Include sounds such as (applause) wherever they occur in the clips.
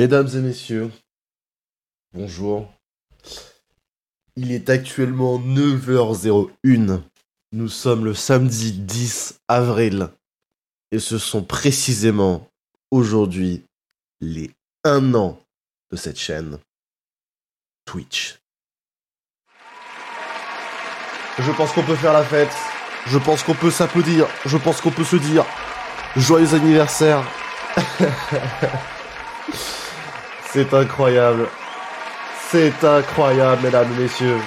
Mesdames et messieurs, bonjour. Il est actuellement 9h01. Nous sommes le samedi 10 avril. Et ce sont précisément aujourd'hui les 1 an de cette chaîne Twitch. Je pense qu'on peut faire la fête. Je pense qu'on peut s'applaudir. Je pense qu'on peut se dire joyeux anniversaire. (laughs) C'est incroyable. C'est incroyable, mesdames et messieurs.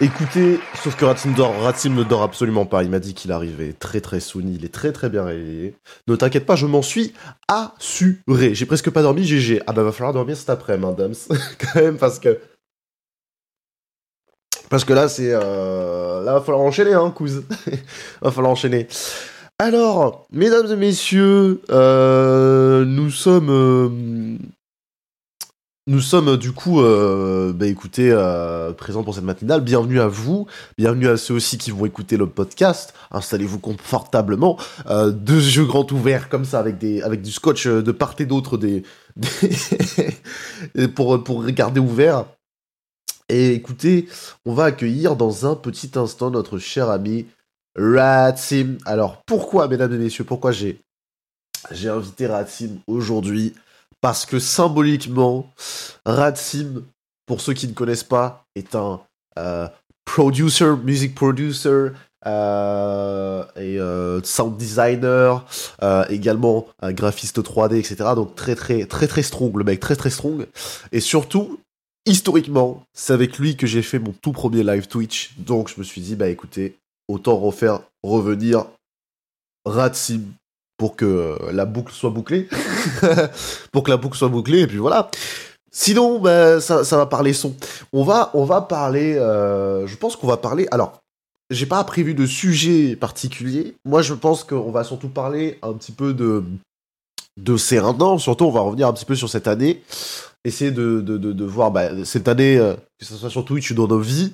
Écoutez, sauf que Ratim, dort, Ratim ne dort absolument pas. Il m'a dit qu'il arrivait très très soon. Il est très très bien réveillé. Ne t'inquiète pas, je m'en suis assuré. J'ai presque pas dormi, GG. Ah bah va falloir dormir cet après, hein, Dams. (laughs) Quand même, parce que... Parce que là, c'est... Euh... Là, va falloir enchaîner, hein, couz. (laughs) va falloir enchaîner. Alors, mesdames et messieurs, euh, nous sommes... euh, nous sommes du coup, euh, bah écoutez, euh, présents pour cette matinale. Bienvenue à vous, bienvenue à ceux aussi qui vont écouter le podcast. Installez-vous confortablement, euh, deux yeux grands ouverts comme ça, avec du scotch de part et d'autre, (laughs) pour pour regarder ouvert. Et écoutez, on va accueillir dans un petit instant notre cher ami Ratsim. Alors pourquoi, mesdames et messieurs, pourquoi j'ai j'ai invité Ratsim aujourd'hui parce que symboliquement, Ratsim, pour ceux qui ne connaissent pas, est un euh, producer, music producer euh, et euh, sound designer, également un graphiste 3D, etc. Donc très très très très strong, le mec très très strong. Et surtout, historiquement, c'est avec lui que j'ai fait mon tout premier live Twitch. Donc je me suis dit, bah écoutez, autant refaire revenir Ratsim pour que euh, la boucle soit bouclée. (laughs) pour que la boucle soit bouclée, et puis voilà. Sinon, bah, ça, va parler son. On va, on va parler. euh, je pense qu'on va parler. Alors, j'ai pas prévu de sujet particulier. Moi, je pense qu'on va surtout parler un petit peu de de ces. Surtout, on va revenir un petit peu sur cette année. Essayer de, de, de, de voir bah, cette année, euh, que ce soit sur Twitch ou dans nos vies.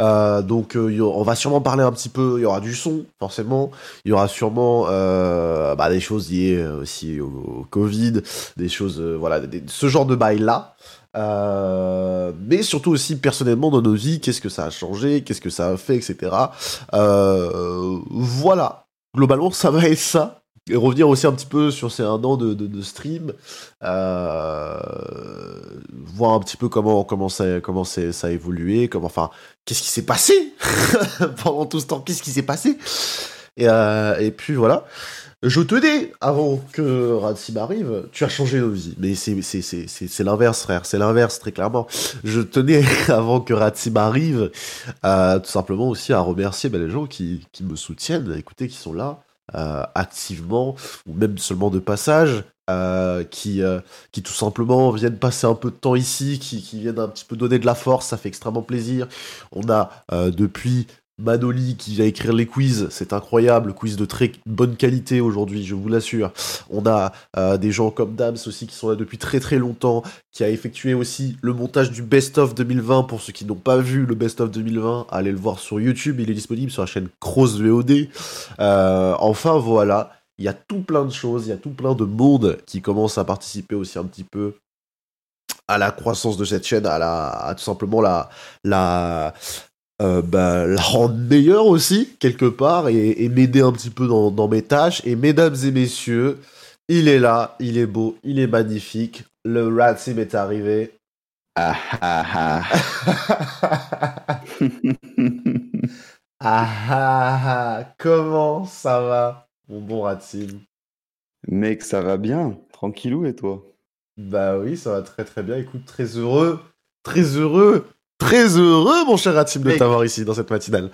Euh, donc, euh, on va sûrement parler un petit peu. Il y aura du son, forcément. Il y aura sûrement euh, bah, des choses liées euh, aussi au, Covid, des choses, voilà, ce genre de bail là. Euh, mais surtout aussi personnellement dans nos vies, qu'est-ce que ça a changé, qu'est-ce que ça a fait, etc. Euh, voilà, globalement ça va être ça. Revenir aussi un petit peu sur ces un an de, de, stream, euh, voir un petit peu comment comment ça comment ça a évolué, enfin qu'est-ce qui s'est passé (laughs) pendant tout ce temps, qu'est-ce qui s'est passé et, euh, puis voilà. Je tenais, avant que Ratsim arrive, tu as changé nos vies. Mais c'est, l'inverse, frère. C'est l'inverse, très clairement. Je tenais, (laughs) avant que Ratsim arrive, euh, tout simplement aussi à remercier ben, les gens qui, me soutiennent, écoutez, qui sont là, activement, ou même seulement de passage, euh, qui, euh, qui tout simplement viennent passer un peu de temps ici, qui, qui viennent un petit peu donner de la force, ça fait extrêmement plaisir. On a, euh, depuis Manoli qui va écrire les quiz, c'est incroyable, quiz de très bonne qualité aujourd'hui, je vous l'assure. On a euh, des gens comme Dams aussi qui sont là depuis très très longtemps, qui a effectué aussi le montage du Best of 2020 pour ceux qui n'ont pas vu le Best of 2020, allez le voir sur YouTube, il est disponible sur la chaîne Cross VOD. Euh, enfin voilà, il y a tout plein de choses, il y a tout plein de monde qui commence à participer aussi un petit peu à la croissance de cette chaîne, à tout simplement la, euh, bah, la rendre meilleure aussi, quelque part, et, et m'aider un petit peu dans, dans mes tâches. Et mesdames et messieurs, il est là, il est beau, il est magnifique. Le Ratsim est arrivé. Ah ah ah. (laughs) Ah ah ah, comment ça va, mon bon Ratsim Mec, ça va bien. Tranquillou et toi? Bah oui, ça va très très bien. Écoute, très heureux, très heureux, très heureux, mon cher Ratsim, de Mec. t'avoir ici dans cette matinale.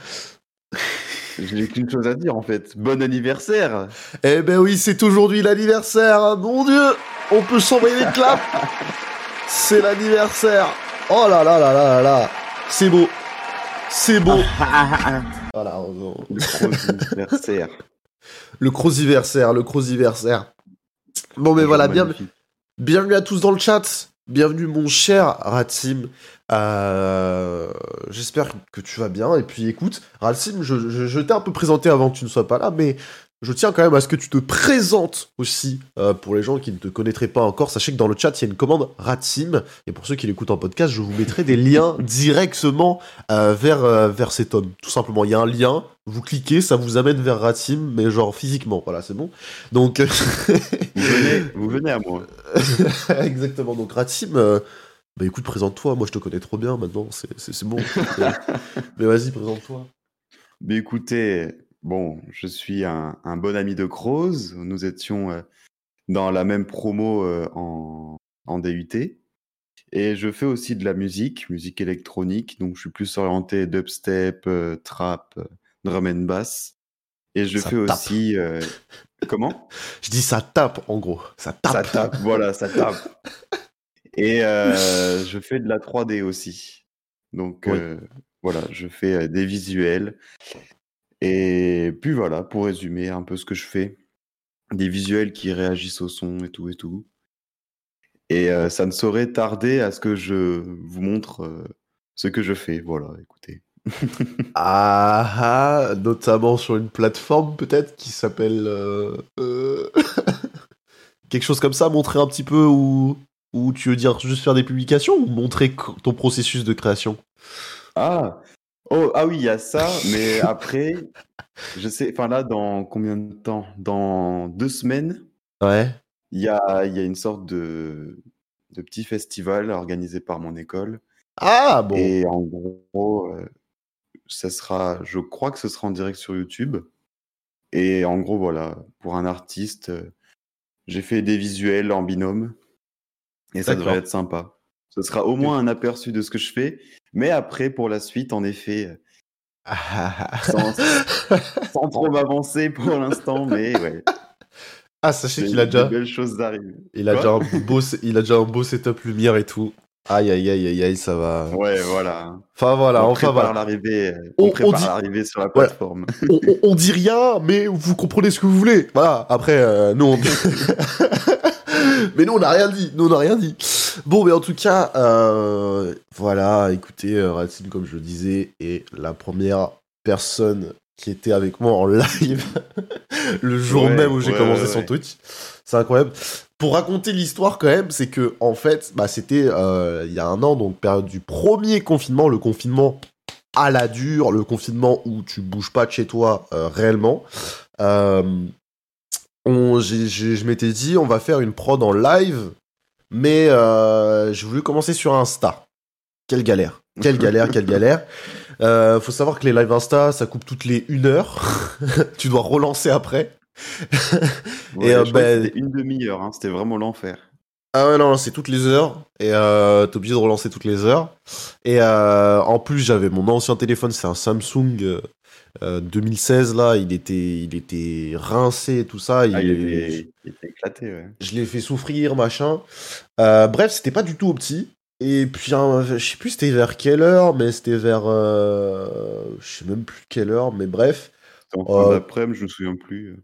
(laughs) Je n'ai qu'une chose à dire en fait. Bon anniversaire Eh ben oui, c'est aujourd'hui l'anniversaire, mon Dieu On peut s'envoyer des claps (laughs) C'est l'anniversaire Oh là là là là là là. C'est beau. C'est beau. (laughs) Voilà. on- Le anniversaire. Le crosiversaire, le crosiversaire. Bon, mais voilà, bien, bienvenue à tous dans le chat. Bienvenue, mon cher Ratsim. Euh, J'espère que tu vas bien. Et puis, écoute, Ratsim, je, je, je t'ai un peu présenté avant que tu ne sois pas là, mais je tiens quand même à ce que tu te présentes aussi euh, pour les gens qui ne te connaîtraient pas encore. Sachez que dans le chat, il y a une commande Ratsim. Et pour ceux qui l'écoutent en podcast, je vous mettrai des liens (laughs) directement euh, vers, euh, vers cet homme. Tout simplement, il y a un lien. Vous cliquez, ça vous amène vers Ratsim, mais genre physiquement. Voilà, c'est bon. Donc. (laughs) Vous venez, vous venez à moi. (laughs) Exactement. Donc Ratsim, bah écoute, présente-toi. Moi, je te connais trop bien maintenant. C'est bon. (laughs) Mais- vas-y, présente-toi. Mais écoutez, bon, je suis un, un bon ami de Croze. Nous étions euh, dans la même promo euh, en, en DUT. Et je fais aussi de la musique, musique électronique. Donc, je suis plus orienté dubstep, euh, trap, drum and bass. Et je Ça fais tape. aussi. Comment? (laughs) Je dis ça tape, en gros. Ça tape. Ça tape, voilà, ça tape. (laughs) Et euh, (laughs) je fais de la 3D aussi. Donc Oui. euh, voilà, je fais euh, des visuels. Et puis voilà, pour résumer un peu ce que je fais, des visuels qui réagissent au son et tout et tout. Et euh, ça ne saurait tarder à ce que je vous montre ce que je fais. Voilà, écoutez. (laughs) Ah, ah, notamment sur une plateforme peut-être qui s'appelle (laughs) quelque chose comme ça, montrer un petit peu où ou tu veux dire juste faire des publications ou montrer ton processus de création? Ah, oh, ah oui, il y a ça, mais (laughs) après, je sais, enfin là, dans combien de temps? Dans deux semaines, Ouais. il y a, y a une sorte de, de petit festival organisé par mon école. Ah bon. Et en gros, euh, ça sera, je crois que ce sera en direct sur YouTube. Et en gros, voilà, pour un artiste, euh, j'ai fait des visuels en binôme. Et ça devrait être sympa. Ce sera au moins un aperçu de ce que je fais. Mais après, pour la suite, en effet, euh, (laughs) sans, sans trop m'avancer pour l'instant, mais ouais. Ah, sachez qu'il a déjà des belles choses arrivent. Il a, Quoi déjà un beau, il a déjà un beau setup lumière et tout. Aïe, aïe, aïe, aïe, aïe, ça va. Ouais, voilà. Enfin, voilà, on enfin, voilà. l'arrivée, euh, On- prépare dit- l'arrivée sur la plateforme. On, on- on dit rien, mais vous comprenez ce que vous voulez. Voilà, après, euh, nous, on... (laughs) (laughs) mais nous, on n'a rien dit. Nous, on n'a rien dit. Bon, mais en tout cas, euh, voilà, écoutez, euh, Ratsim, comme je le disais, est la première personne qui était avec moi en live (laughs) le jour Ouais, même où j'ai ouais, commencé ouais, son. Twitch. C'est incroyable. Pour raconter l'histoire quand même, c'est que en fait, bah, c'était euh, il y a un an, donc période du premier confinement, le confinement à la dure, le confinement où tu bouges pas de chez toi euh, je m'étais dit, on va faire une prod en live, mais euh, j'ai voulu commencer sur Insta. Quelle galère. Quelle galère, quelle galère. Euh, faut savoir que les lives Insta, ça coupe toutes les une heure. (laughs) tu dois relancer après. Ouais, Et, euh, je ben- c'était une demi-heure, hein, c'était vraiment l'enfer. Ah ouais, non, c'est toutes les heures. Et euh, t'es obligé de relancer toutes les heures. Et euh, en plus, j'avais mon ancien téléphone, c'est un Samsung euh, euh, 2016, là. Il était, il était rincé tout ça. Ah, il- il, était, il était éclaté, ouais. je l'ai fait souffrir, machin. Euh, bref, c'était pas du tout opti. Et puis, hein, je sais plus c'était vers quelle heure, mais c'était vers... euh, je sais même plus quelle heure, mais bref. C'était en fin d'après-midi, je me souviens plus.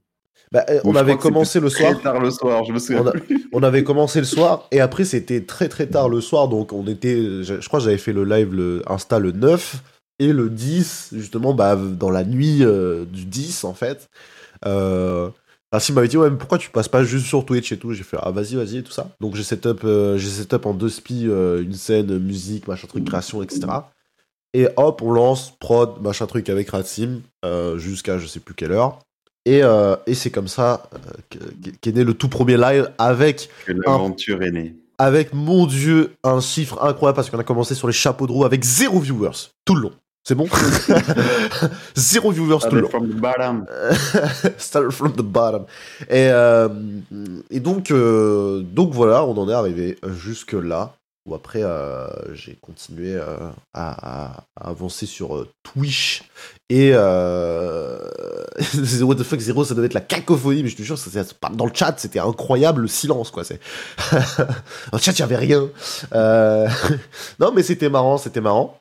Bah, on avait commencé le soir. Très tard le soir, je me souviens On a- plus. On avait commencé le soir et après c'était très très tard le soir donc on était je, je crois que j'avais fait le live le Insta le 9 et le 10 justement bah dans la nuit euh, du 10 en fait. Euh, Racine m'avait dit ouais mais pourquoi tu passes pas juste sur Twitch et tout? J'ai fait ah vas-y vas-y et tout ça. Donc j'ai setup euh, j'ai setup en deux spi euh, une scène musique machin truc création etc et hop on lance prod machin truc avec Ratsim euh, jusqu'à je sais plus quelle heure. Et, et c'est comme ça que- qu'est né le tout premier live avec Que l'aventure est née. avec, mon dieu, un chiffre incroyable parce qu'on a commencé sur les chapeaux de roue avec zéro viewers tout le long. C'est bon (laughs) Zéro viewers tout le long. From the bottom. (laughs) Start from the bottom. Et, euh, et donc, euh, donc voilà, on en est arrivé jusque là. où après euh, j'ai continué à, avancer sur Twitch et. (laughs) What the fuck Zero ça devait être la cacophonie mais je te jure ça, ça- dans le chat c'était incroyable le silence quoi c'est dans le chat il y avait rien non mais c'était marrant c'était marrant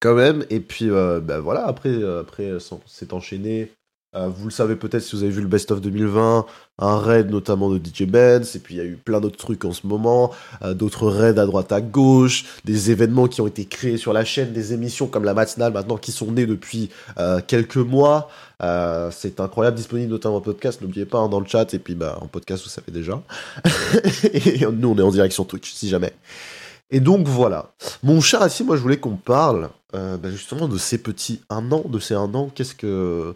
quand même et puis euh, bah, voilà après euh, après ça s'est enchaîné Euh, vous le savez peut-être si vous avez vu le best of 2020 un raid notamment de DJ Benz et puis il y a eu plein d'autres trucs en ce moment euh, d'autres raids à droite à gauche, des événements qui ont été créés sur la chaîne, des émissions comme la matinale maintenant qui sont nées depuis euh, quelques mois. Euh, c'est incroyable, disponible notamment en podcast, n'oubliez pas hein, dans le chat et puis bah, en podcast vous savez déjà. (laughs) et nous on est en direct sur Twitch si jamais. Et donc voilà. Mon cher Assis, moi je voulais qu'on parle euh, bah, justement de ces petits un an, de ces un an. Qu'est-ce que.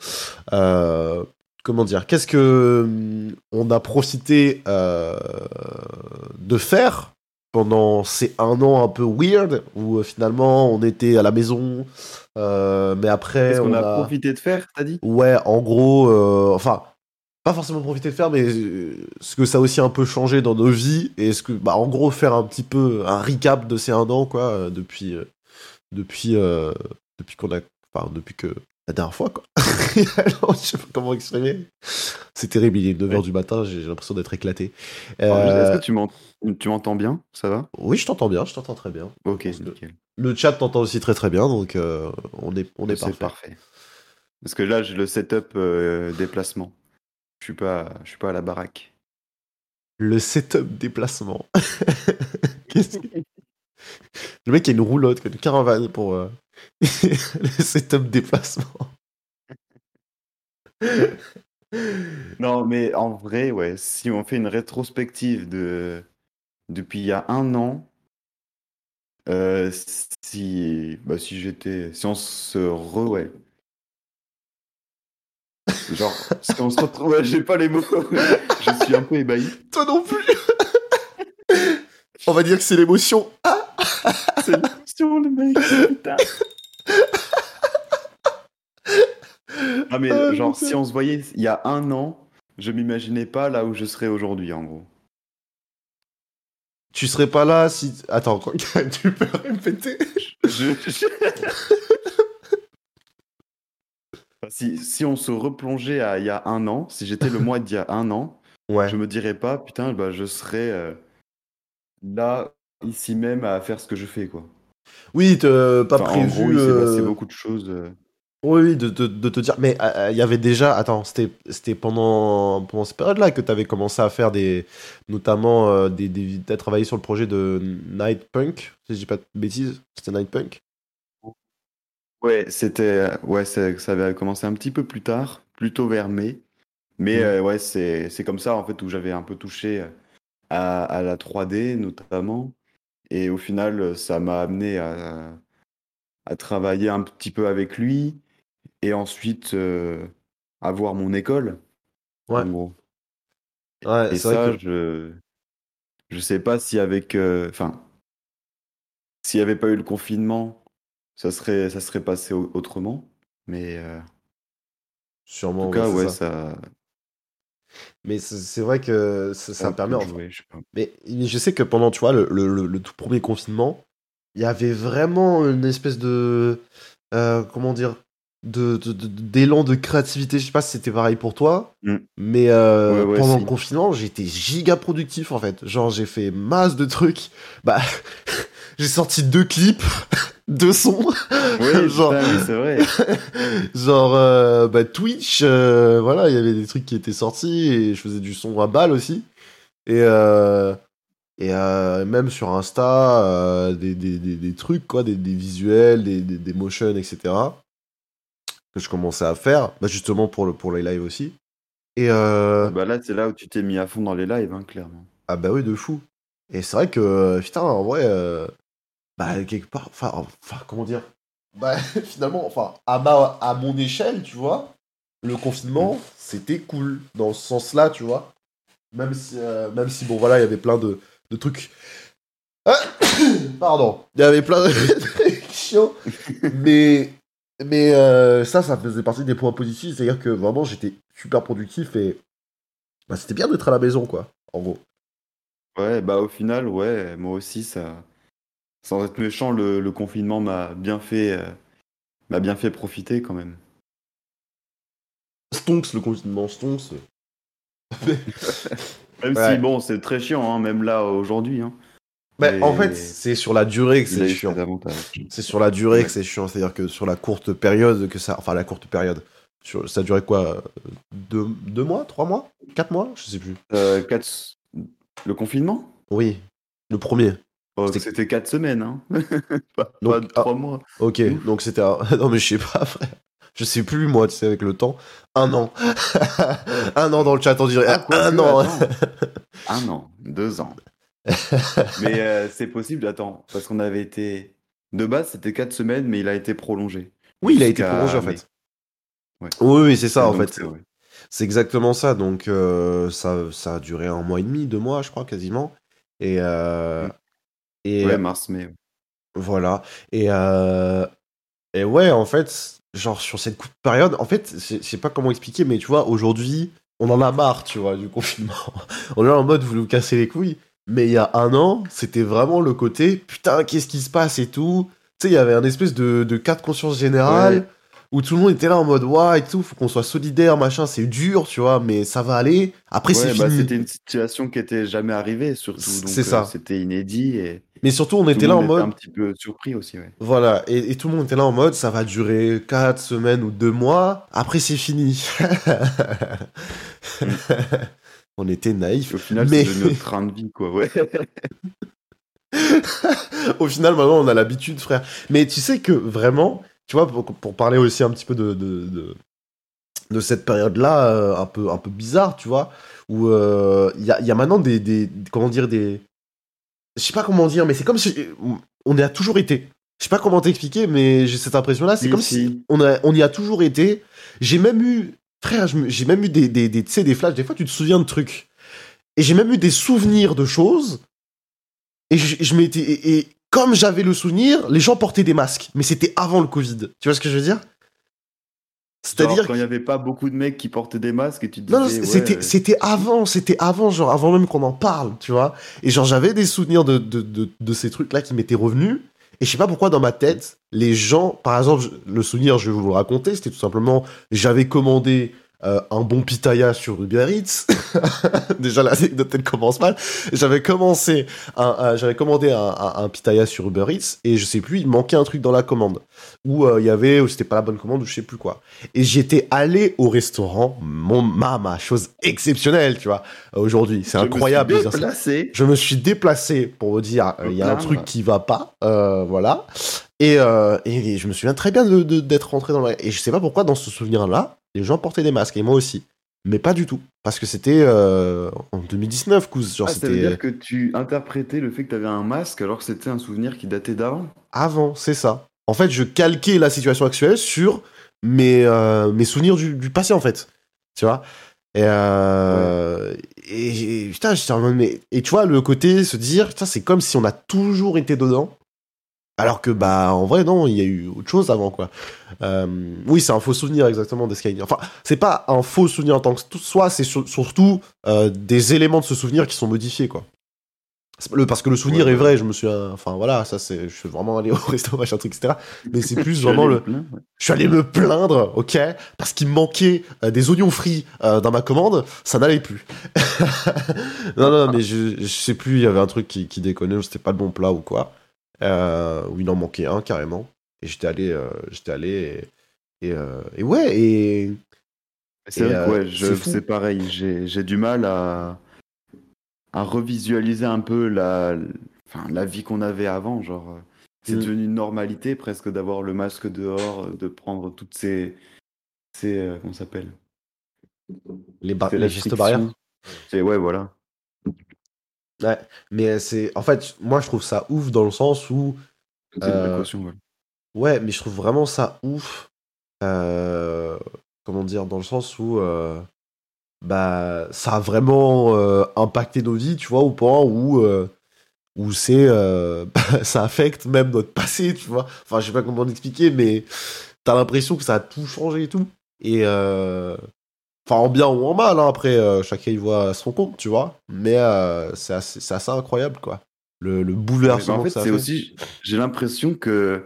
euh, comment dire Qu'est-ce que hum, on a profité euh, de faire pendant ces un an un peu weird où finalement on était à la maison, mais après Qu'est-ce qu'on on a, profité de faire, t'as dit? Ouais, en gros, enfin, pas forcément profiter de faire, mais ce que ça a aussi un peu changé dans nos vies, et ce que, bah, en gros, faire un petit peu un recap de ces un an, quoi, depuis, depuis, euh, depuis qu'on a, enfin, depuis que la dernière fois, quoi. (laughs) Alors, je sais pas comment exprimer. C'est terrible, il est 9h Ouais. du matin, j'ai l'impression d'être éclaté. Euh, Est-ce que tu m'en- tu m'entends bien? Ça va? Oui, je t'entends bien, je t'entends très bien. Ok, nickel. Le chat t'entend aussi très très bien, donc euh, on est, on est parfait. parfait. Parce que là, j'ai le setup euh, déplacement. Je suis pas, je suis pas à la baraque. Le setup déplacement. (laughs) Qu'est-ce que- Le mec a une roulotte, quoi, une caravane pour euh, (laughs) le setup déplacement. Non, mais en vrai, ouais, si on fait une rétrospective de depuis il y a un an, euh, si, bah, si j'étais, si on se re, ouais. Genre, si on se retrouve, ouais, j'ai pas les mots, je suis un peu ébahi. Toi non plus On va dire que c'est l'émotion. C'est l'émotion, le mec, putain. Ah, mais Ah, genre, putain. si on se voyait il y a un an, je m'imaginais pas là où je serais aujourd'hui, en gros. Tu serais pas là si... Attends, quoi, (laughs) tu peux répéter Je- je- Enfin, Si, si on se replongeait à il y a un an, si j'étais le moi d'il y a un an, Ouais. je me dirais pas, putain, bah, je serais euh, là, ici même, à faire ce que je fais, quoi. Oui, pas Enfin, prévu... passé euh, beaucoup de choses. euh. Oui, oui, de, de- de te dire... Mais euh, il y avait déjà... Attends, c'était pendant, pendant cette période-là que tu avais commencé à faire des... Notamment, des, des... t'as travaillé sur le projet de Night Punk, si je dis pas de bêtises. C'était Night Punk? Ouais, c'était, ouais, c'est- ça avait commencé un petit peu plus tard, plutôt vers mai. Mais euh, ouais, c'est, c'est comme ça, en fait, où j'avais un peu touché à, à la 3D, notamment. Et au final, ça m'a amené à, à travailler un petit peu avec lui. Et ensuite, euh, à voir mon école, Ouais. en gros. Ouais, Et c'est vrai ça, que... je, je sais pas si avec, euh, enfin, s'il n'y avait pas eu le confinement, ça serait, ça serait passé au- autrement. Mais euh, en Sûrement, tout cas, ouais, ça. ça, Mais c'est vrai que ça, ça permet... enfin, jouer, je sais pas. Mais, je sais que pendant, tu vois, le, le, le- le tout premier confinement, il y avait vraiment une espèce de... euh, comment dire de, de- de- d'élan de créativité. Je sais pas si c'était pareil pour toi, Mm. mais euh, Ouais, ouais, pendant le confinement, j'étais giga productif en fait. Genre, j'ai fait masse de trucs. Bah, (laughs) j'ai sorti deux clips, deux sons. Oui, (laughs) Genre- oui, c'est vrai. (laughs) Genre, euh, bah, Twitch, euh, voilà, il y avait des trucs qui étaient sortis et je faisais du son à balle aussi. Et, euh, et même sur Insta, des, des, des, des trucs, quoi, des, des visuels, des, des, des motions, etc. que je commençais à faire, bah, justement pour, le, pour les lives aussi. Et euh, Bah là, c'est là où tu t'es mis à fond dans les lives, hein, clairement. ah bah oui, de fou. Et c'est vrai que, putain, en vrai, bah, quelque part, enfin, enfin, comment dire? Bah, (laughs) finalement, enfin, à, ma, à mon échelle, tu vois, le confinement, c'était cool, dans ce sens-là, tu vois. Même si, euh, même si, bon, voilà, il y avait plein de, de trucs... Ah (coughs) Pardon. Il y avait plein de (laughs) trucs chiants, mais... Mais euh, ça, ça faisait partie des points positifs, c'est-à-dire que vraiment j'étais super productif et bah, c'était bien d'être à la maison, quoi, en gros. Ouais, bah au final, ouais, moi aussi, ça, sans être méchant, le, le confinement m'a bien fait, euh, m'a bien fait profiter quand même. Stonks, le confinement Stonks. (laughs) Même Ouais. si, bon, c'est très chiant, hein, même là, aujourd'hui. Hein. Bah, Mais en fait, c'est sur la durée que c'est chiant. C'est sur la durée Ouais. que c'est chiant. C'est-à-dire que sur la courte période que ça. Enfin, la courte période. Sur... Ça a duré quoi euh, deux, deux mois Trois mois Quatre mois Je sais plus. Euh, quatre- Le confinement? Oui. Le premier. Oh, C'était- C'était quatre semaines, hein. (laughs) pas, Donc, pas de trois mois. Ok. Ouf. Donc c'était. un- (laughs) non, mais je sais pas, frère. Je sais plus, moi, tu sais, avec le temps. Un an. (laughs) un an dans le chat, on dirait. Ah, un an. Un an, deux ans. mais euh, c'est possible, attends, parce qu'on avait été. De base, c'était quatre semaines, mais il a été prolongé. Oui, il a été prolongé, en fait. Ouais. Oui, oui, c'est ça, en fait. C'est exactement ça. Donc, euh, ça, ça a duré un mois et demi, deux mois, je crois, quasiment. Et, euh, Mm. Et Ouais, mars, mai. ouais. voilà. Et, euh, et ouais, en fait, genre, sur cette courte période, en fait, je sais pas comment expliquer, mais tu vois, aujourd'hui, on en a marre, tu vois, du confinement. (laughs) on est en mode, vous nous cassez les couilles. Mais il y a un an, c'était vraiment le côté, putain, qu'est-ce qui se passe et tout. Tu sais, il y avait un espèce de, de cas de conscience générale Ouais. où tout le monde était là en mode, waouh et tout, faut qu'on soit solidaire, machin, c'est dur, tu vois, mais ça va aller. Après, c'est Ouais, bah, fini. c'était une situation qui était jamais arrivée, surtout. C'est euh, ça. C'était inédit et Mais surtout, on tout était là en mode, un petit peu surpris aussi, ouais. voilà, et, et tout le monde était là en mode, ça va durer 4 semaines ou 2 mois, après c'est fini. (laughs) on était naïfs. Au final, Mais- c'est notre train de vie, quoi. Ouais. (laughs) Au final, maintenant, on a l'habitude, frère. Mais tu sais que vraiment, tu vois, pour, pour parler aussi un petit peu de, de, de, de cette période-là, euh, un, peu, un peu bizarre, tu vois, où euh, il y, a, y a maintenant des, des. Comment dire, des. Je sais pas comment dire, mais c'est comme si. On y a toujours été. Je sais pas comment t'expliquer, mais j'ai cette impression-là. C'est comme si. si on, a, on y a toujours été. J'ai même eu. Frère, j'ai même eu des, des, des, tu sais, des flashs. Des fois, tu te souviens de trucs. Et j'ai même eu des souvenirs de choses. Et je, je m'étais. Et, et comme j'avais le souvenir, les gens portaient des masques. Mais c'était avant le Covid. Tu vois ce que je veux dire? C'est-à-dire quand il y avait pas beaucoup de mecs qui portaient des masques et tu te non, non, disais, ouais, c'était, c'était avant, c'était avant, genre avant même qu'on en parle, tu vois. Et genre j'avais des souvenirs de, de, de, de ces trucs-là qui m'étaient revenus. Et je sais pas pourquoi dans ma tête, les gens, par exemple, le souvenir, je vais vous le raconter, c'était tout simplement, j'avais commandé euh, un bon pitaya sur Uber Eats. (laughs) Déjà l'anecdote elle commence mal. J'avais commencé, j'avais commandé un, un, un pitaya sur Uber Eats et je sais plus, il manquait un truc dans la commande où euh, il y avait, ou c'était pas la bonne commande ou je sais plus quoi. Et j'étais allé au restaurant, mon mama, chose exceptionnelle, tu vois, aujourd'hui. C'est je me suis incroyable. ça. déplacé. Je me suis déplacé pour vous dire, euh, il y a un Plaindre. truc qui va pas, euh, voilà. Et, euh, et je me souviens très bien de- de- d'être rentré dans le... Et je sais pas pourquoi, dans ce souvenir-là, les gens portaient des masques, et moi aussi. Mais pas du tout. Parce que c'était euh, en 2019, Kouz. Genre, Ah, ça veut dire que tu interprétais le fait que tu avais un masque alors que c'était un souvenir qui datait d'avant. avant, c'est ça. En fait, je calquais la situation actuelle sur mes, euh, mes souvenirs du, du passé, en fait. Tu vois? Et, euh, et putain, j'étais en mode, mais. Et tu vois, le côté se dire, putain, c'est comme si on a toujours été dedans. Alors que, bah, en vrai, non, il y a eu autre chose avant, quoi. Euh, oui, c'est un faux souvenir, exactement, des Skyrim. Enfin, c'est pas un faux souvenir en tant que soit, c'est sur- surtout euh, des éléments de ce souvenir qui sont modifiés, quoi. Le- parce que le souvenir Ouais, est vrai, je me suis. euh, Enfin, voilà, ça, c'est. Je suis vraiment allé (laughs) au resto, machin, truc, etc. Mais c'est plus vraiment le. me plaindre, ouais. Je suis allé me plaindre, ok, parce qu'il me manquait euh, des oignons frits dans ma commande, ça n'allait plus. (laughs) non, non, mais je, je sais plus, il y avait un truc qui, qui déconnait, c'était pas le bon plat ou quoi, euh, où il en manquait un carrément. Et j'étais allé, euh, j'étais allé, et, et, euh, et ouais, et C'est Et, vrai que euh, ouais, je- c'est pareil. J'ai j'ai du mal à, à revisualiser un peu la, enfin, la vie qu'on avait avant. Genre, c'est Mm. devenu une normalité presque d'avoir le masque dehors, de prendre toutes ces, ces euh, comment ça s'appelle? Les, Ces les gestes barrières. C'est ouais, voilà. Ouais, mais c'est, en fait, moi je trouve ça ouf dans le sens où Euh. Ouais, mais je trouve vraiment ça ouf. euh, comment dire, dans le sens où euh, bah ça a vraiment impacté nos vies, tu vois, au point où où c'est (laughs) ça affecte même notre passé, tu vois. Enfin, je sais pas comment l'expliquer, mais t'as l'impression que ça a tout changé et tout. Et Enfin, en bien ou en mal, hein, après, euh, chacun y voit son compte, tu vois. Mais euh, c'est assez, incroyable, quoi. Le, le bouleversement en fait, c'est fait. aussi, j'ai l'impression que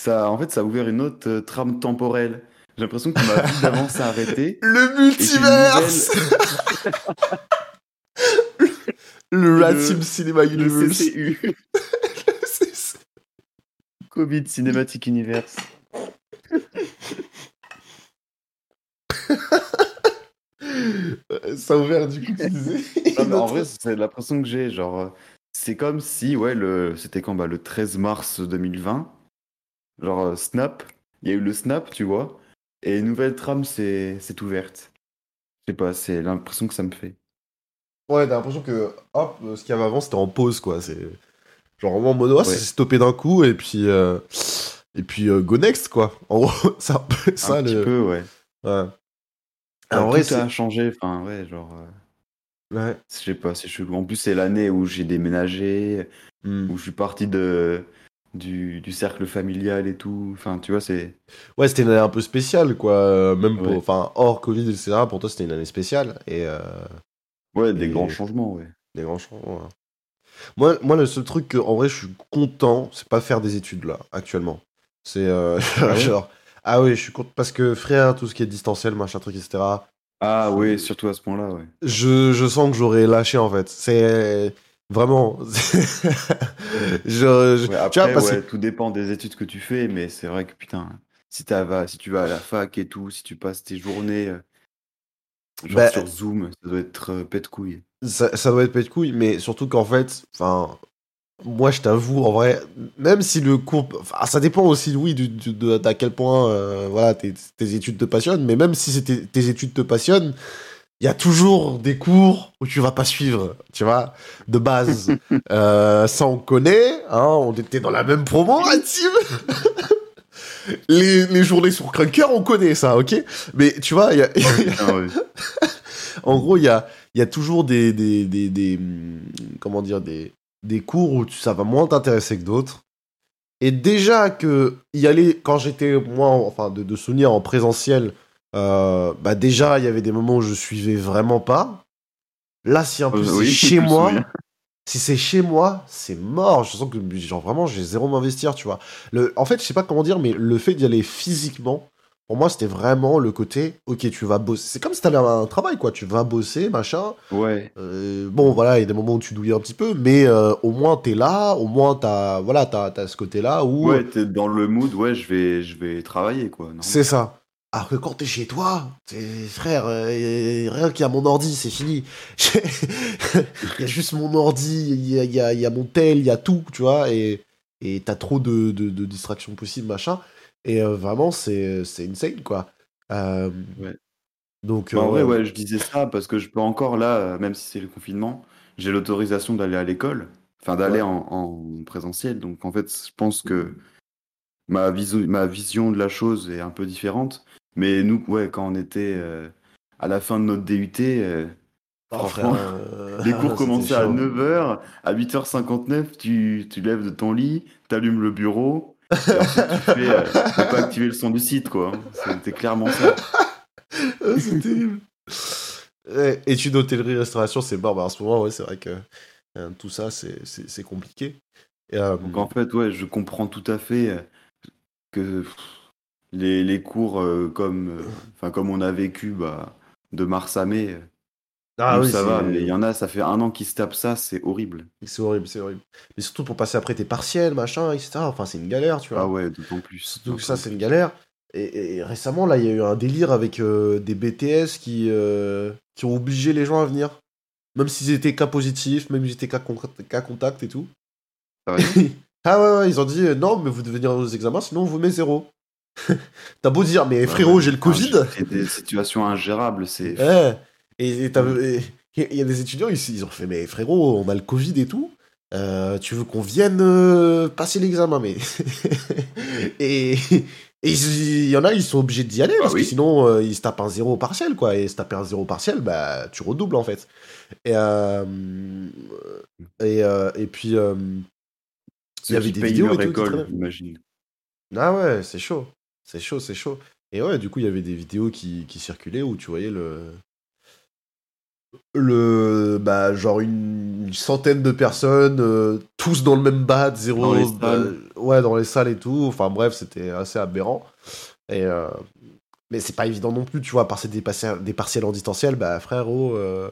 ça, en fait, ça a ouvert une autre euh, trame temporelle. J'ai l'impression que ma vie (laughs) d'avant s'est arrêtée. Le multiverse Le Rat Le- Sim Cinema Le Universe. CCU, (laughs) C'est ça. Covid Cinematic Universe. Euh, (laughs) Ça a ouvert, du coup, tu disais. Non, mais en vrai, c'est l'impression que j'ai. Genre, euh, c'est comme si, ouais, le, c'était quand bah, le 13 mars 2020. Genre, euh, Snap. Il y a eu le Snap, tu vois. Et une nouvelle trame s'est ouverte. Je sais pas, c'est l'impression que ça me fait. Ouais, t'as l'impression que, hop, ce qu'il y avait avant, c'était en pause, quoi. C'est genre vraiment en ouais, Ouais. c'est stoppé d'un coup, et puis, euh, et puis euh, go next, quoi. En gros, (laughs) c'est un peu ça, Un petit peu, ouais. Ouais. Alors, en vrai, tout a changé. Enfin, ouais, genre. euh, Ouais. je sais pas, c'est chelou. En plus, c'est l'année où j'ai déménagé, Hmm. où je suis parti de, du, du cercle familial et tout. Enfin, tu vois, c'est. Ouais, c'était une année un peu spéciale, quoi. euh, Même pour, Ouais. enfin, hors Covid, etc. Pour toi, c'était une année spéciale. Et euh, Ouais, des Et- grands changements, ouais. des grands changements. ouais. Moi, moi, le seul truc que, en vrai, je suis content, c'est pas faire des études là, actuellement. C'est euh, ouais? (laughs) genre, ah oui, je suis content parce que frère, tout ce qui est distanciel, machin truc, etc. Ah, ouais, surtout à ce point-là, ouais. Je, je sens que j'aurais lâché en fait. C'est vraiment. (laughs) je, je- Ouais, tu vois, après, parce ouais, que- tout dépend des études que tu fais, mais c'est vrai que putain, si, si tu vas à la fac et tout, si tu passes tes journées euh, genre Bah, sur Zoom, ça doit être euh, pète couille. ça, ça doit être pète couille, mais surtout qu'en fait, enfin, moi je t'avoue, en vrai, même si le cours, enfin, ça dépend aussi, oui, du, du- de- d'à quel point, euh, voilà, tes, tes études te passionnent, mais même si c'était- tes études te passionnent, il y a toujours des cours où tu vas pas suivre, tu vois, de base. (laughs) Euh, ça on connaît, hein, on était dans la même promo, Tim (laughs) les, les journées sur Crunker, on connaît ça, ok? Mais tu vois, il y a, (laughs) en gros, il y a, il y a toujours des, des, des, des, hum, comment dire, des, des cours où ça va moins t'intéresser que d'autres. Et déjà que y aller, quand j'étais, moi, enfin, de, de souvenir en présentiel, euh, bah déjà, il y avait des moments où je suivais vraiment pas. Là, si en plus Euh, c'est (laughs) oui, chez moi, si c'est chez moi, c'est mort. Je sens que, genre, vraiment, j'ai zéro m'investir, tu vois. Le, en fait, je sais pas comment dire, mais le fait d'y aller physiquement, pour moi, c'était vraiment le côté, ok, tu vas bosser. C'est comme si t'allais à un travail, quoi. Tu vas bosser, machin. Ouais, Euh, bon, voilà, il y a des moments où tu douilles un petit peu, mais euh, au moins t'es là, au moins t'as, voilà, t'as, t'as ce côté-là où ouais, t'es dans le mood, ouais, je vais, je vais travailler, quoi. non c'est ça. Alors que quand t'es chez toi, t'es frère, euh, rien qu'il y a mon ordi, c'est fini. Il (laughs) y a juste mon ordi, il y a, y a- il y a mon tel, il y a tout, tu vois, et et t'as trop de, de, de distractions possibles, machin. Et euh, vraiment, c'est, c'est insane, quoi. Euh, Ouais. Donc, Bah, en euh, vrai, ouais, je disais ça parce que je peux encore, là, euh, même si c'est le confinement, j'ai l'autorisation d'aller à l'école, enfin d'aller Ouais. en, en présentiel. Donc, en fait, je pense que ma, viso- ma vision de la chose est un peu différente. Mais nous, ouais, quand on était euh, à la fin de notre DUT, euh, oh, franchement, frère, euh, (laughs) les cours (laughs) c'était commençaient à chaud. 9h, à 8h59, tu, tu lèves de ton lit, t'allumes le bureau, ensuite tu fais, euh, pas activer le son du site, quoi. C'était clairement ça. Ah, (laughs) c'est terrible. Ouais, études d'hôtellerie, restauration, c'est. Bah, en ce moment, ouais, c'est vrai que euh, tout ça, c'est, compliqué. Et, euh, Donc en fait, ouais, je comprends tout à fait que les, les cours comme, enfin, comme on a vécu bah, de mars à mai, ah oui, ça va, mais il y en a, ça fait un an qu'ils se tapent ça, c'est horrible. c'est horrible, c'est horrible. Mais surtout pour passer après tes partiels, machin, etc. Enfin, c'est une galère, tu vois. Ah ouais, d'autant plus. Donc ça, c'est une galère. Et, et récemment, là, il y a eu un délire avec euh, des BTS qui, euh, qui ont obligé les gens à venir. Même s'ils étaient cas positifs, même s'ils étaient cas, con- cas contact et tout. Ah ouais, (laughs) ouais, ils ont dit euh, non, mais vous devez venir aux examens, sinon on vous met zéro. (laughs) T'as beau dire, mais frérot, ouais. j'ai le Covid. C'est des situations ingérables, c'est. (laughs) Ouais. Et et il y a des étudiants, ils, ils ont fait, mais frérot, on a le Covid et tout. Euh, tu veux qu'on vienne euh, passer l'examen, mais. (laughs) et il y en a, ils sont obligés d'y aller, Bah parce oui. que sinon, euh, ils se tapent un zéro partiel, quoi. Et se taper un zéro partiel, bah, tu redoubles, en fait. Et, euh, et, euh, et puis. euh, Ceux y avait des vidéos et tout école, ah ouais, c'est chaud. C'est chaud, c'est chaud. Et ouais, du coup, il y avait des vidéos qui, qui circulaient où tu voyais le. Le. Bah, genre une, une centaine de personnes, euh, tous dans le même bat, zéro. Dans bah, ouais, dans les salles et tout. Enfin, bref, c'était assez aberrant. Et. euh, mais c'est pas évident non plus, tu vois, passer des, partiels- des partiels en distanciel, bah frérot, euh,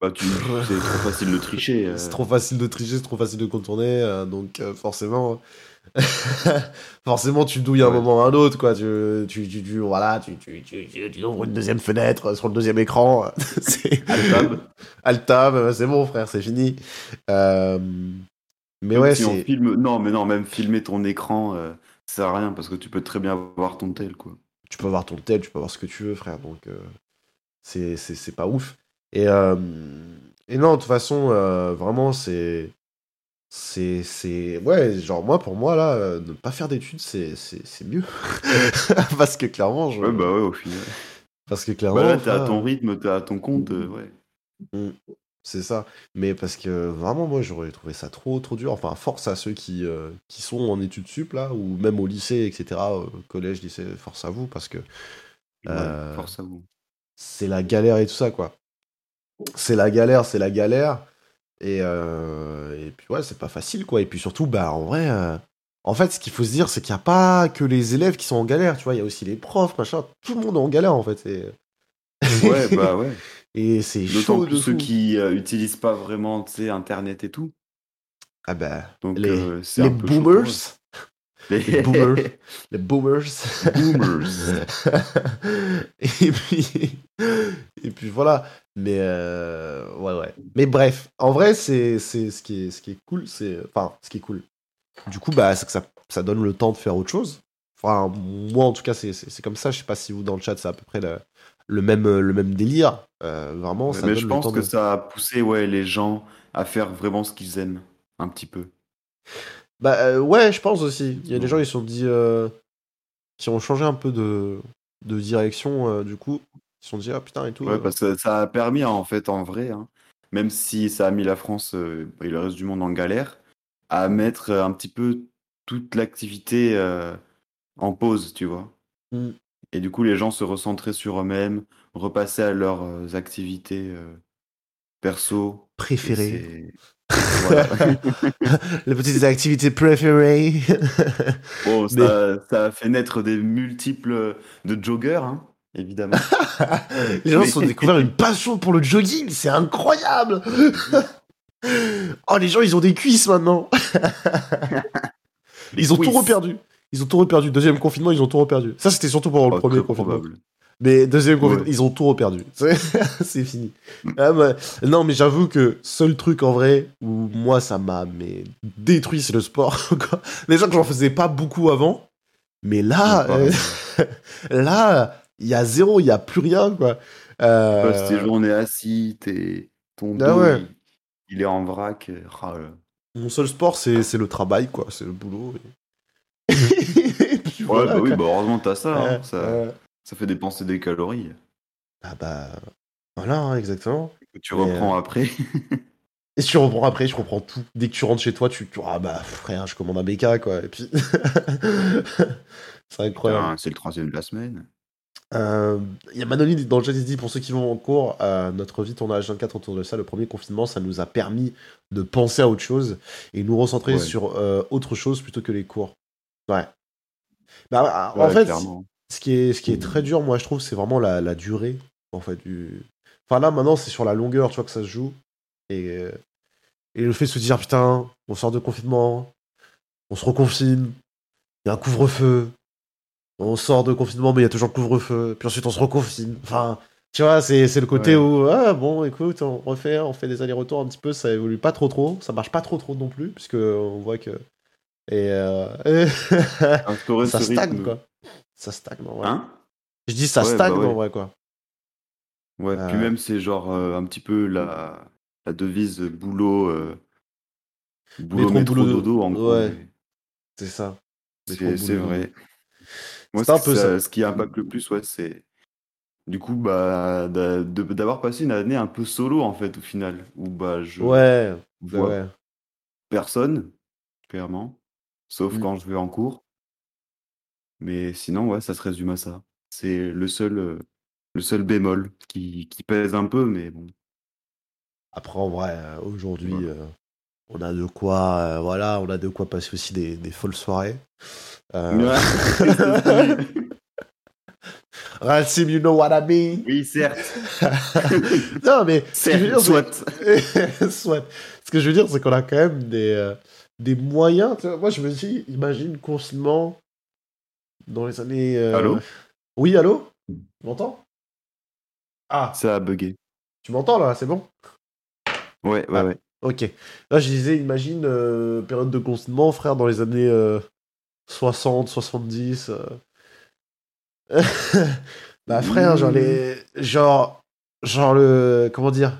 Bah, tu... c'est trop facile de tricher. (laughs) c'est trop facile de tricher, c'est trop facile de contourner, donc forcément, (laughs) forcément tu douilles à un Ouais. moment ou à un autre, quoi. Tu, tu, tu, tu- voilà, tu, tu, tu, tu- tu ouvres une deuxième fenêtre sur le deuxième écran. (laughs) c'est Altab. Altab, euh, c'est bon, frère, c'est fini. Euh, mais Même ouais, si on c'est. filme... Non, mais non, même filmer ton écran, euh, ça sert à rien parce que tu peux très bien voir ton tel, quoi. tu peux avoir ton tel, tu peux avoir ce que tu veux, frère. Donc, euh, c'est, c'est, c'est pas ouf. Et, euh, et non, de toute façon, euh, vraiment, c'est. C'est, c'est. Ouais, genre, moi, pour moi, là, euh, ne pas faire d'études, c'est, c'est, c'est mieux. (laughs) parce que clairement, je. Ouais, bah ouais, au final. Parce que clairement. Bah là, t'es à ton rythme, t'es à ton compte, euh, ouais. C'est ça. Mais parce que vraiment, moi, j'aurais trouvé ça trop, trop dur. Enfin, force à ceux qui, euh, qui sont en études sup, là, ou même au lycée, etc., collège, lycée, force à vous, parce que Ouais, force à vous. c'est la galère et tout ça, quoi. C'est la galère, c'est la galère. Et, euh, et puis, ouais, c'est pas facile, quoi. Et puis surtout, bah, en vrai, euh, en fait, ce qu'il faut se dire, c'est qu'il n'y a pas que les élèves qui sont en galère, tu vois. Il y a aussi les profs, machin. Tout le monde est en galère, en fait. Et, Ouais, bah ouais. (laughs) et c'est D'autant chaud plus ceux qui euh, utilisent pas vraiment, tu sais, Internet et tout. Ah bah, Donc, les, euh, les chaud boomers. (laughs) les boomers, les boomers. Boomers. (laughs) et puis, et puis voilà. Mais euh, ouais, ouais. Mais bref, en vrai, c'est ce qui est ce qui est cool, c'est enfin ce qui est cool. Du coup, bah, c'est que ça ça donne le temps de faire autre chose. Enfin, moi en tout cas, c'est comme ça. Je sais pas si vous dans le chat, c'est à peu près le, le même le même délire. Euh, vraiment, ça Mais donne je le pense temps que de- ça a poussé ouais, les gens à faire vraiment ce qu'ils aiment, un petit peu. Bah euh, ouais, je pense aussi. Il y a des gens qui se sont dit euh, qui ont changé un peu de de direction euh, du coup. Ils se sont dit ah putain et tout. Ouais, euh, parce que ça a permis, hein, en fait, en vrai, hein, même si ça a mis la France euh, et le reste du monde en galère, à mettre euh, un petit peu toute l'activité euh, en pause, tu vois. Mm. Et du coup, les gens se recentraient sur eux-mêmes, repassaient à leurs activités euh, perso. Et préféré. c'est- Voilà. (laughs) Les petites activités préférées. (laughs) Bon, Mais- ça, a fait naître des multiples de joggers, hein, évidemment. (laughs) les gens Mais- se sont découvert une passion pour le jogging, c'est incroyable. oh, les gens, ils ont des cuisses maintenant. ils ont tout reperdu. Ils ont tout reperdu. Deuxième confinement, ils ont tout reperdu. Ça, c'était surtout pendant le Oh, premier confinement. probable. Mais deuxième confinement, Ouais. ils ont tout reperdu. (laughs) C'est fini. Ah, ouais. Non, mais j'avoue que seul truc en vrai où moi ça m'a mais détruit, c'est le sport. (laughs) Déjà que j'en faisais pas beaucoup avant, mais là, euh, (laughs) là, il y a zéro, il y a plus rien quoi. Euh, Ces journées assis, t'es- ton Ah dos, ouais. il, il est en vrac. euh, là. Mon seul sport, c'est le travail quoi, c'est le boulot. et- Et puis Ouais, voilà, bah oui, bah heureusement t'as ça, hein, ça. Euh, Ça fait dépenser des calories ah bah voilà, hein, exactement. que tu Mais, reprends après. (laughs) Et si tu reprends après, tu reprends tout. Dès que tu rentres chez toi, tu, ah bah frère, je commande un BK quoi. Et puis (laughs) c'est incroyable. C'est le troisième de la semaine. Euh, Il y a Manoli dans le chat qui dit pour ceux qui vont en cours, euh, notre vie tourne à H24 autour de ça. Le premier confinement, ça nous a permis de penser à autre chose et nous recentrer Ouais. sur euh, autre chose plutôt que les cours. Ouais. Bah, en fait, clairement. Ce qui est, ce qui est très dur, moi, je trouve, c'est vraiment la, la durée, en fait, du... Enfin, là, maintenant, c'est sur la longueur, tu vois, que ça se joue. Et, euh, et le fait de se dire, putain, on sort de confinement, on se reconfine, il y a un couvre-feu, on sort de confinement, mais il y a toujours le couvre-feu, puis ensuite on se reconfine. Enfin, tu vois, c'est le côté Ouais. où, ah, bon, écoute, on refait, on fait des allers-retours un petit peu, ça évolue pas trop trop, ça marche pas trop trop non plus, puisque on voit que... Et... euh, (laughs) ça stagne, quoi. Ça stagne, en vrai. Hein? Je dis ça Ouais, stagne bah ouais. en vrai quoi. Ouais, Euh. puis même c'est genre euh, un petit peu la, la devise boulot, euh, boulot, Métro, métro, boulot, dodo, en gros. ouais. C'est ça. C'est vrai. Moi, C'est un peu ça- ça. ce qui impacte le plus, ouais, c'est du coup bah, d'avoir passé une année un peu solo en fait au final, où bah je Ouais, vois ouais. personne, clairement, sauf Mm. quand je vais en cours. Mais sinon, ouais, ça se résume à ça. C'est le seul, euh, le seul bémol qui, qui pèse un peu, mais bon. Après, en vrai, euh, aujourd'hui, euh, on a de quoi, euh, voilà, on a de quoi passer aussi des, des folles soirées. (laughs) (laughs) Racim, you know what I mean? oui, certes. (laughs) non, mais ce que je veux dire, soit. Soit. Ce que je veux dire, c'est qu'on a quand même des, des moyens. moi, je me dis, imagine confinement dans les années. euh, Allô Oui, allô Tu m'entends? Ah, Ça a bugué. tu m'entends là, c'est bon? Ouais, ouais, Ah. ouais. Ok. Là, je disais, imagine euh, période de confinement, frère, dans les années euh, 60, 70. euh. (laughs) bah, frère, genre, les... genre, genre le. Comment dire?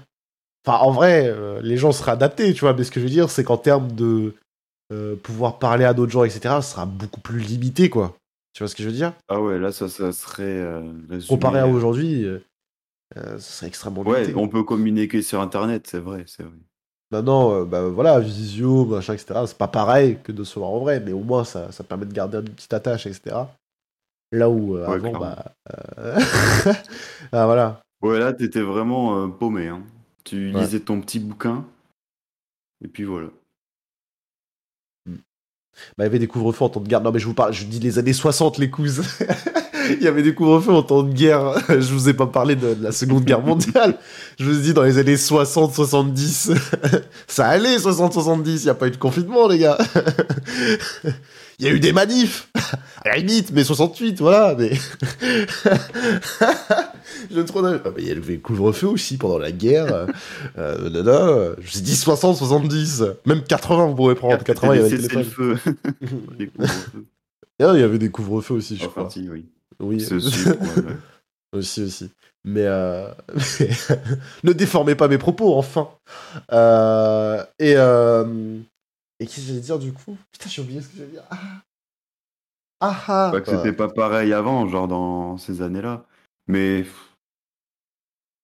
Enfin, en vrai, les gens seraient adaptés, tu vois, mais ce que je veux dire, c'est qu'en termes de pouvoir parler à d'autres gens, etc., ce sera beaucoup plus limité, quoi. Tu vois ce que je veux dire? Ah ouais, là, ça, ça serait. euh, Comparé à aujourd'hui, euh, euh, ce serait extrêmement Ouais, limité. on peut communiquer sur Internet, c'est vrai, c'est vrai. Maintenant, euh, bah, voilà, visio, machin, etc. C'est pas pareil que de se voir en vrai, mais au moins ça, ça permet de garder une petite attache, etc. Là où euh, Ouais, avant, clairement. bah. (laughs) ah, voilà. Ouais, là, t'étais vraiment paumé. Hein. Tu Ouais. lisais ton petit bouquin, et puis voilà. Bah, il y avait des couvre-feux en temps de guerre. Non, mais je vous parle, je dis les années 60, les couses. (laughs) il y avait des couvre-feux en temps de guerre. (laughs) je vous ai pas parlé de, de la Seconde Guerre mondiale. je vous ai dit dans les années 60, 70. (laughs) ça allait, 60, 70. Il n'y a pas eu de confinement, les gars. Il y a eu des manifs. À la limite, mais 68, voilà. Mais. Je Ah, Il y avait le couvre-feu aussi pendant la guerre. (laughs) Euh, non, non, je vous ai dit 60, 70. Même 80, vous pourrez prendre. 80, il y avait le feu. (laughs) Ah, il y avait des couvre-feux aussi, je crois. oui. Oui, aussi, (laughs) aussi, aussi. Mais, euh, ne déformez pas mes propos, enfin. Euh, et euh, et qu'est-ce que j'allais dire du coup? Putain, j'ai oublié ce que j'allais dire. Ah ah, ah. Pas que c'était pas pareil avant, genre dans ces années-là. Mais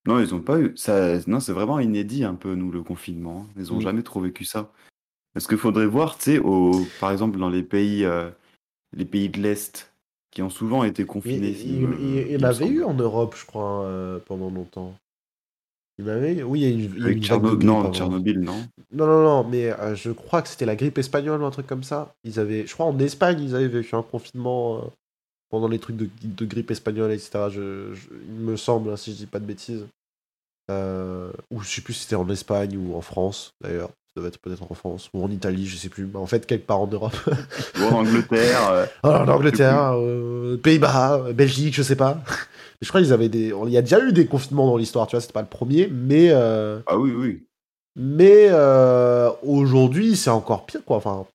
non, ils ont pas eu. Ça... Non, c'est vraiment inédit un peu nous le confinement. hein. Ils ont jamais trop vécu ça. Est-ce qu'il faudrait voir, tu sais, au... par exemple dans les pays, euh, les pays de l'est, qui ont souvent été confinés. il- il- avait eu en Europe, je crois, euh, pendant longtemps. Il avait Oui, il y a une, Avec une vague de Tchernobyl, grippe non. Tchernobyl, non. Non, non, non, mais euh, je crois que c'était la grippe espagnole ou un truc comme ça. Ils avaient, je crois en Espagne, ils avaient vécu un confinement euh, pendant les trucs de, de grippe espagnole, etc. Je, je- il me semble, hein, si je dis pas de bêtises. Euh, ou je sais plus si c'était en Espagne ou en France, d'ailleurs. Ça devait être peut-être en France ou en Italie, je sais plus. Mais en fait, quelque part en Europe. Ou en Angleterre. euh, Alors, (laughs) en Angleterre, euh, Pays-Bas, euh, Belgique, je sais pas. je crois qu'ils avaient des. Il y a déjà eu des confinements dans l'histoire, tu vois, c'était pas le premier, mais. Ah oui, oui. mais aujourd'hui, c'est encore pire, quoi. Enfin,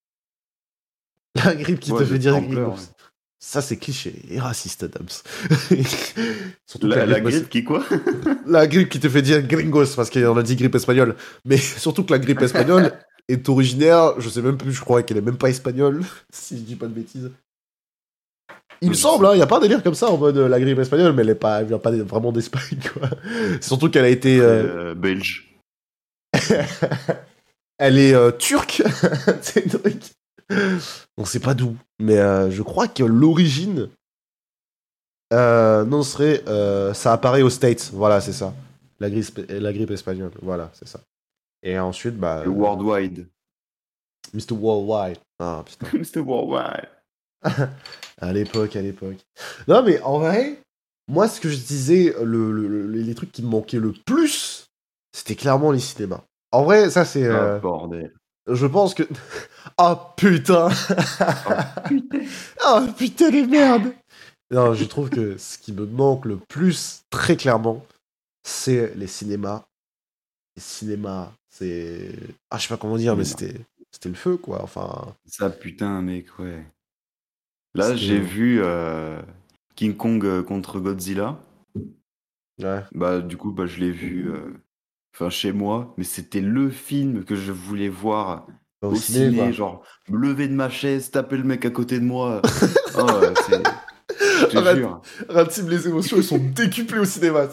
(laughs) la grippe qui Ouais, te fait dire ouais. Ça, c'est cliché et raciste, Adams. (laughs) Surtout La, la grippe- qui quoi (laughs) la grippe qui te fait dire gringos, parce qu'on a dit grippe espagnole. Mais (laughs) surtout que la grippe espagnole est originaire, je sais même plus, je crois qu'elle est même pas espagnole, si je dis pas de bêtises. Il me semble, sais. il n'y a pas un délire comme ça en mode euh, la grippe espagnole, mais elle, est pas, elle vient pas vraiment d'Espagne, quoi. Surtout qu'elle a été. euh, Euh, Belge. elle est turque. c'est truc. On sait pas d'où. Mais euh, je crois que l'origine. euh, non, serait. euh, ça apparaît aux States. Voilà, c'est ça. La grippe, la grippe espagnole. Voilà, c'est ça. Et ensuite, bah. Le Worldwide. Mr. Worldwide. Ah, putain. (laughs) Mr. Worldwide. (laughs) À l'époque, à l'époque. Non, mais en vrai, moi, ce que je disais, le, le- le- les trucs qui me manquaient le plus, c'était clairement les cinémas. En vrai, ça, c'est. Ah, euh, bordel. Je pense que. (laughs) Ah, putain Putain. (laughs) Ah, putain de merde Non, je trouve que ce qui me manque le plus, très clairement, c'est les cinémas. Les cinémas, c'est. Ah, je sais pas comment dire, mais c'était. C'était le feu, quoi. Enfin. Ça, putain, mec, ouais. Là, j'ai vu euh, King Kong euh, contre Godzilla. Ouais. Bah, du coup, bah, je l'ai vu euh, enfin, chez moi, mais c'était le film que je voulais voir Au, au, ciné, ciné, quoi. genre me lever de ma chaise, taper le mec à côté de moi. (laughs) oh, c'est-. Ratsim, les émotions, elles sont décuplées au cinéma.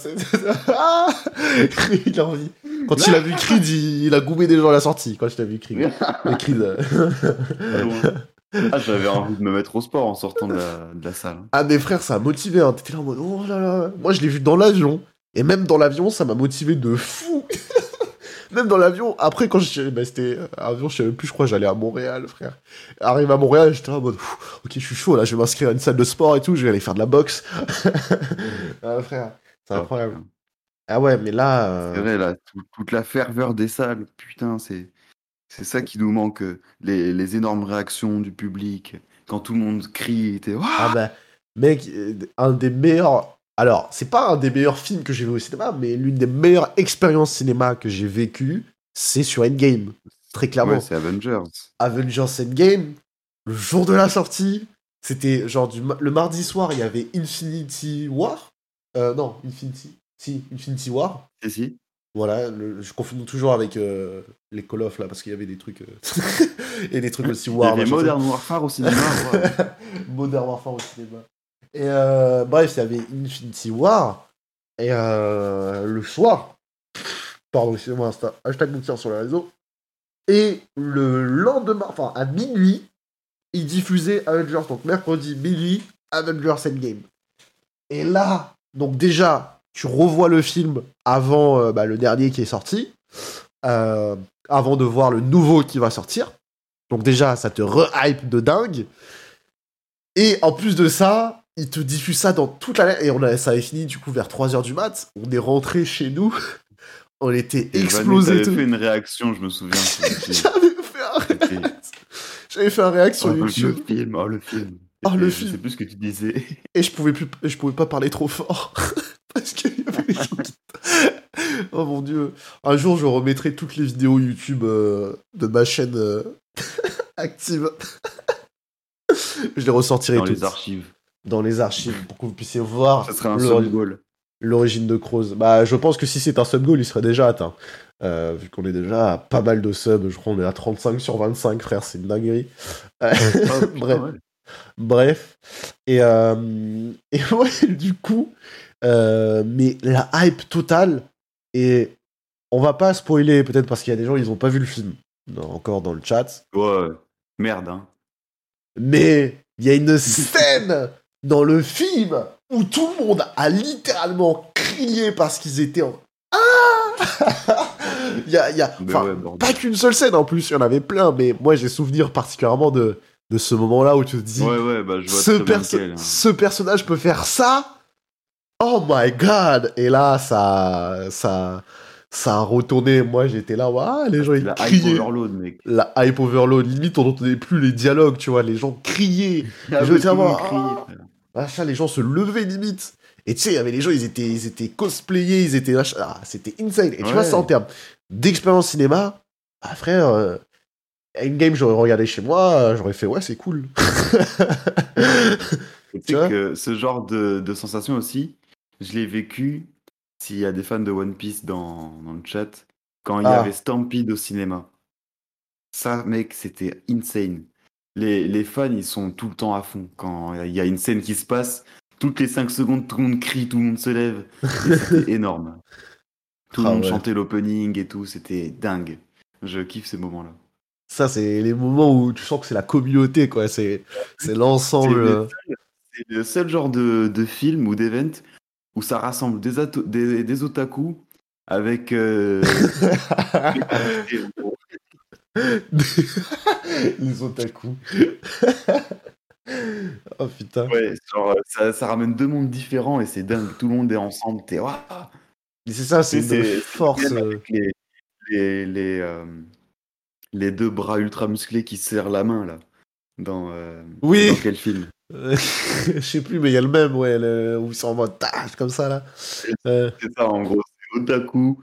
Ah (laughs) il a envie. Quand il a vu Creed, il, il a goumé des gens à la sortie. Quand il a vu Creed. Creed. loin. Ah, j'avais envie de me mettre au sport en sortant de la, de la salle. Ah, mes frères, ça a motivé. Hein. T'étais là en mode, oh là là. Moi, je l'ai vu dans l'avion. Et même dans l'avion, ça m'a motivé de fou. (laughs) même dans l'avion, après, quand je. Bah, c'était. euh, Avion, je savais plus, je crois, j'allais à Montréal, frère. Arrive à Montréal, j'étais en mode, ok, je suis chaud, là, je vais m'inscrire à une salle de sport et tout, je vais aller faire de la boxe. (laughs) ah, frère, c'est incroyable. Ah ouais, mais là. euh, C'est vrai, là, tout- toute la ferveur des salles, putain, c'est c'est ça qui nous manque, euh, les, les énormes réactions du public, quand tout le monde crie, t'es, Ah bah, mec, euh, un des meilleurs. Alors, c'est pas un des meilleurs films que j'ai vu au cinéma, mais l'une des meilleures expériences cinéma que j'ai vécues, c'est sur Endgame. Très clairement. Ouais, c'est Avengers. Avengers Endgame, le jour de la sortie, c'était genre du le mardi soir, il y avait Infinity War. Euh, non, Infinity. Si, Infinity War. Si, si. Voilà, le- je confonds toujours avec euh, les Call of là, parce qu'il y avait des trucs. euh, (laughs) et des trucs aussi Il y War. avait machin, (laughs) Modern Warfare au cinéma. Modern Warfare au cinéma. Et euh, bref, il y avait Infinity War. Et euh, le soir, pardon, excusez-moi, hashtag Moutier sur les réseaux. Et le lendemain, enfin à minuit, ils diffusaient Avengers. Donc mercredi, minuit, Avengers Endgame. Et là, donc déjà, tu revois le film avant euh, bah, le dernier qui est sorti, avant de voir le nouveau qui va sortir. Donc déjà, ça te re-hype de dingue. Et en plus de ça, il te diffuse ça dans toute la... Et on a, ça avait fini du coup vers 3h du mat. On est rentré chez nous. (laughs) On était avait tout. fait une réaction, je me souviens. (laughs) J'avais fait un. J'avais fait un réact sur Oh, le YouTube. film, oh le film. Oh, le film. Je sais plus ce que tu disais. (laughs) Et je pouvais plus, je pouvais pas parler trop fort. Parce qu'il y avait les gens qui... Oh mon dieu. Un jour, je remettrai toutes les vidéos YouTube euh, de ma chaîne euh, active. je les ressortirai Dans toutes les archives. Dans les archives pour que vous puissiez voir Ça serait un l'origine de Croze. Bah, je pense que si c'est un sub goal, il serait déjà atteint. Euh, vu qu'on est déjà à pas mal de subs, je crois qu'on est à 35 sur 25, frère, c'est une dinguerie. Euh, (laughs) Bref. Bref. Et, euh, et (laughs) ouais, du coup, euh, mais la hype totale, et on va pas spoiler, peut-être parce qu'il y a des gens, ils ont pas vu le film, non, encore dans le chat, Ouais, merde, hein. mais il y a une scène dans le film où tout le monde a littéralement crié parce qu'ils étaient en... Ah (laughs) Il y a, y a- ouais, pas qu'une seule scène en plus, il y en avait plein, mais moi j'ai souvenir particulièrement de, de ce moment-là où tu te dis, Ouais, ouais, bah je vois ce, perso- lequel, hein. ce personnage peut faire ça Oh my god Et là, ça, ça, ça a retourné. Moi, j'étais là, ah, les gens ils La hype criaient. overload, mec. La hype overload. Limite, on n'entendait plus les dialogues, tu vois. Les gens criaient. Ah Je veux ouais, tout ah. les gens se levaient limite. Et tu sais, il y avait les gens, ils étaient, ils étaient cosplayés, ils étaient. Ah, c'était insane. Et tu vois, ça en termes d'expérience cinéma, ah frère, euh, Endgame, j'aurais regardé chez moi, euh, j'aurais fait, ouais, c'est cool. (laughs) Tu sais que ce genre de, de sensation aussi, je l'ai vécu, s'il y a des fans de One Piece dans, dans le chat, quand il y Ah. avait Stampede au cinéma. Ça, mec, c'était insane. Les, les fans, ils sont tout le temps à fond. Quand il y a une scène qui se passe, toutes les 5 secondes, tout le monde crie, tout le monde se lève. C'était (laughs) énorme. Tout le Ah monde ouais. chantait l'opening et tout, c'était dingue. Je kiffe ces moments-là. Ça, c'est les moments où tu sens que c'est la communauté, quoi. C'est, c'est l'ensemble. C'est le euh, C'est le seul genre de, de film ou d'event où ça rassemble des, ato- des, des otaku avec. euh, (laughs) (laughs) Les otaku. (laughs) oh putain. ouais, genre, ça, ça ramène deux mondes différents et c'est dingue. Tout le monde est ensemble. T'es c'est ça, c'est une force. Euh, les, les, les, euh, les deux bras ultra musclés qui se serrent la main là. Dans, euh, Oui. dans quel film? Euh, (laughs) Je sais plus, mais il y a le même, ouais, le... où ils sont en mode tâche, comme ça, là. Euh, C'est ça en gros, c'est otaku.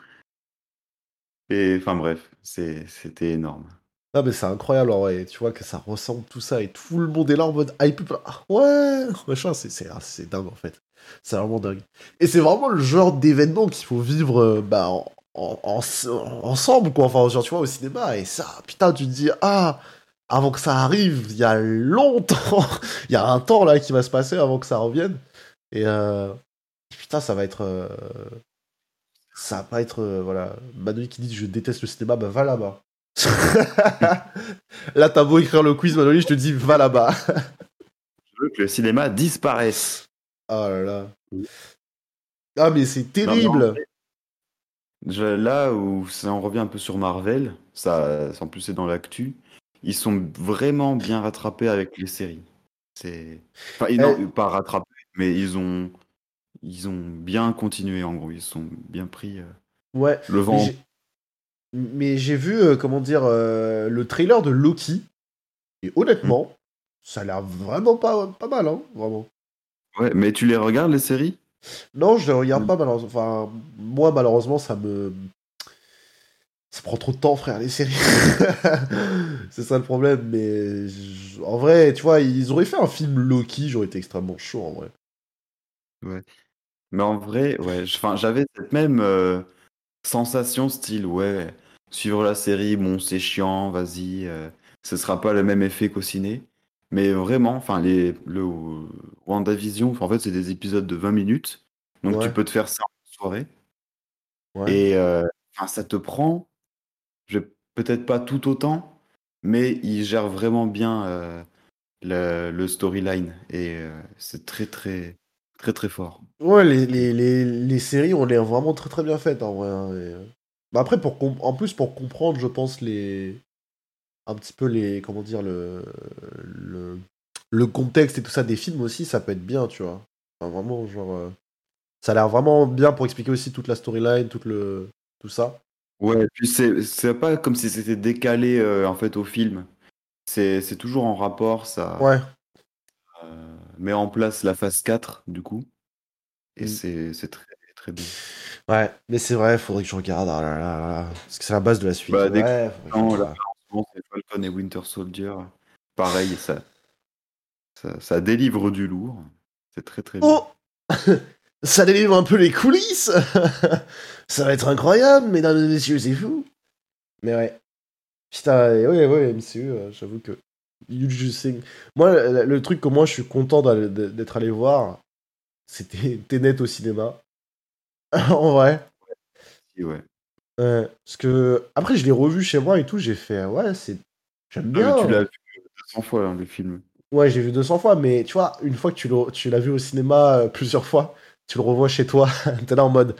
Et enfin bref, c'était énorme. Ah, mais c'est incroyable. Tu vois que ça ressemble tout ça et tout le monde est là en mode hype. Ah, ouais, (laughs) machin, ah, c'est dingue, en fait. C'est vraiment dingue. Et c'est vraiment le genre d'événement qu'il faut vivre euh, bah, en, en- en- ensemble, quoi. Enfin, genre, tu vois, au cinéma. Et ça, putain, tu te dis, ah, avant que ça arrive, il y a longtemps, (laughs) il y a un temps là qui va se passer avant que ça revienne. Et euh, putain, ça va être. euh, ça va pas être. euh, voilà. Manu qui dit je déteste le cinéma, bah va là-bas. (laughs) Là, t'as beau écrire le quiz, Manoli, je te dis, va là-bas. (laughs) Je veux que le cinéma disparaisse. Oh là là. Ah, mais c'est terrible. Je- là où ça en revient un peu sur Marvel, ça, en plus c'est dans l'actu, ils sont vraiment bien rattrapés avec les séries. C'est, enfin, ils n'ont pas rattrapé, mais ils ont, ils ont bien continué en gros. Ils sont bien pris euh, Ouais. le vent. Mais j'ai vu, euh, comment dire, euh, le trailer de Loki. Et honnêtement, ça a l'air vraiment pas, pas mal, hein, vraiment. Ouais, mais tu les regardes les séries? Non, je les regarde Mm. pas, malheureusement. Enfin, moi, malheureusement, ça me. Ça prend trop de temps, frère, les séries. (laughs) c'est ça le problème. Mais je- en vrai, tu vois, ils auraient fait un film Loki, j'aurais été extrêmement chaud, en vrai. Mais en vrai, ouais, j'avais cette même euh, sensation style, ouais, suivre la série, bon, c'est chiant, vas-y, euh, ce sera pas le même effet qu'au ciné. Mais vraiment, enfin, les, le euh, WandaVision, en fait, c'est des épisodes de 20 minutes, donc Ouais. tu peux te faire ça en soirée. Ouais. Et euh, ça te prend, peut-être pas tout autant, mais il gère vraiment bien euh, le, le storyline, et c'est très, très, très, très fort. Ouais, les, les, les, les séries ont l'air vraiment très très bien faites en vrai. hein, et, euh, bah après, pour en plus, pour comprendre, je pense, les. Un petit peu les. Comment dire, le. Le, le contexte et tout ça des films aussi, ça peut être bien, tu vois. Enfin, vraiment, genre. euh, ça a l'air vraiment bien pour expliquer aussi toute la storyline, tout, le, tout ça. Ouais, puis c'est pas comme si c'était décalé euh, en fait au film. C'est c'est toujours en rapport, ça Ouais. euh, met en place la phase 4 du coup. Et Mm. c'est c'est très très bien. Ouais, mais c'est vrai, faudrait que je regarde. ah là là là, parce que c'est la base de la suite. Bah, ouais, Non, là, c'est Falcon et Winter Soldier. Pareil, ça, ça, ça délivre du lourd. C'est très très bien. Oh (laughs) Ça délivre un peu les coulisses (laughs) Ça va être incroyable, mesdames et messieurs, c'est fou Mais ouais. Putain, ouais, ouais, MCU, euh, j'avoue que... You just think. Moi, le, truc que moi, je suis content d'être allé voir, c'était (laughs) Tenet au cinéma. (laughs) en vrai. Ouais. Parce que... Après, je l'ai revu chez moi et tout, j'ai fait... Ouais, c'est... J'aime Ah, bien. mais tu l'as vu 200 fois hein, le film. Ouais, j'ai vu 200 fois, mais tu vois, une fois que tu l'as vu au cinéma euh, plusieurs fois, tu le revois chez toi, (laughs) t'es là en mode.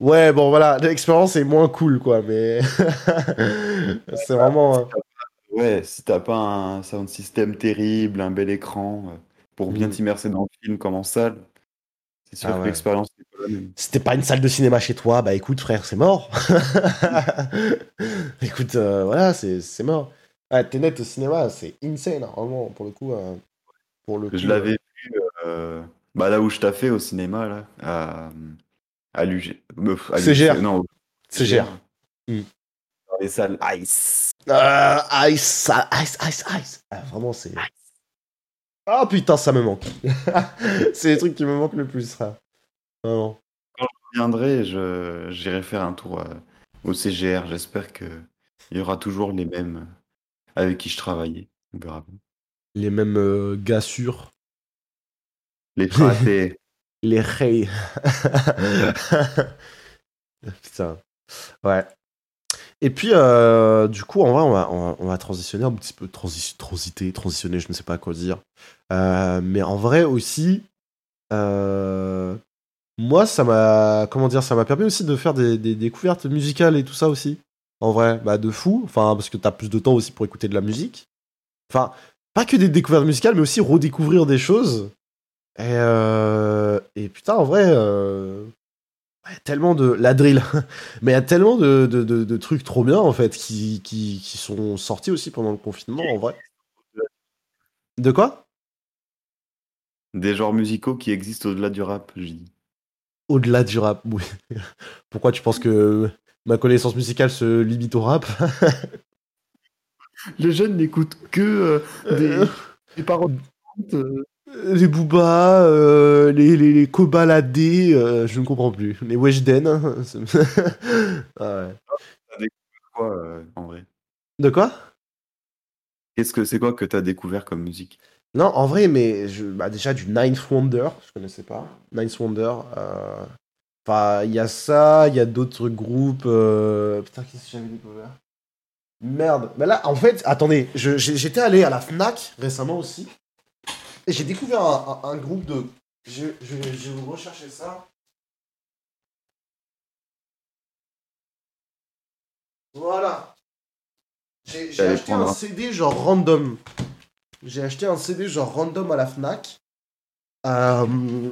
Ouais, bon voilà, l'expérience est moins cool, quoi, mais. c'est vraiment. euh, Ouais, si t'as pas un sound system terrible, un bel écran, euh, pour bien Mm. t'immerser dans le film comme en salle, c'est sûr Ah que ouais. l'expérience n'est pas la même. Si t'es pas une salle de cinéma chez toi, bah écoute, frère, c'est mort. (laughs) écoute, euh, voilà, c'est mort. Ouais, Tenet au cinéma, c'est insane, hein, vraiment, pour le coup. euh, pour le Je l'avais vu euh, bah, là où je t'ai fait au cinéma, là, à, à l'UG. CGR. Non, CGR. Mm. Dans les salles Ice. Euh, ice, ice, ice, ice. Ah, vraiment, c'est. Ah putain, ça me manque. (laughs) c'est les trucs qui me manquent le plus, ça. Vraiment. Je viendrai, je, j'irai faire un tour euh, au CGR. J'espère que il y aura toujours les mêmes euh, avec qui je travaillais. On verra bien. Les mêmes euh, gars sûrs. Les fratés. (laughs) Les reys. (laughs) putain. Ouais. Et puis, euh, du coup, en vrai, on va, on va, on va transitionner un petit peu. Transi transiter, transitionner, je ne sais pas quoi dire. Euh, mais en vrai aussi, euh, moi, ça m'a. Comment dire Ça m'a permis aussi de faire des, découvertes musicales et tout ça aussi. En vrai, bah, de fou. Enfin, parce que t'as plus de temps aussi pour écouter de la musique. Enfin, pas que des découvertes musicales, mais aussi redécouvrir des choses. Et, putain, en vrai, y a tellement de. La drill. (laughs) mais il y a tellement de, de, de- de trucs trop bien, en fait, qui, qui, qui sont sortis aussi pendant le confinement, en vrai. De quoi? Des genres musicaux qui existent au-delà du rap, je dis. Au-delà du rap, oui. (laughs) Pourquoi tu penses que ma connaissance musicale se limite au rap? (laughs) Les jeunes n'écoutent que euh, des, des paroles. euh, Les Booba, euh, les, les, les Kobaladé, euh, je ne comprends plus. Les Weshden. hein, (laughs) Ah ouais. quoi, euh, en vrai? De quoi? Qu'est-ce que c'est quoi que t'as découvert comme musique? Non, en vrai, mais je, bah déjà du Ninth Wonder, je connaissais pas. Ninth Wonder. euh, Enfin, il y a ça, il y a d'autres groupes. euh, Putain, qu'est-ce que j'avais découvert? Merde. Mais là, en fait, attendez, j'étais allé à la Fnac récemment aussi. Et j'ai découvert un, un- un groupe de. Je, je, je vais vous rechercher ça. Voilà. J'ai acheté prendre un un. CD genre random. J'ai acheté un CD genre random à la Fnac. Euh, (laughs)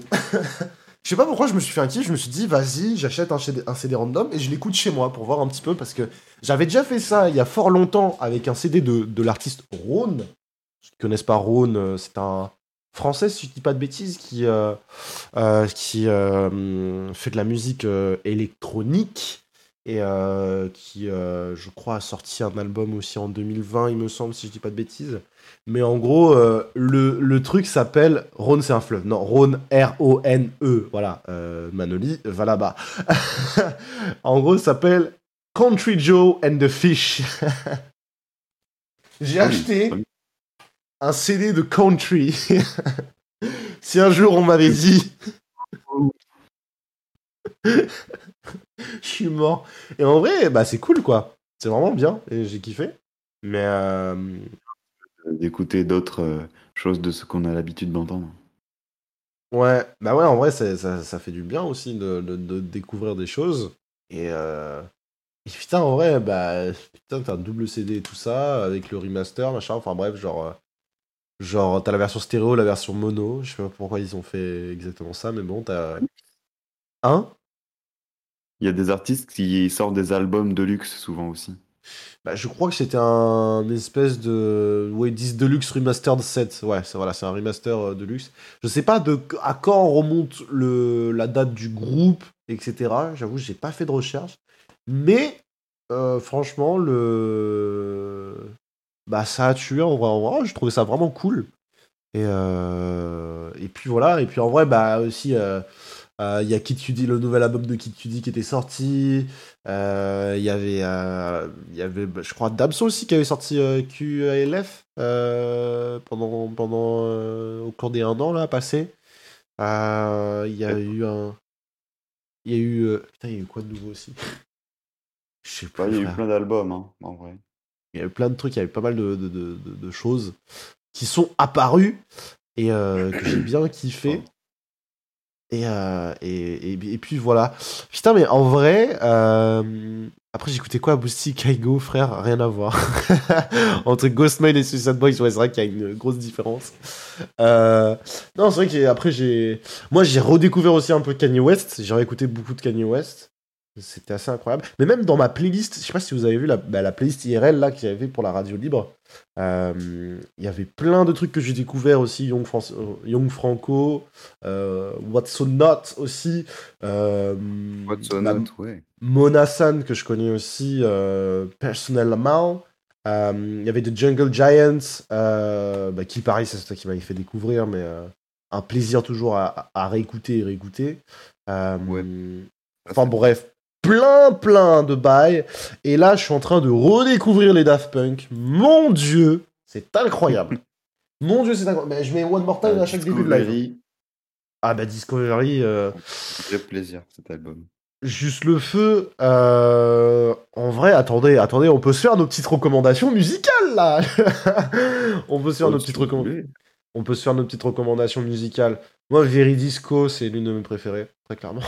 je sais pas pourquoi je me suis fait un kiff, je me suis dit vas-y, j'achète un CD, un CD random et je l'écoute chez moi pour voir un petit peu parce que j'avais déjà fait ça il y a fort longtemps avec un CD de, de l'artiste Rhône. Ceux qui connaissent pas Rhône, euh, c'est un français, si je dis pas de bêtises, qui, euh, euh, qui euh, fait de la musique électronique et qui, je crois, a sorti un album aussi en 2020, il me semble, si je dis pas de bêtises. Mais en gros, le, le truc s'appelle Rhône, c'est un fleuve. Non, Rhône, R-O-N-E. Voilà, Manoli, va là-bas. (laughs) en gros, s'appelle Country Joe and the Fish. (laughs) J'ai Ah acheté. Un CD de country. (laughs) si un jour on m'avait dit. (laughs) Je suis mort. Et en vrai, bah, c'est cool, quoi. C'est vraiment bien. Et j'ai kiffé. Mais. euh, D'écouter d'autres euh, choses de ce qu'on a l'habitude d'entendre. Ouais, bah ouais, en vrai, ça, ça fait du bien aussi de, de- de découvrir des choses. Et, euh, et putain, en vrai, bah, putain, t'as un double CD et tout ça, avec le remaster, machin, enfin bref, genre, genre, t'as la version stéréo, la version mono, je sais pas pourquoi ils ont fait exactement ça, mais bon, t'as... Hein Il y a des artistes qui sortent des albums de luxe souvent aussi. Bah, je crois que c'était un espèce de. Ouais, ils disent Deluxe Remastered set. Ouais, c'est voilà, c'est un remaster euh, Deluxe. Je sais pas de à quand remonte le, la date du groupe, etc. J'avoue, j'ai pas fait de recherche. Mais euh, franchement, le. Bah, ça a tué en vrai. En vrai, je trouvais ça vraiment cool. Et, euh, et puis voilà. Et puis en vrai, bah aussi. euh, euh, Il y a Kid Cudi, le nouvel album de Kid Cudi qui était sorti. Il y avait, il y avait, bah, je crois, Damso aussi qui avait sorti QALF pendant, pendant au cours des un an là passé. Il y a eu un, il y a eu, putain, il y a eu quoi de nouveau aussi? Je sais plus. il y a eu plein d'albums, hein, en vrai. Il y a eu plein de trucs, il y avait pas mal de, de, de, de- de choses qui sont apparues et euh, que j'ai bien kiffé. Et, euh, et, et, et puis voilà. Putain, mais en vrai, euh, après j'écoutais quoi Boosty, Kaigo, frère, rien à voir. (laughs) Entre Ghostman et Suicide Boys, ouais, c'est vrai qu'il y a une grosse différence. Euh, non, c'est vrai qu'après j'ai. Moi j'ai redécouvert aussi un peu Kanye West. J'ai réécouté beaucoup de Kanye West. C'était assez incroyable. Mais même dans ma playlist, je sais pas si vous avez vu la, bah, la playlist IRL là que j'avais fait pour la radio libre. euh, Il y avait plein de trucs que j'ai découvert aussi. Young, euh, Young Franco, euh, What's So Not aussi. euh, What's on bah, Not, ouais. Mona San que je connais aussi euh, personnellement. Il y avait The Jungle Giants, bah, qui pareil, c'est toi qui m'avait fait découvrir, mais un plaisir toujours à, à réécouter et réécouter. Ouais. Enfin bref, plein plein de bails. Et là, je suis en train de redécouvrir les Daft Punk. Mon Dieu, c'est incroyable. (laughs) Mon Dieu, c'est incroyable. Mais je mets One More Time à chaque début de live. Discovery, Ah bah Discovery, euh, Vrai plaisir, cet album. juste le feu. euh, en vrai, attendez, attendez, on peut se faire nos petites recommandations musicales là. (laughs) on peut se faire nos petites recommandations. On peut se faire nos petites recommandations musicales. Moi, Veridisco, c'est l'une de mes préférées, très clairement.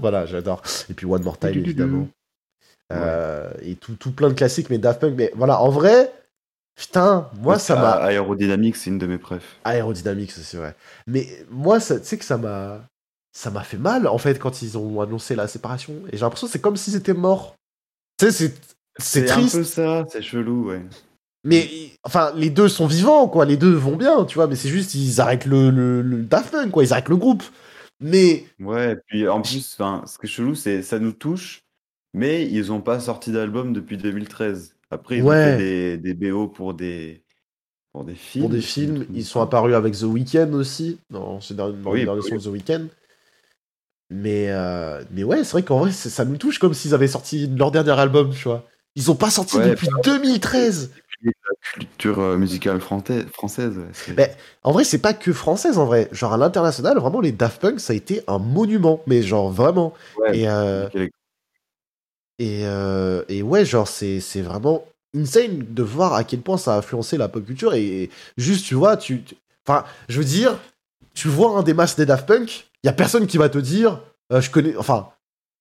Voilà, j'adore. Et puis One More Time, évidemment. Euh, et tout, tout plein de classiques, mais Daft Punk. Mais voilà, en vrai, putain, moi, ça m'a. Ah, Aerodynamics, c'est une de mes préf. Aérodynamique, ça, c'est vrai. Mais moi, tu sais que ça m'a. Ça m'a fait mal, en fait, quand ils ont annoncé la séparation. Et j'ai l'impression que c'est comme s'ils étaient morts. Tu sais, c'est. C'est un triste. peu ça, c'est chelou, ouais. Mais enfin, les deux sont vivants, quoi. Les deux vont bien, tu vois. Mais c'est juste, ils arrêtent le, le, le Daft Punk, quoi. Ils arrêtent le groupe. Mais Ouais, puis en plus, ce qui est chelou, c'est ça nous touche, mais ils ont pas sorti d'album depuis 2013. Après, ils Ouais. ont fait des, des BO pour des, pour des films. pour des films, ils sont apparus avec The Weeknd aussi, dans ces derniers, Oui, les derniers oui. sons de The Weeknd. Mais, euh, mais ouais, c'est vrai qu'en vrai, ça nous touche comme s'ils avaient sorti leur dernier album, tu vois. Ils ont pas sorti Ouais, depuis 2013. Culture euh, musicale française. En vrai, c'est pas que française, en vrai. Genre, à l'international, vraiment, les Daft Punk, ça a été un monument. Mais genre, vraiment. Ouais, Et, euh. Et, euh, et ouais, genre, c'est c'est vraiment insane de voir à quel point ça a influencé la pop culture. Et juste, tu vois, tu. Enfin, je veux dire, tu vois un des masques des Daft Punk, il y a personne qui va te dire, euh, je connais. Enfin,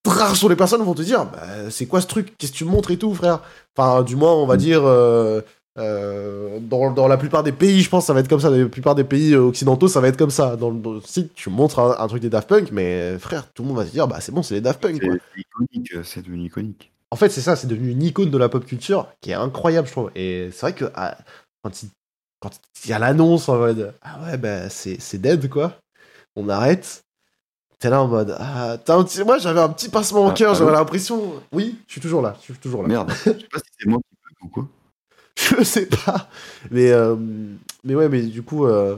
rares sont les personnes qui vont te dire, bah, c'est quoi ce truc? Qu'est-ce que tu montres et tout, frère? Enfin, du moins, on va Mm. dire. euh, euh, dans, dans la plupart des pays, je pense, ça va être comme ça. Dans la plupart des pays euh, occidentaux, ça va être comme ça. Dans, le- dans site, tu montres un, un truc des Daft Punk, mais frère, tout le monde va te dire, bah c'est bon, c'est les Daft Punk. C'est devenu iconique. En fait, c'est ça, c'est devenu une icône de la pop culture qui est incroyable, je trouve. Et c'est vrai que ah, quand il, quand il y a l'annonce en mode Ah ouais, bah c'est dead, quoi. On arrête. T'es là en mode Ah, t'as un petit- moi j'avais un petit pincement au Ah, cœur, allô j'avais l'impression. Oui, je suis toujours là, je suis toujours là. Merde, (laughs) je sais pas si c'est moi qui bug ou quoi. Je sais pas. Mais, euh, mais ouais, mais du coup, euh,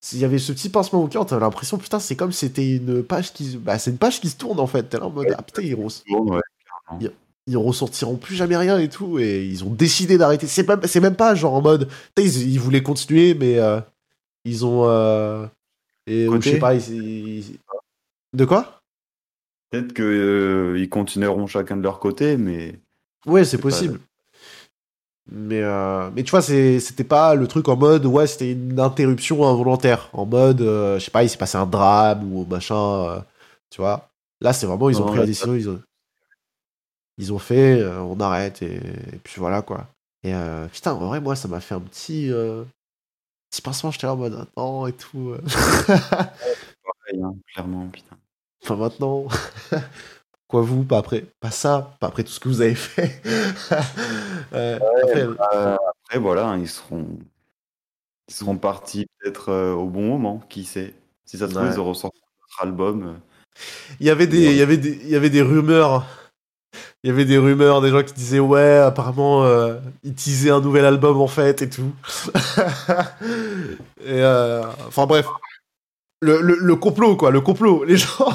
s'il y avait ce petit pincement au cœur, t'avais l'impression, putain, c'est comme si c'était une page qui. se- Bah, c'est une page qui se tourne en fait. T'es là en mode Ah putain, ils, re- Bon, ouais. ils ressortiront plus jamais rien et tout. Et ils ont décidé d'arrêter. C'est même, c'est même pas genre en mode. Ils, ils voulaient continuer, mais euh, ils ont. euh, et, je sais pas, ils- ils- De quoi? Peut-être qu'ils continueront chacun de leur côté, mais Ouais, c'est pas- possible. Mais, euh, mais tu vois, c'était pas le truc en mode, ouais, c'était une interruption involontaire. En mode, euh, je sais pas, il s'est passé un drame ou machin, euh, tu vois. Là, c'est vraiment, ils ont Non, pris la décision, ils ont, ils ont fait, euh, on arrête, et, et puis voilà, quoi. Et euh, putain, en vrai, moi, ça m'a fait un petit, euh, petit pincement, j'étais là en mode, attends, et tout. euh. pareil, hein, clairement, putain. Enfin, maintenant. (laughs) Quoi, vous, pas après, pas ça, pas après tout ce que vous avez fait. (laughs) Euh, après, Euh, après, voilà, hein, ils seront, ils seront partis peut-être euh, au bon moment, qui sait. Si ça se trouve, Ouais. ils auront sorti notre album. euh, Il y avait des, il y avait des, il y avait des rumeurs. Il y avait des rumeurs, des gens qui disaient ouais, apparemment, euh, ils teasaient un nouvel album en fait et tout. (laughs) et euh, enfin bref, le, le, le complot quoi, le complot. Les gens, (laughs)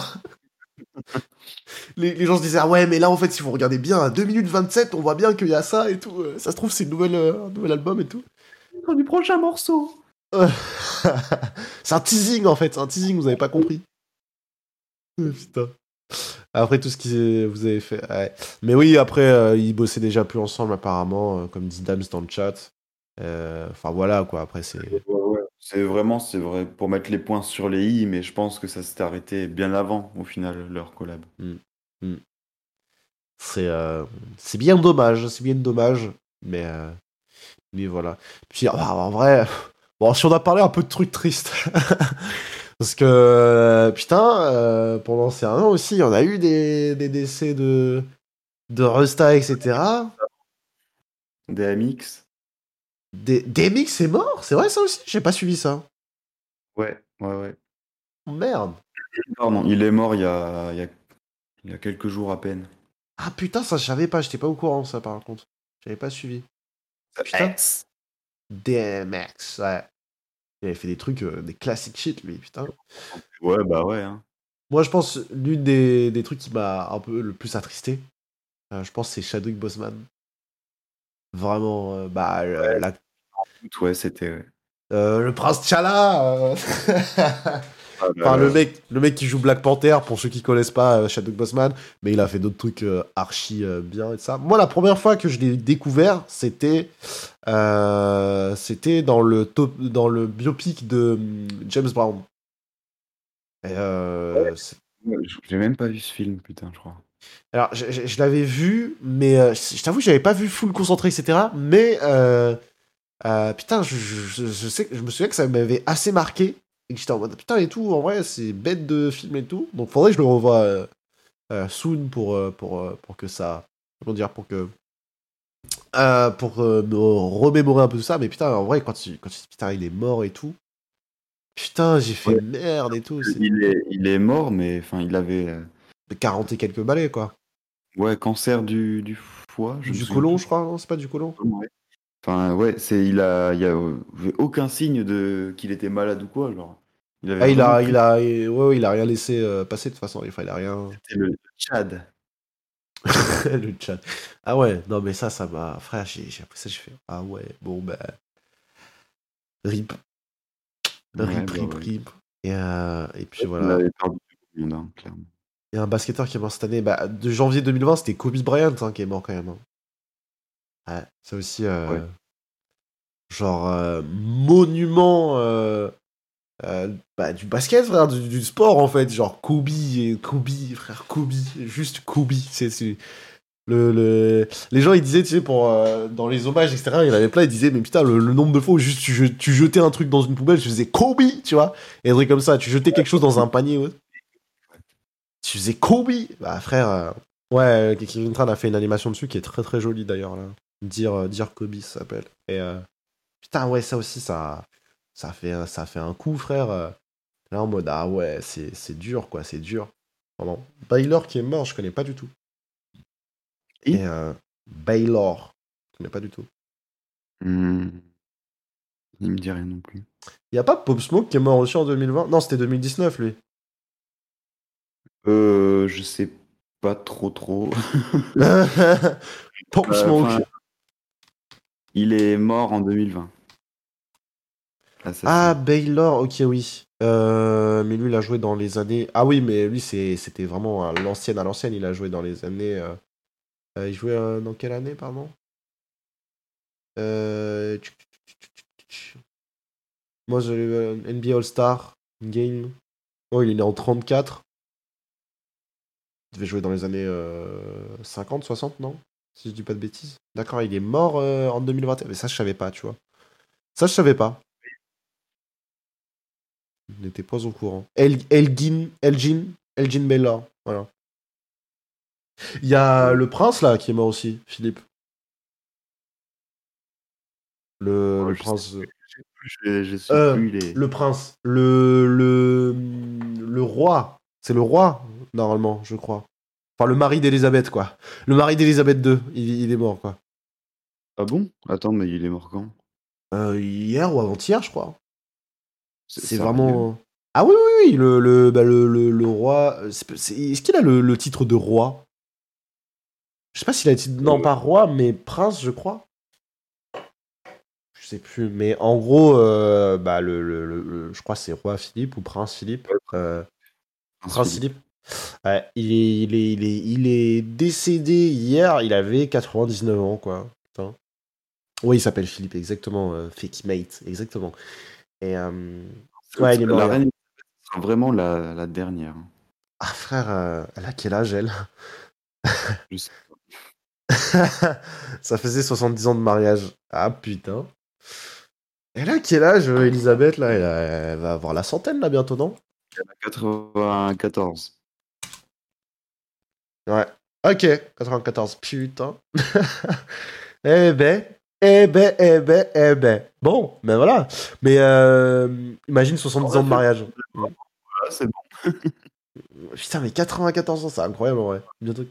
les, les gens se disaient ah ouais, mais là en fait, si vous regardez bien, à 2 minutes 27, on voit bien qu'il y a ça et tout. Ça se trouve, c'est une nouvelle, euh, un nouvel album et tout. du prochain morceau. (laughs) c'est un teasing en fait, c'est un teasing, vous avez pas compris. Putain. Après tout ce que vous avez fait. ouais. Mais oui, après, euh, ils bossaient déjà plus ensemble apparemment, euh, comme dit Dams dans le chat. Euh, Enfin voilà quoi, après c'est. C'est vraiment, c'est vrai, pour mettre les points sur les i, mais je pense que ça s'était arrêté bien avant, au final, leur collab. C'est euh, c'est bien dommage, c'est bien dommage. Mais, euh, mais voilà. Puis ah, en vrai, (laughs) bon, si on a parlé un peu de trucs tristes. (laughs) Parce que, euh, putain, euh, pendant ces un an aussi, on a eu des, des décès de, de Rusta, etc. DMX Des, DMX est mort, c'est vrai ça aussi J'ai pas suivi ça. Ouais, ouais, ouais. Oh, Merde. Pardon, il est mort il y a, il y a, il y a quelques jours à peine. Ah putain, ça je savais pas, j'étais pas au courant ça par contre. J'avais pas suivi. Putain. DMX, ouais. Il avait fait des trucs, euh, des classiques shit lui, putain. Ouais, bah ouais. Hein. Moi je pense, l'une des, des trucs qui m'a un peu le plus attristé, euh, je pense c'est Chadwick Boseman. Vraiment, euh, bah, Ouais. la- Ouais, c'était. euh, le prince T'Challa euh, Ah, (laughs) Enfin, le mec, le mec qui joue Black Panther, pour ceux qui connaissent pas Chadwick Boseman, mais il a fait d'autres trucs euh, archi euh, bien et ça. Moi, la première fois que je l'ai découvert, c'était euh, c'était dans le top, dans le biopic de hum, James Brown. Ouais, J'ai même pas vu ce film, putain, je crois. Alors, je, je- je l'avais vu, mais euh, je je t'avoue, j'avais pas vu full concentré, etc. Mais euh, euh, putain, je, sais, je me souviens que ça m'avait assez marqué et que j'étais en mode putain et tout. En vrai, c'est bête de film et tout. Donc, faudrait que je le revoie soon pour pour pour que ça, comment dire, pour que pour me remémorer un peu tout ça. Mais putain, en vrai, quand tu quand tu putain, il est mort et tout. Putain, j'ai fait Ouais. merde et tout. Il est, il est mort, mais enfin, il avait 40 et quelques balais quoi. ouais, cancer du, du foie. Je Du côlon, je crois. Non, c'est pas du côlon. Ouais. Enfin, ouais, c'est, il a, il a euh, aucun signe de qu'il était malade ou quoi, genre. Il avait Ah, il a, il a, ouais, ouais, il a rien laissé euh, passer de toute façon. Enfin, il a rien. C'était le Tchad. (laughs) le chat. Ah ouais, non mais ça, ça m'a. Frère, j'ai j'ai appris ça, j'ai fait. Ah ouais, bon bah. Rip. Ouais, Rip, bah rip, rip. Et, euh, et puis Il voilà. avait perdu tout le monde, hein, clairement. Il y a un basketteur qui est mort cette année. Bah, de janvier 2020, c'était Kobe Bryant hein, qui est mort quand même. hein. Ouais, ça aussi. euh, Ouais. Genre, euh, monument euh, bah, du basket, frère, du, du sport en fait. Genre, Kobe, et Kobe, frère, Kobe, juste Kobe. C'est. Le, le- Les gens ils disaient, tu sais, pour, dans les hommages, etc., il y en avait plein, ils disaient, mais putain, le, le nombre de fois où juste tu, je- tu jetais un truc dans une poubelle, tu faisais Kobe, tu vois, et un truc comme ça, tu jetais quelque chose dans un panier, ouais. Tu faisais Kobe. Bah, frère, euh, ouais, Kevin Tran a fait une animation dessus qui est très très jolie d'ailleurs, là. Dire, euh, dire Kobe, ça s'appelle. Et euh, putain, ouais, ça aussi, ça, ça, fait, ça fait un coup, frère. euh. Là, en mode, ah ouais, c'est dur, quoi, c'est dur. Vraiment. Baylor qui est mort, je connais pas du tout. Et? Euh, Baylor, je connais pas du tout. Hmm. Il me dit rien non plus. Il y a pas Pop Smoke qui est mort aussi en 2020 Non, c'était 2019, lui. Euh, je sais pas trop trop. (laughs) Euh, Smoke. il est mort en 2020. Assassin. Ah, Baylor, ok, oui. Euh, mais lui, il a joué dans les années. Ah oui, mais lui, c'était vraiment à l'ancienne, à l'ancienne. Il a joué dans les années. euh, euh, il jouait euh, dans quelle année, pardon? Euh... Moi, j'ai eu euh, NBA All-Star Game. Oh, il est né en 34. Il devait jouer dans les années euh, 50, 60, non? Si je dis pas de bêtises. D'accord, il est mort euh, en 2021. Mais ça, je savais pas, tu vois. Ça, je savais pas. Je n'étais pas au courant. El, Elgin, Elgin, Elgin Baylor. Voilà. Il y a le prince là qui est mort aussi, Philippe. Le, le prince. Euh. Le prince. Le, le, le roi. C'est le roi, normalement, je crois. Enfin, le mari d'Elisabeth, quoi. Le mari d'Elisabeth II, il, il est mort, quoi. Ah bon? Attends, mais il est mort quand? Euh, hier ou avant-hier, je crois. C'est vraiment. Ah oui, oui, oui, le, le, bah, le, le, le roi. Est-ce qu'il a le, le titre de roi? Je sais pas s'il a le titre. Non, Euh. pas roi, mais prince, je crois. Je sais plus, mais en gros, euh, bah, le, le, le- le- je crois que c'est roi Philippe ou prince Philippe. Euh, Prince Philippe. Il, est, il, est, il, est, il est décédé hier, il avait 99 ans, quoi. Putain. Oui, il s'appelle Philippe, exactement. Euh, Fakey Mate, exactement. Et. euh, Ouais, il est mort, La reine sera vraiment la, la dernière. Ah, frère, euh, elle a quel âge, elle? (laughs) Ça faisait 70 ans de mariage. Ah, putain. Elle a quel âge, euh, Elisabeth, là? Elle, a- elle va avoir la centaine, là, bientôt, non? Elle a 94. Ouais. Ok, 94, putain. (laughs) eh ben, eh ben, eh ben, eh ben. Bon, ben voilà. Mais euh, imagine 70 ans de mariage. Voilà, c'est bon. (laughs) Putain, mais 94 ans, c'est incroyable, en vrai. Bientôt.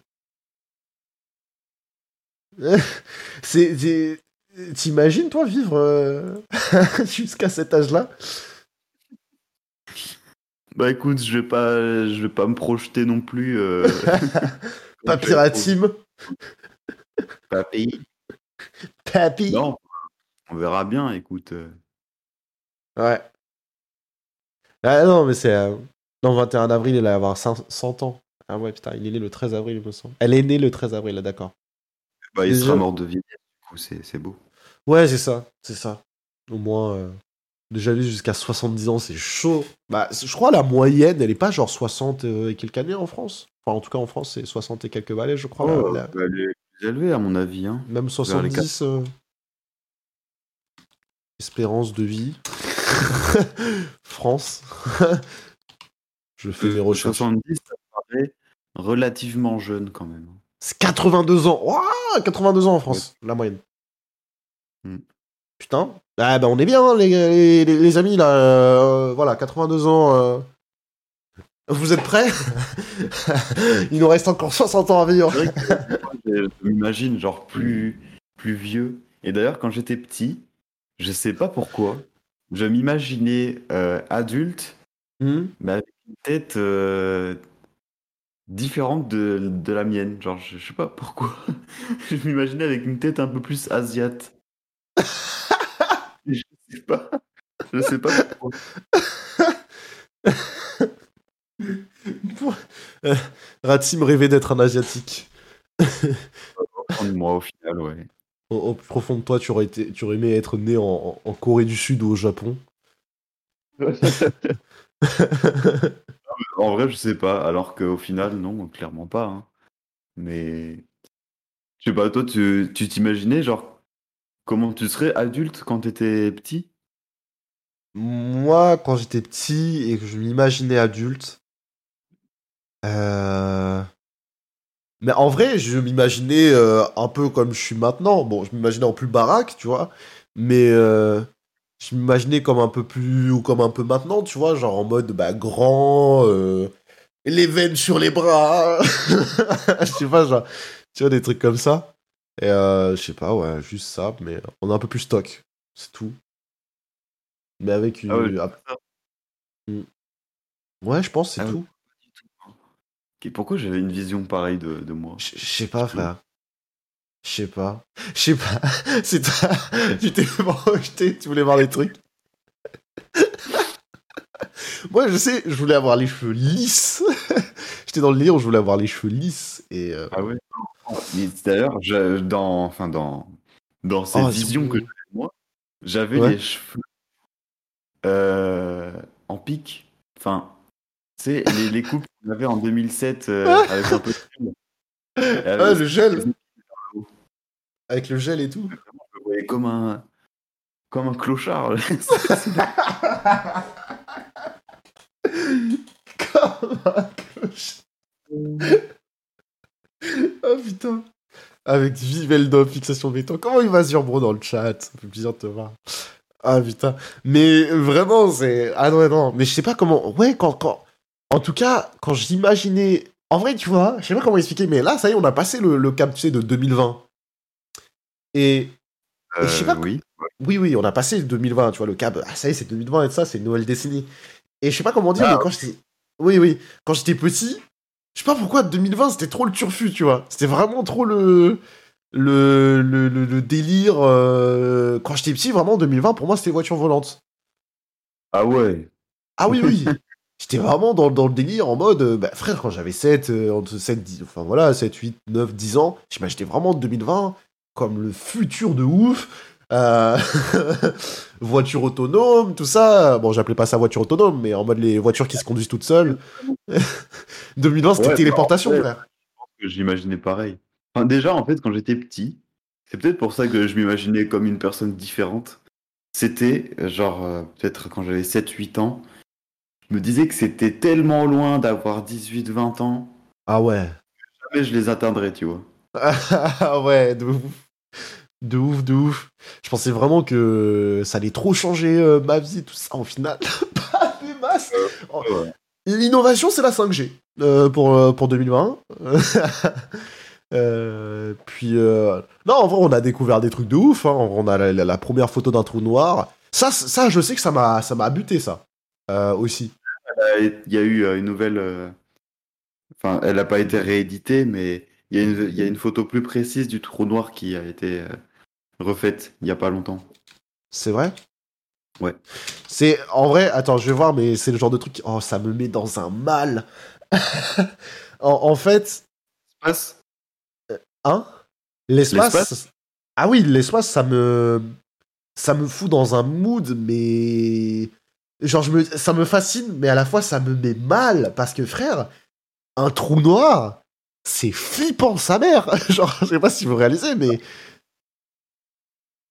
(laughs) c'est... c'est- T'imagines, toi, vivre euh, jusqu'à cet âge-là? Bah écoute, je vais pas, je vais pas me projeter non plus. euh, (laughs) Pas piratime Pas pays. Papy Non, on verra bien. Écoute, euh, Ouais. Ah non, mais c'est. euh, Non, 21 avril, il va avoir 100 100 ans. Ah ouais, putain, il est né le 13 avril, il me semble. Elle est née le 13 avril, là, d'accord. bah, il Déjà- sera mort de vieillesse. Du coup, c'est c'est beau. Ouais, c'est ça, c'est ça. Au moins, euh, déjà lui jusqu'à 70 ans, c'est chaud. Bah, je crois la moyenne, elle est pas genre 60 et quelques années en France. Enfin, en tout cas, en France, c'est 60 et quelques balais, je crois. la- Oh, la- bah, elle est plus élevée, à mon avis. Hein. Même les 70. euh, Espérance de vie. (laughs) France. (laughs) je fais mes recherches. 70, ça paraît relativement jeune quand même. C'est 82 ans. Ouah, 82 ans en France, la moyenne. Hmm. Putain. Ah bah on est bien, hein, les, les, amis, là. euh, voilà, 82 ans. euh. Vous êtes prêts? (laughs) Il nous reste encore 60 ans à vivre. Je m'imagine genre plus, plus vieux. Et d'ailleurs, quand j'étais petit, je sais pas pourquoi, je m'imaginais euh, adulte, Hmm mais avec une tête euh, différente de, de la mienne. Genre, je, je sais pas pourquoi. (laughs) je m'imaginais avec une tête un peu plus asiate. (laughs) je sais pas. Je sais pas pourquoi. Euh, (laughs) Ratim rêvait d'être un asiatique. Moi, au final, ouais. Au, au plus profond de toi, tu aurais, été, tu aurais aimé être né en, Corée du Sud ou au Japon. (laughs) En vrai, je sais pas. Alors qu'au final, non, clairement pas. hein. Mais je sais pas, toi, tu t'imaginais, genre, comment tu serais adulte quand t'étais petit? Moi, quand j'étais petit et que je m'imaginais adulte, euh, mais en vrai, je m'imaginais euh, un peu comme je suis maintenant. Bon, je m'imaginais en plus baraque, tu vois, mais euh, je m'imaginais comme un peu plus ou comme un peu maintenant, tu vois, genre en mode bah, grand, les veines sur les bras, je sais pas, genre, tu vois, des trucs comme ça. Et euh, je sais pas, ouais, juste ça, mais on a un peu plus stock, c'est tout. Mais avec une. Ah ouais, ah, Ouais, je pense, c'est Ah ouais. tout. Pourquoi j'avais une vision pareille de, de moi? Je sais pas, frère. Je sais pas. Je sais pas. (laughs) C'est toi. (laughs) Tu t'es (laughs) projeté, tu voulais voir des trucs. (laughs) Moi, je sais, je voulais avoir les cheveux lisses. (laughs) J'étais dans le délire, je voulais avoir les cheveux lisses. Et. euh, Ah ouais? Mais D'ailleurs, dans, enfin, dans, dans cette Oh, vision que j'avais moi, j'avais Ouais. les cheveux euh, en pique. Enfin, tu sais, les, les coupes qu'on avait en 2007 euh, (laughs) avec un peu de gel. Ah, le gel Avec le gel et tout. Je me voyais comme un, comme un clochard. (laughs) Comme un cloche. oh putain. Avec Viveldov, fixation béton. Comment il va sur bro dans le chat? Ça fait plaisir de te voir. Ah putain. Mais vraiment, c'est. Ah non, non. Mais je sais pas comment. Ouais, quand. quand... En tout cas, quand j'imaginais. En vrai, tu vois, je sais pas comment expliquer, mais là, ça y est, on a passé le, le cap, tu sais, de 2020. Et. Et je sais pas- Euh, oui. Oui, oui, on a passé le 2020, tu vois, le cap. Ah, ça y est, c'est 2020 et ça, c'est une nouvelle décennie. Et je sais pas comment dire, Ah, mais quand j'étais. Oui, oui. Quand j'étais petit, je sais pas pourquoi 2020, c'était trop le turfu, tu vois. C'était vraiment trop le. Le, le, le, le délire. euh, Quand j'étais petit, vraiment, 2020, pour moi, c'était voiture volante. Ah ouais. Ah oui, oui. (laughs) J'étais vraiment dans, dans le délire en mode, euh, bah, frère, quand j'avais 7, euh, entre 7, 10, enfin voilà, 7, 8, 9, 10 ans, j'imaginais vraiment 2020 comme le futur de ouf. Euh, (laughs) voiture autonome, tout ça. Bon, j'appelais pas ça voiture autonome, mais en mode les voitures qui se conduisent toutes seules. (laughs) 2020, c'était Ouais, téléportation, bah, ouais. frère. j'imaginais pareil. Enfin, déjà, en fait, quand j'étais petit, c'est peut-être pour ça que je m'imaginais comme une personne différente. C'était, genre, euh, peut-être quand j'avais 7-8 ans, je me disais que c'était tellement loin d'avoir 18-20 ans, Ah ouais. jamais je les atteindrais, tu vois. (laughs) Ah ouais, de ouf. De ouf, de ouf. Je pensais vraiment que ça allait trop changer euh, ma vie, tout ça. Au final, (laughs) pas des masses. Oh. Ouais. L'innovation, c'est la 5G euh, pour, euh, pour 2020. (laughs) Euh, puis, euh, non, en vrai, on a découvert des trucs de ouf. hein. On a la, la- la première photo d'un trou noir. Ça, ça, je sais que ça m'a ça m'a buté, ça. Euh, aussi. Euh, Il y a eu euh, une nouvelle. euh, Enfin, elle n'a pas été rééditée, mais il y, a une- il y a une photo plus précise du trou noir qui a été euh, refaite il n'y a pas longtemps. C'est vrai? Ouais. C'est en vrai, attends, je vais voir, mais c'est le genre de truc. qui- Oh, ça me met dans un mal. (laughs) en, en fait, Passe hein? L'espace. L'espace? Ah oui, l'espace, ça me. Ça me fout dans un mood, mais. Genre, je me... ça me fascine, mais à la fois, ça me met mal. Parce que, frère, un trou noir, c'est flippant, sa mère. (laughs) Genre, je sais pas si vous réalisez, mais.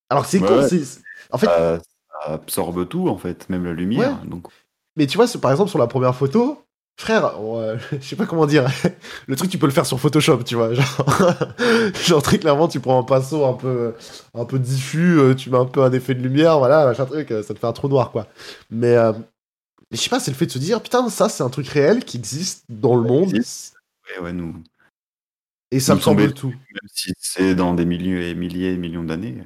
Alors, c'est Ouais, con, ouais. c'est. En fait, ça, ça absorbe tout, en fait, même la lumière. Donc, Mais tu vois, par exemple, sur la première photo, frère, euh, (laughs) je sais pas comment dire, (laughs) le truc, tu peux le faire sur Photoshop, tu vois. (laughs) Genre, genre très clairement, tu prends un pinceau un peu, un peu diffus, euh, tu mets un peu un effet de lumière, voilà, machin truc, euh, ça te fait un trou noir, quoi. Mais, euh, mais je sais pas, c'est le fait de se dire, putain, ça, c'est un truc réel qui existe dans le monde, ouais, ouais, nous, et ça nous me semble tout. même si c'est dans des milliers et milliers et millions d'années.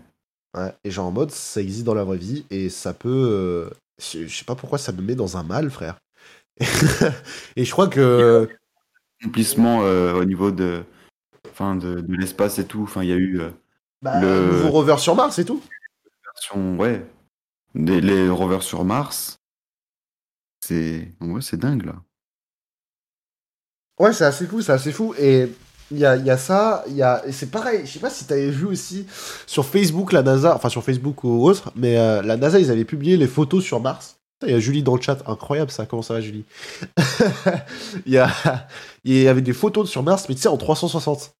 Ouais, et genre en mode, ça existe dans la vraie vie, et ça peut. euh, je je sais pas pourquoi ça me met dans un mal, frère. (laughs) et je crois que. Accomplissement euh, au niveau de, enfin, de, de l'espace et tout. Enfin, il y a eu euh, Bah, Le- nouveau rover sur Mars et tout. ouais, des, les rovers sur Mars. C'est, vrai, c'est dingue là. Ouais, c'est assez fou, c'est assez fou. Et il y a, y a ça, il y a... et c'est pareil, je sais pas si t'avais vu aussi sur Facebook, la NASA, enfin sur Facebook ou autre, mais euh, la NASA, ils avaient publié les photos sur Mars. Il y a Julie dans le chat, incroyable ça, comment ça va Julie? (laughs) Il, y a... il y avait des photos sur Mars, mais tu sais, en 360.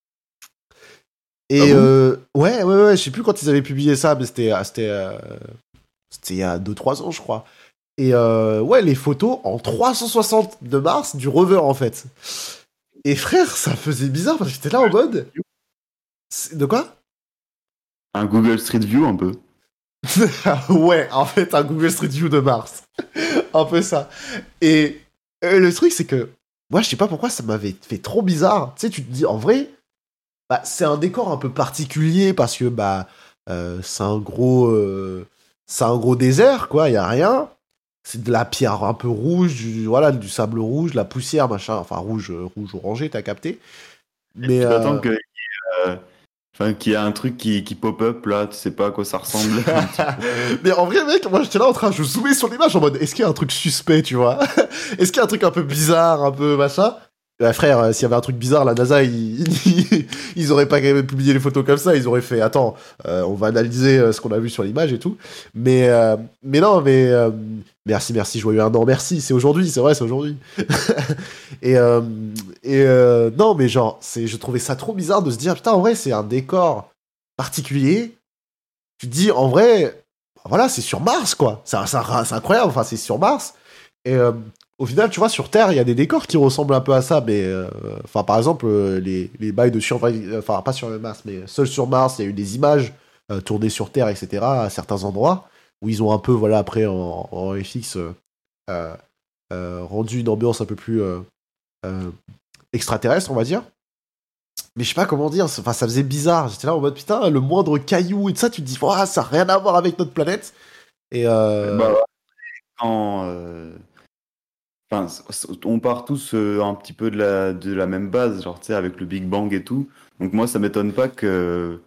Et Ah bon? euh, ouais, ouais, ouais, je sais plus quand ils avaient publié ça, mais c'était ah, c'était euh, il y a 2-3 ans, je crois. Et euh, ouais, les photos en 360 de Mars du rover en fait. Et frère, ça faisait bizarre parce que j'étais là en mode. De quoi? Un Google Street View un peu. (laughs) Ouais, en fait, un Google Street View de Mars. (laughs) un peu ça. Et euh, le truc, c'est que moi, je sais pas pourquoi ça m'avait fait trop bizarre. Tu sais, tu te dis, en vrai, bah, c'est un décor un peu particulier parce que bah, euh, c'est un gros, euh, c'est un gros désert, quoi. Il y a rien. C'est de la pierre un peu rouge, du, voilà, du sable rouge, la poussière, machin. Enfin, rouge, euh, rouge orangé, t'as capté. Mais Tu euh, euh, Enfin, qu'il y a un truc qui, qui pop-up là, tu sais pas à quoi ça ressemble. (laughs) Mais en vrai, mec, moi j'étais là en train, je zoomais sur l'image en mode est-ce qu'il y a un truc suspect, tu vois? (laughs) Est-ce qu'il y a un truc un peu bizarre, un peu machin? Bah, frère, euh, s'il y avait un truc bizarre, la NASA, ils, ils, (laughs) ils auraient pas publié les photos comme ça, ils auraient fait attends, euh, on va analyser euh, ce qu'on a vu sur l'image et tout. Mais, mais non, mais euh, merci, merci, joyeux un an, merci, c'est aujourd'hui, c'est vrai, c'est aujourd'hui. (laughs) et et non, mais genre, je trouvais ça trop bizarre de se dire putain, en vrai, c'est un décor particulier. Tu te dis, en vrai, voilà, c'est sur Mars, quoi. C'est incroyable, enfin, c'est sur Mars. Et au final, tu vois, sur Terre, il y a des décors qui ressemblent un peu à ça, mais euh, enfin, par exemple, euh, les, les bails de survie, enfin, pas sur Mars, mais seul sur Mars, il y a eu des images euh, tournées sur Terre, etc., à certains endroits, où ils ont un peu, voilà, après, en, en FX, euh, euh, euh, rendu une ambiance un peu plus euh, euh, extraterrestre, on va dire. Mais je sais pas comment dire, enfin ça faisait bizarre. J'étais là en mode putain, le moindre caillou et tout ça, tu te dis, ça n'a rien à voir avec notre planète. Et euh, Bah, euh, on part tous euh, un petit peu de la, même base, genre tu sais, avec le Big Bang et tout. Donc moi, ça m'étonne pas que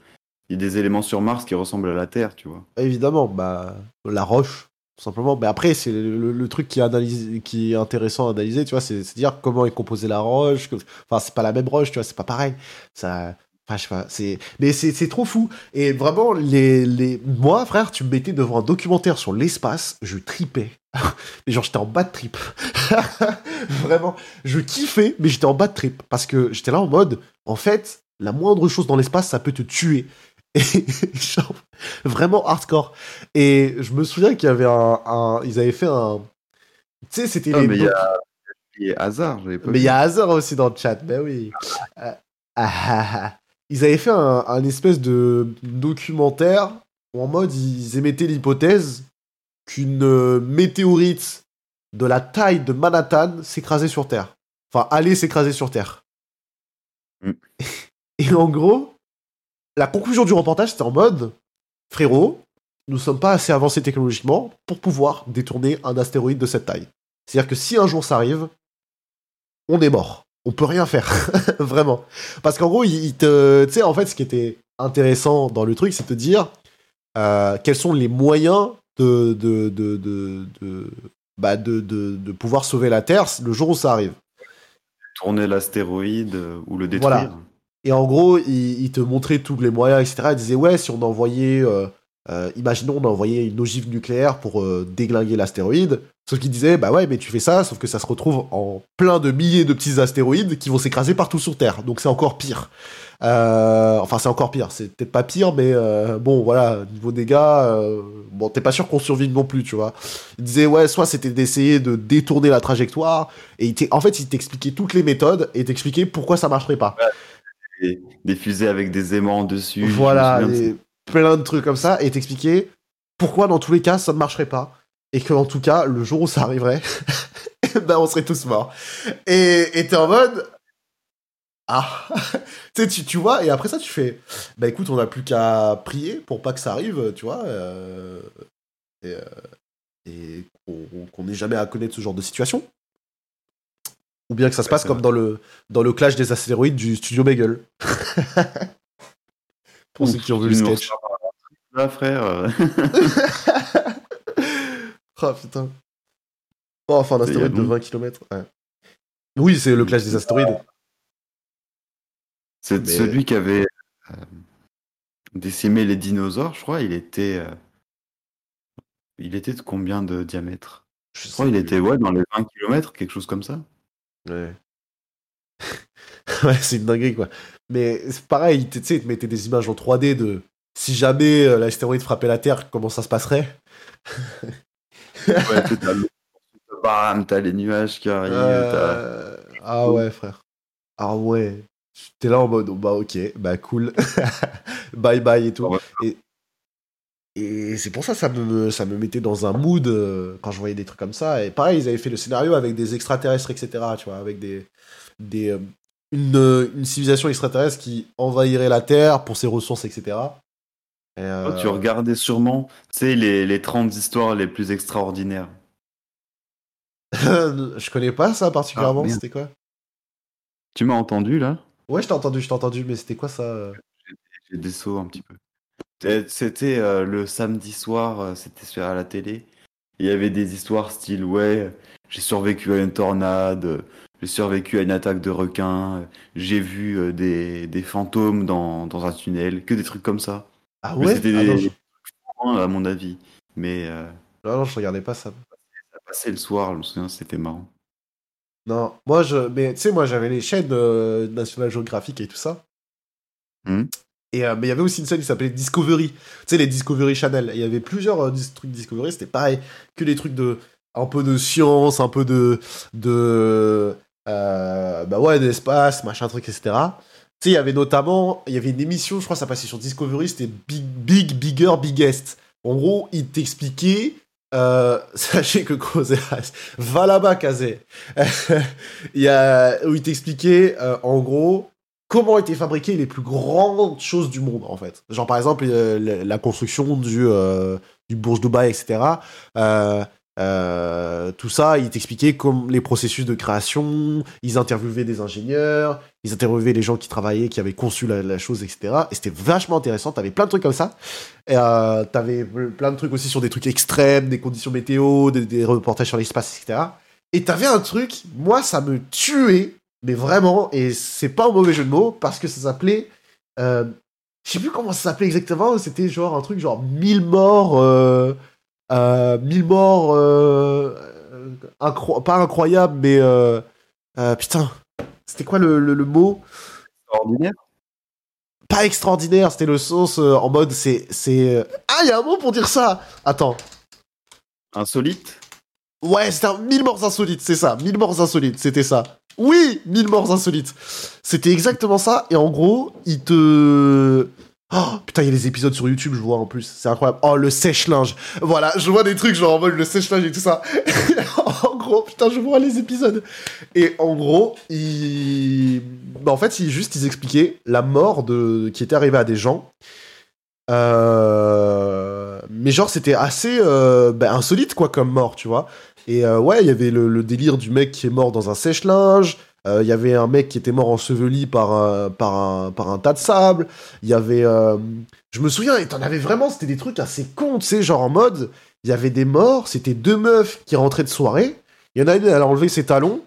il y ait des éléments sur Mars qui ressemblent à la Terre, tu vois. évidemment, bah, la roche, tout simplement. Mais après, c'est le, truc qui est, intéressant à analyser, tu vois, c'est c'est dire comment est composée la roche. Enfin, c'est pas la même roche, tu vois, c'est pas pareil. Ça. Enfin, je sais pas, c'est... Mais c'est c'est trop fou. Et vraiment, les, les... moi, frère, tu me mettais devant un documentaire sur l'espace, je tripais. mais (laughs) genre, j'étais en bas de trip. (laughs) Vraiment. Je kiffais, mais j'étais en bas de trip. Parce que j'étais là en mode, en fait, la moindre chose dans l'espace, ça peut te tuer. (laughs) Et genre, vraiment hardcore. Et je me souviens qu'il y avait un, un- Ils avaient fait un. Tu sais, c'était Ah, les. mais il y a, hasard, pas mais il y a Hazard aussi dans le chat, ben oui. Euh, ah, ah, ah. Ils avaient fait un, un espèce de documentaire où en mode ils émettaient l'hypothèse qu'une euh, météorite de la taille de Manhattan s'écrasait sur Terre. Enfin, allait s'écraser sur Terre. Mm. (laughs) Et en gros, la conclusion du reportage, c'était en mode frérot, nous sommes pas assez avancés technologiquement pour pouvoir détourner un astéroïde de cette taille. C'est-à-dire que si un jour ça arrive, on est mort. On peut rien faire. (laughs) Vraiment. Parce qu'en gros, il te. Tu sais, en fait, ce qui était intéressant dans le truc, c'est de te dire euh, quels sont les moyens de. de, de, de, de bah de, de, pouvoir sauver la Terre le jour où ça arrive. Tourner l'astéroïde ou le détruire. Voilà. Et en gros, il, il te montrait tous les moyens, etc. Il disait, ouais, si on envoyait, euh, euh, imaginons, on envoyait une ogive nucléaire pour euh, déglinguer l'astéroïde. Sauf qu'il disait, bah ouais, mais tu fais ça, sauf que ça se retrouve en plein de milliers de petits astéroïdes qui vont s'écraser partout sur Terre. Donc c'est encore pire. Euh, enfin, c'est encore pire. C'est peut-être pas pire, mais bon, voilà, niveau dégâts, bon, t'es pas sûr qu'on survive non plus, tu vois. Il disait, ouais, soit c'était d'essayer de détourner la trajectoire, et il en fait, il t'expliquait toutes les méthodes et t'expliquait pourquoi ça marcherait pas. Des, des fusées avec des aimants dessus. Voilà, des- plein de trucs comme ça, et t'expliquer pourquoi dans tous les cas ça ne marcherait pas. Et que en tout cas, le jour où ça arriverait, (laughs) ben on serait tous morts. Et t'es en mode. Ah (laughs) tu, tu, vois, et après ça, tu fais. Bah écoute, on n'a plus qu'à prier pour pas que ça arrive, tu vois. euh, et euh, et qu'on n'ait jamais à connaître ce genre de situation. Ou bien que ça se passe comme vrai. dans le, dans le clash des astéroïdes du studio Bagel. (laughs) pour ceux qui ont vu le sketch. reparleras Là, frère. (laughs) Oh putain. Oh, enfin, un Il y a astéroïde de long- 20 km. Oui, c'est le clash des astéroïdes. C'est Mais- celui qui avait euh, décimé les dinosaures, je crois. Il était, euh, il était de combien de diamètre? Je Je crois qu'il était ouais, dans les 20 km, quelque chose comme ça. Ouais. (laughs) ouais, c'est une dinguerie, quoi. Mais c'est pareil, tu sais, ils te mettaient des images en 3D de si jamais euh, l'astéroïde frappait la Terre, comment ça se passerait. Ouais, t'as bam, t'as les nuages qui arrivent. Euh, Ah ouais, frère. Ah ouais. T'es là en mode, bah ok, bah cool. (laughs) bye bye et tout. Ouais. Et, et c'est pour ça que ça me, ça me mettait dans un mood euh, quand je voyais des trucs comme ça. Et pareil, ils avaient fait le scénario avec des extraterrestres, etc. Tu vois, avec des, des, euh, une, euh, une civilisation extraterrestre qui envahirait la Terre pour ses ressources, etc. Et, euh, Toi, Tu regardais sûrement, tu sais, les, les 30 histoires les plus extraordinaires. (laughs) je connais pas ça particulièrement, Ah, c'était quoi? Tu m'as entendu là? Ouais, je t'ai entendu, je t'ai entendu, mais c'était quoi ça? Euh J'ai des sauts un petit peu. Et C'était euh, le samedi soir, euh, c'était sur à la télé. Il y avait des histoires style ouais, j'ai survécu à une tornade, euh, j'ai survécu à une attaque de requin, j'ai vu euh, des, des fantômes dans, dans un tunnel, que des trucs comme ça. Ah ouais? c'était Ah des non, je... à mon avis. Mais euh, non, non, je regardais pas ça. ça passait le soir, je me souviens, c'était marrant. Non, moi je. Mais tu sais, moi j'avais les chaînes euh, National Geographic et tout ça. Mhm. Et, euh, mais il y avait aussi une chaîne qui s'appelait Discovery. Tu sais, les Discovery Channel. Il y avait plusieurs trucs Discovery, c'était pareil. Que des trucs de. Un peu de science, un peu de. de euh, bah ouais, d'espace, machin, truc, etc. Tu sais, il y avait notamment. Il y avait une émission, je crois, ça passait sur Discovery, c'était Big, Big, Bigger, Biggest. En gros, il t'expliquait. Euh, (laughs) sachez que Kozeras, va là-bas, Kazé. (laughs) il y a, où il t'expliquait, euh, en gros, comment étaient fabriquées les plus grandes choses du monde, en fait. Genre, par exemple, euh, la, construction du, du Bourge Dubaï, etc. Euh, euh, tout ça, il t'expliquait comme les processus de création, ils interviewaient des ingénieurs, ils interviewaient les gens qui travaillaient, qui avaient conçu la, chose, etc. Et c'était vachement intéressant, t'avais plein de trucs comme ça. Euh, t'avais plein de trucs aussi sur des trucs extrêmes, des conditions météo, des, reportages sur l'espace, etc. Et t'avais un truc, moi ça me tuait, mais vraiment, et c'est pas un mauvais jeu de mots, parce que ça s'appelait... Euh, je sais plus comment ça s'appelait exactement, c'était genre un truc genre 1000 morts... Euh, 1000 morts... Euh, incro- pas incroyable, mais... Euh, euh, putain, c'était quoi le, le, le mot? Ordinaire Pas extraordinaire, c'était le sauce euh, en mode c'est... c'est Ah, il y a un mot pour dire ça Attends. Insolite Ouais, c'était un 1000 morts insolites, c'est ça. 1000 morts insolites, c'était ça. Oui, 1000 morts insolites. C'était exactement ça. Et en gros, il te... Oh, putain, il y a les épisodes sur YouTube, je vois en plus. C'est incroyable. Oh, le sèche-linge. Voilà, je vois des trucs genre en mode le sèche-linge et tout ça. (laughs) en gros, putain, je vois les épisodes. Et en gros, il... bah, en fait, il, juste, ils expliquaient la mort de... qui était arrivée à des gens. Euh... Mais genre, c'était assez euh, bah, insolite, quoi, comme mort, tu vois. Et euh, ouais, il y avait le délire du mec qui est mort dans un sèche-linge. Euh, Il y avait un mec qui était mort enseveli par un, par un, par un tas de sable. Il y avait... euh, Je me souviens, et t'en avais vraiment, c'était des trucs assez cons, tu sais, genre en mode... Il y avait des morts, c'était deux meufs qui rentraient de soirée. Il y en a une, elle a enlevé ses talons.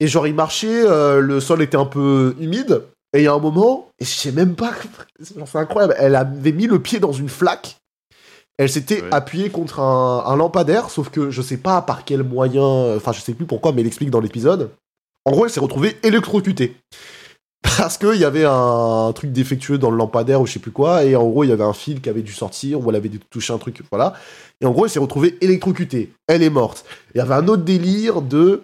Et genre, il marchait, euh, le sol était un peu humide. Et il y a un moment, et je sais même pas... C'est incroyable, elle avait mis le pied dans une flaque. Elle s'était Ouais. appuyée contre un, un lampadaire, sauf que je sais pas par quel moyen, enfin je sais plus pourquoi, mais elle explique dans l'épisode. En gros, elle s'est retrouvée électrocutée. Parce qu'il y avait un, truc défectueux dans le lampadaire ou je sais plus quoi, et en gros, il y avait un fil qui avait dû sortir, ou elle avait dû toucher un truc, voilà. Et en gros, elle s'est retrouvée électrocutée. Elle est morte. Il y avait un autre délire de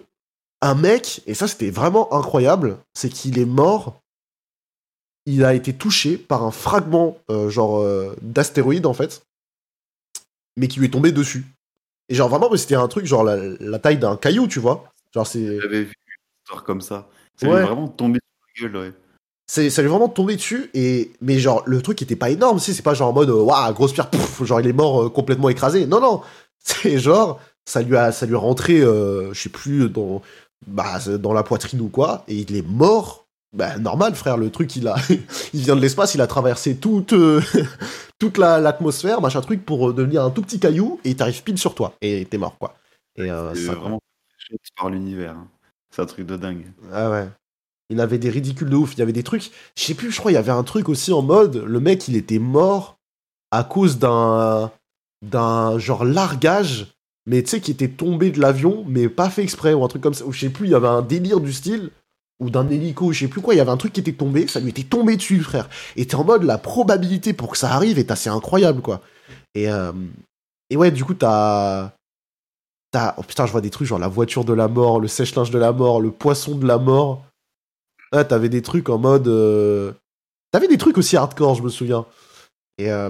un mec, et ça c'était vraiment incroyable, c'est qu'il est mort. Il a été touché par un fragment, euh, genre, euh, d'astéroïde en fait, mais qui lui est tombé dessus. Et genre, vraiment, c'était un truc, genre, la, la taille d'un caillou, tu vois. Genre, c'est. J'avais vu histoire comme ça. C'est Ouais. vraiment tombé sur la gueule, ouais. c'est ça lui est vraiment tombé dessus et mais genre le truc était pas énorme si c'est pas genre en mode euh, waouh grosse pierre pouf, genre il est mort euh, complètement écrasé non non (laughs) c'est genre ça lui a ça lui est rentré euh, je sais plus dans bah dans la poitrine ou quoi et il est mort bah normal frère le truc il a (laughs) il vient de l'espace il a traversé toute euh, (laughs) toute la- l'atmosphère machin truc pour euh, devenir un tout petit caillou et il t'arrive pile sur toi et t'es mort quoi et euh, C'est ça- vraiment par l'univers. hein. C'est un truc de dingue. Ah ouais. Il avait des ridicules de ouf. Il y avait des trucs. Je sais plus, je crois, il y avait un truc aussi en mode. Le mec, il était mort à cause d'un. d'un genre largage, mais tu sais, qui était tombé de l'avion, mais pas fait exprès, ou un truc comme ça. Ou je sais plus, il y avait un délire du style. Ou d'un hélico, je sais plus quoi, il y avait un truc qui était tombé, ça lui était tombé dessus, frère. Et t'es en mode, la probabilité pour que ça arrive est assez incroyable, quoi. Et, euh, et ouais, du coup, t'as. T'as. Oh putain, je vois des trucs genre la voiture de la mort, le sèche-linge de la mort, le poisson de la mort. Ah, t'avais des trucs en mode. euh, T'avais des trucs aussi hardcore, je me souviens. Et euh,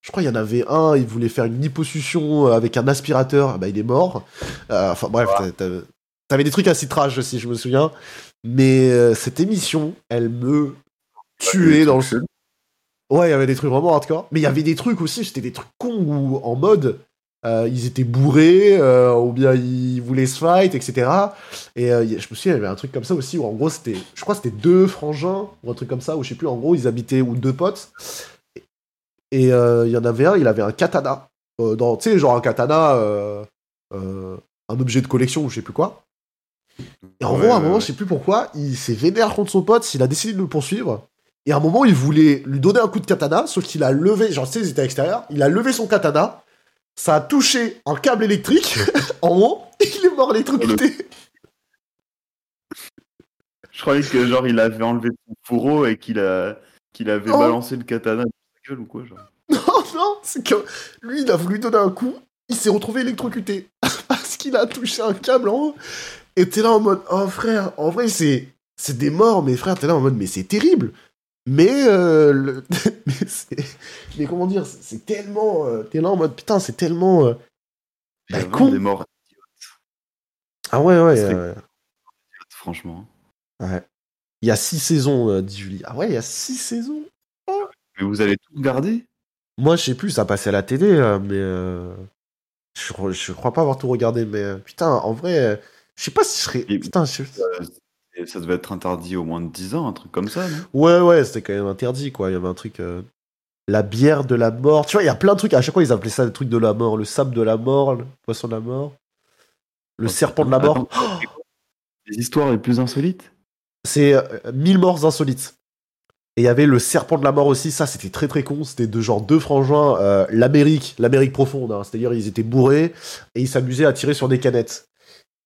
je crois qu'il y en avait un, il voulait faire une liposuction avec un aspirateur, ah bah il est mort. Euh, enfin bref, t'avais des trucs assez trash aussi, je me souviens. Mais euh, cette émission, elle me tuait dans le. Ouais, il y avait des trucs vraiment hardcore. Mais il y avait des trucs aussi, c'était des trucs cons où, en mode, euh, ils étaient bourrés, euh, ou bien ils voulaient se fight, etc. Et euh, je me souviens, il y avait un truc comme ça aussi, où en gros, c'était, je crois que c'était deux frangins, ou un truc comme ça, ou je sais plus, en gros, ils habitaient, ou deux potes. Et il y en avait un, il avait un katana. dans, tu sais, genre un katana, un objet de collection, ou je sais plus quoi. Et en Ouais, gros, à un moment, je sais plus pourquoi, il s'est vénère contre son pote, il a décidé de le poursuivre. Et à un moment, il voulait lui donner un coup de katana, sauf qu'il a levé, genre, tu sais, ils étaient à l'extérieur, il a levé son katana, ça a touché un câble électrique (laughs) en haut, et il est mort électrocuté. Je croyais que genre il avait enlevé son fourreau et qu'il a qu'il avait Oh. balancé le katana dans sa gueule ou quoi genre. (laughs) Non, non, c'est que lui, il a voulu donner un coup, il s'est retrouvé électrocuté. (laughs) Parce qu'il a touché un câble en haut. Et t'es là en mode, oh frère, en vrai, c'est, c'est des morts, mais frère, t'es là en mode, mais c'est terrible. Mais, euh, le- (laughs) mais, mais comment dire, c'est tellement, euh, t'es là en mode, putain, c'est tellement, euh, Bah, con. des morts ah ouais, ouais, franchement. ouais. Il y a six saisons, euh, dit Julie. Ah ouais, il y a six saisons. Mais vous allez tout garder Moi, je sais plus, ça passait à la télé, euh, mais euh, je, crois- je crois pas avoir tout regardé. Mais euh, putain, en vrai, je sais pas si je serais. Putain, je- Et ça devait être interdit au moins de 10 ans, un truc comme ça, non? Ouais, ouais, c'était quand même interdit, quoi. Il y avait un truc. euh, La bière de la mort. Tu vois, il y a plein de trucs. À chaque fois, ils appelaient ça le truc de la mort. Le sable de la mort, le poisson de la mort, le Oh, serpent de la mort. Attends, Les histoires les plus insolites? C'est euh, 1000 morts insolites. Et il y avait le serpent de la mort aussi, ça c'était très très con, c'était de genre deux frangins, euh, l'Amérique, l'Amérique profonde, hein. c'est-à-dire ils étaient bourrés et ils s'amusaient à tirer sur des canettes.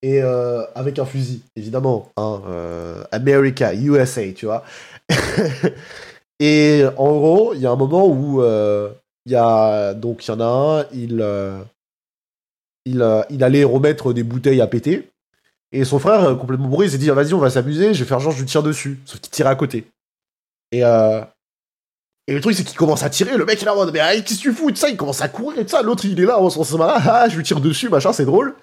Et euh, avec un fusil, évidemment, hein, euh, America, USA, tu vois. (laughs) et en gros, il y a un moment où euh, il y a donc il y en a un, il il, il allait remettre des bouteilles à péter. Et son frère, complètement bourré, il s'est dit, Ah, vas-y, on va s'amuser, je vais faire genre, je lui tire dessus. Sauf qu'il tirait à côté. Et, et le truc, c'est qu'il commence à tirer, le mec, il est là en mode, mais ah, qu'est-ce que tu fous ça, il commence à courir et ça. L'autre, il est là, on s'en marre, ah, je lui tire dessus, machin, c'est drôle.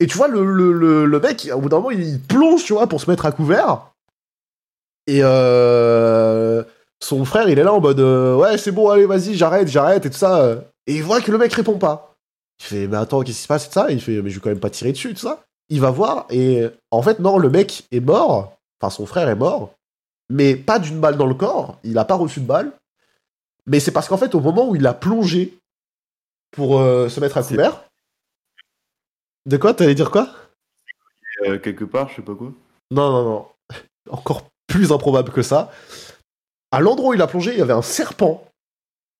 Et tu vois, le, le, le, le mec, au bout d'un moment, il plonge, tu vois, pour se mettre à couvert. Et euh... son frère, il est là en mode, euh, ouais, c'est bon, allez, vas-y, j'arrête, j'arrête, et tout ça. Et il voit que le mec répond pas. Il fait, mais attends, qu'est-ce qui se passe, et tout ça. Et il fait, mais je vais quand même pas tirer dessus, et tout ça il va voir et en fait non le mec est mort enfin son frère est mort mais pas d'une balle dans le corps il a pas reçu de balle mais c'est parce qu'en fait au moment où il a plongé pour euh, se mettre à couvert de quoi t'allais dire quoi? Euh, Quelque part, je sais pas quoi. non non non. (laughs) Encore plus improbable que ça. À l'endroit où il a plongé il y avait un serpent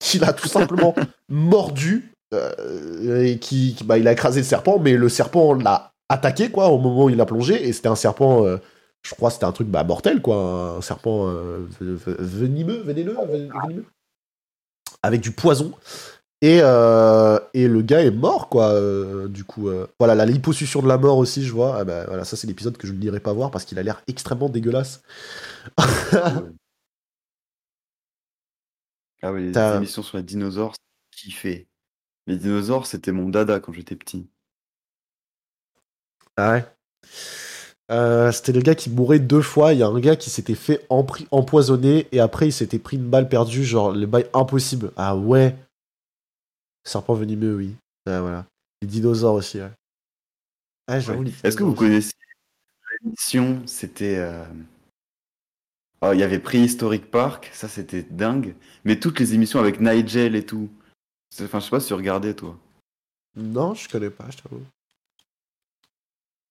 qu'il a tout simplement (laughs) mordu euh, et qui, qui- bah, il a écrasé le serpent mais le serpent l'a attaqué quoi au moment où il a plongé et c'était un serpent euh, je crois que c'était un truc bah, mortel quoi un serpent ve- ve- venimeux vénéneux avec du poison et, euh, et le gars est mort quoi euh, du coup euh, voilà la liposuction de la mort aussi je vois ah, bah, voilà ça c'est l'épisode que je n'irai pas voir parce qu'il a l'air extrêmement dégueulasse (laughs) Ah ouais, les émissions sur les dinosaures, c'est kiffé. Les dinosaures, c'était mon dada quand j'étais petit. Ah ouais. C'était le gars qui mourait deux fois. Il y a un gars qui s'était fait empoisonner et après il s'était pris une balle perdue, genre le bail impossible. Ah ouais. Serpent venimeux, oui. Ouais, voilà. Les dinosaures aussi, ouais. Ah, j'avoue, Ouais. les Est-ce que vous connaissez l'émission C'était. euh, oh, il y avait Préhistoric Park, ça c'était dingue. Mais toutes les émissions avec Nigel et tout. Enfin, je sais pas si tu regardais, toi. Non, je connais pas, je t'avoue.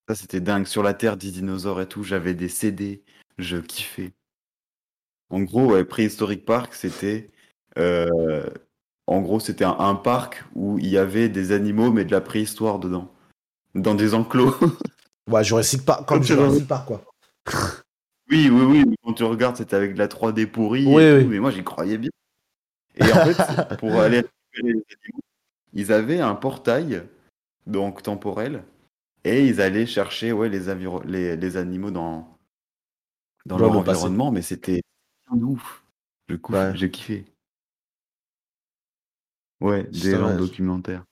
Ça, c'était dingue. Sur la Terre des dinosaures et tout, j'avais des CD, je kiffais. En gros, ouais, Prehistoric Park, c'était. euh, en gros, c'était un, un parc où il y avait des animaux, mais de la préhistoire dedans. Dans des enclos. (laughs) Ouais, Jurassic Park, comme (laughs) Jurassic Park, quoi. (laughs) oui, oui, oui. Quand tu regardes, c'était avec de la 3D pourrie. Oui, et oui. tout, mais moi, j'y croyais bien. Et en fait, pour aller récupérer les animaux, ils avaient un portail, donc temporel, et ils allaient chercher ouais, les, les, les animaux dans, dans leur passé. environnement, mais c'était ouf. Je coup, Ouais. j'ai kiffé. Ouais, des ouais. documentaires.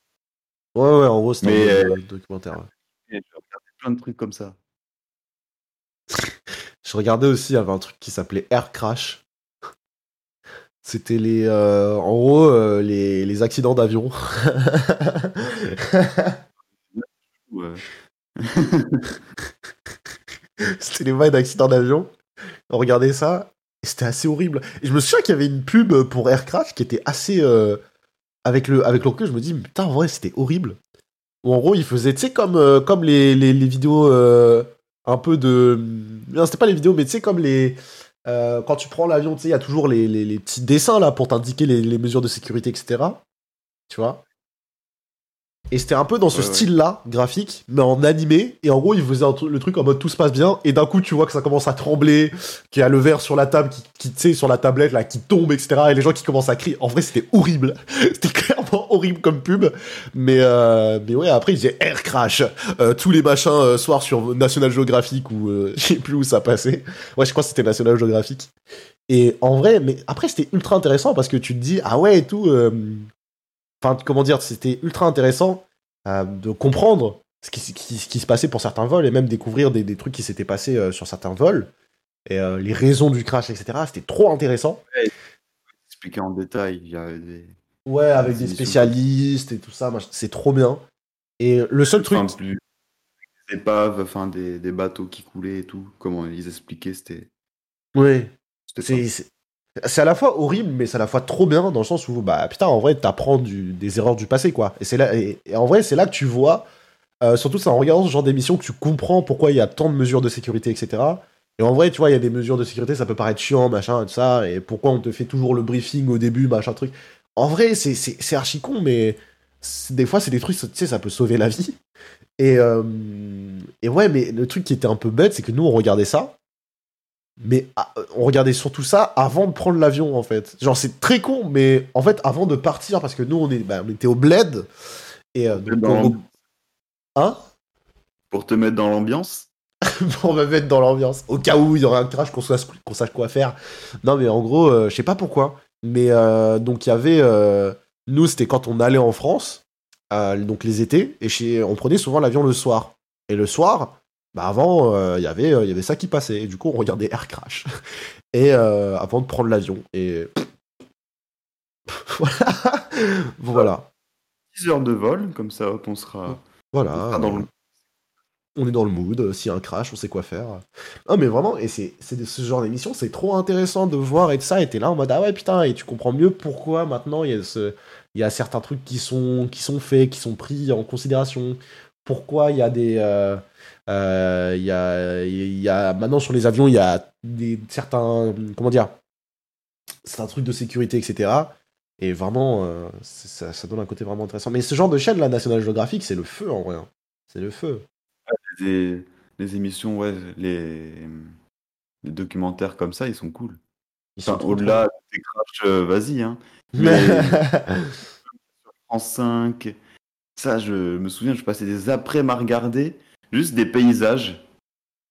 Ouais, ouais, en gros, c'était un euh, documentaire. ouais. Regardé plein de trucs comme ça. (laughs) Je regardais aussi, il y avait un truc qui s'appelait Air Crash. (laughs) C'était les, euh, en gros, euh, les, les accidents d'avion. (laughs) C'était les vagues d'accidents d'avion. On regardait ça, et c'était assez horrible. Et je me souviens qu'il y avait une pub pour Air Crash qui était assez. euh, avec le avec le je me dis, putain, en vrai, c'était horrible. En gros, ils faisaient, tu sais, comme, euh, comme les, les, vidéos euh, un peu de. Non, c'était pas les vidéos, mais tu sais, comme les. euh, quand tu prends l'avion, tu sais, il y a toujours les, les, les petits dessins là pour t'indiquer les, les mesures de sécurité, etc. Tu vois? Et c'était un peu dans ce Ouais, style-là, graphique, mais en animé. Et en gros, ils faisaient un tru- le truc en mode tout se passe bien. Et d'un coup, tu vois que ça commence à trembler, qu'il y a le verre sur la table, qui, qui tu sais, sur la tablette, là, qui tombe, etc. Et les gens qui commencent à crier. En vrai, c'était horrible. (laughs) c'était clairement horrible comme pub. Mais, euh, mais ouais, après, ils disaient Air Crash. Euh, tous les machins euh, soirs sur National Geographic ou (laughs) je sais plus où ça passait. Ouais, je crois que c'était National Geographic. Et en vrai, mais après, c'était ultra intéressant parce que tu te dis, ah ouais, et tout. Enfin, comment dire, c'était ultra intéressant euh, de comprendre ce qui, ce qui- ce qui se passait pour certains vols et même découvrir des, des trucs qui s'étaient passés euh, sur certains vols. Et euh, les raisons du crash, etc. C'était trop intéressant. Expliqué en détail, il y avait des. Ouais, avec Des spécialistes et tout ça, c'est trop bien. Et le seul truc. Enfin, plus- des épaves, enfin des, des bateaux qui coulaient et tout. Comment ils expliquaient, c'était. Ouais. c'était C'est, à la fois horrible, mais c'est à la fois trop bien dans le sens où, bah putain, en vrai, t'apprends des erreurs du passé, quoi. Et, c'est là, et, en vrai, c'est là que tu vois, euh, surtout en regardant ce genre d'émission, que tu comprends pourquoi il y a tant de mesures de sécurité, etc. Et en vrai, tu vois, il y a des mesures de sécurité, ça peut paraître chiant, machin, tout ça, et pourquoi on te fait toujours le briefing au début, machin, truc. En vrai, c'est, c'est, c'est archi con, mais des fois, c'est des trucs, tu sais, ça peut sauver la vie. Et, euh, et ouais, mais le truc qui était un peu bête, c'est que nous, on regardait ça, mais ah, euh, on regardait surtout ça avant de prendre l'avion, en fait. Genre, c'est très con, mais en fait, avant de partir, parce que nous, on, est, bah, on était au bled, et euh, donc, Dans- on- Hein Pour te mettre dans l'ambiance? (laughs) pour me mettre dans l'ambiance. Au cas où il y aurait un crash, qu'on sache, quoi faire. Non, mais en gros, euh, je sais pas pourquoi. Mais euh, donc, il y avait. nous, c'était quand on allait en France, donc les étés, et chez, on prenait souvent l'avion le soir. Et le soir, bah avant, euh, il y avait, euh, il y avait ça qui passait. Et du coup, on regardait Air Crash. (laughs) Et euh, avant de prendre l'avion. Et. (laughs) voilà. voilà. 10 heures de vol, comme ça, hop, on sera, on Voilà. sera dans le. on est dans le mood, s'il y a un crash, on sait quoi faire. Non, mais vraiment, et c'est ce genre d'émission, c'est trop intéressant de voir et de ça, et t'es là en mode ah ouais putain, et tu comprends mieux pourquoi maintenant il y a, ce, il y a certains trucs qui sont, qui sont faits, qui sont pris en considération, pourquoi il y a des. Euh, y, a, y a maintenant sur les avions, il y a des, certains. Comment dire Certains trucs de sécurité, etc. Et vraiment, euh, ça, ça donne un côté vraiment intéressant. Mais ce genre de chaîne, la National Geographic, c'est le feu en vrai. hein. C'est le feu. Les, les émissions, ouais, les, les documentaires comme ça, ils sont cool. Ils sont Enfin, au-delà des crashs, euh, vas-y, hein. (laughs) Mais France 5, ça, je me souviens, je passais des après à regarder juste des paysages.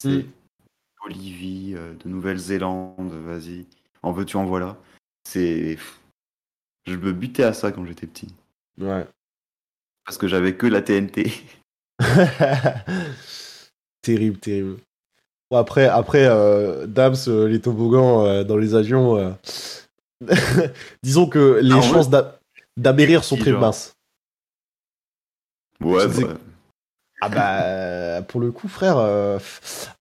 C'est Mm. Bolivie, euh, de Nouvelle-Zélande, vas-y, en veux-tu, en voilà. C'est. Je me butais à ça quand j'étais petit. ouais. Parce que j'avais que la TNT. (laughs) terrible, terrible. Bon, après, après euh, Dams, euh, les toboggans euh, dans les avions, (laughs) disons que les Ah ouais chances d'amérir sont très genre. minces. Ouais, bah, Ah bah, euh, pour le coup, frère, euh,